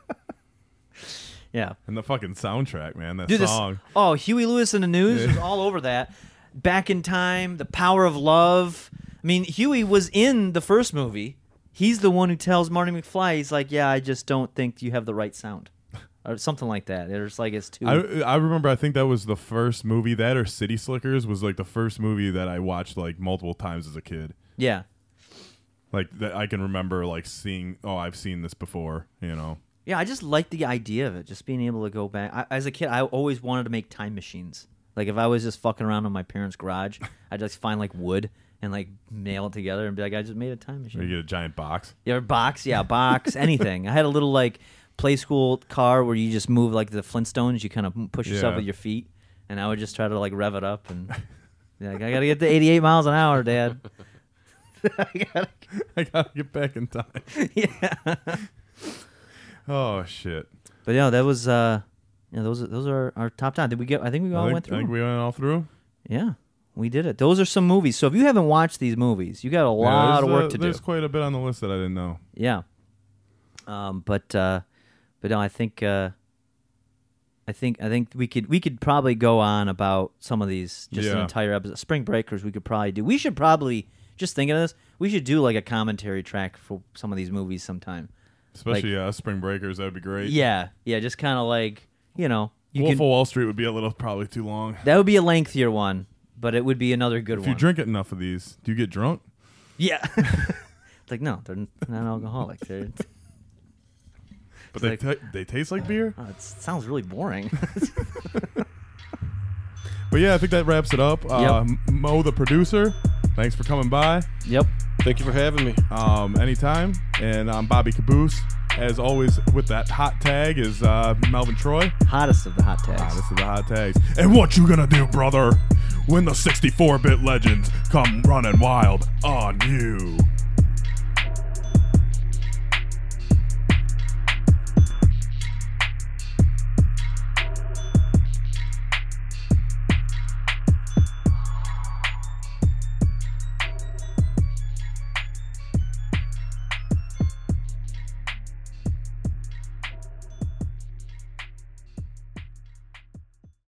yeah, And the fucking soundtrack, man. That dude. This, song. oh, Huey Lewis and the News was all over that. Back in time, the power of love. I mean, Huey was in the first movie. He's the one who tells Marty McFly, he's like, "Yeah, I just don't think you have the right sound," *laughs* or something like that. It's like it's too. I, I remember I think that was the first movie that or City Slickers was like the first movie that I watched like multiple times as a kid. yeah, Like that I can remember like seeing oh I've seen this before, you know. yeah. I just like the idea of it, just being able to go back. I, as a kid, I always wanted to make time machines. Like if I was just fucking around in my parents' garage, *laughs* I'd just find like wood and like nail it together and be like, I just made a time machine. Or you get a giant box. Yeah, or box, yeah, box, *laughs* anything. I had a little like play school car where you just move like the Flintstones. You kind of push yourself Yeah. with your feet, and I would just try to like rev it up and like, I gotta get to 88 miles an hour, Dad. *laughs* I gotta, I gotta get back in time. *laughs* yeah. Oh shit. But yeah, that was uh, yeah, those are, those are our top ten. Did we get? I think we all think, went through. I think we went all through. yeah, we did it. Those are some movies. So if you haven't watched these movies, you got a lot there's, of work uh, to do. There's quite a bit on the list that I didn't know. Yeah. Um, but uh, but no, I think uh, I think I think we could we could probably go on about some of these just an entire episode. Spring Breakers we could probably do. We should probably just thinking of this. We should do like a commentary track for some of these movies sometime. Especially uh, Spring Breakers, that'd be great. Yeah, yeah, just kind of like you know you Wolf can. of Wall Street would be a little probably too long. That would be a lengthier one, but it would be another good one. If one. you drink enough of these, do you get drunk? yeah. *laughs* it's like no, they're not alcoholic. They're, *laughs* But they like- ta they taste like beer. oh, it sounds really boring. *laughs* But yeah, I think that wraps it up. Uh, M- Mo, the producer, thanks for coming by. yep. Thank you for having me. Um, anytime. And I'm Bobby Caboose. As always, with that hot tag is uh, Melvin Troy. Hottest of the hot tags. This is the hot tags. And what you gonna do, brother, when the 64-bit legends come running wild on you?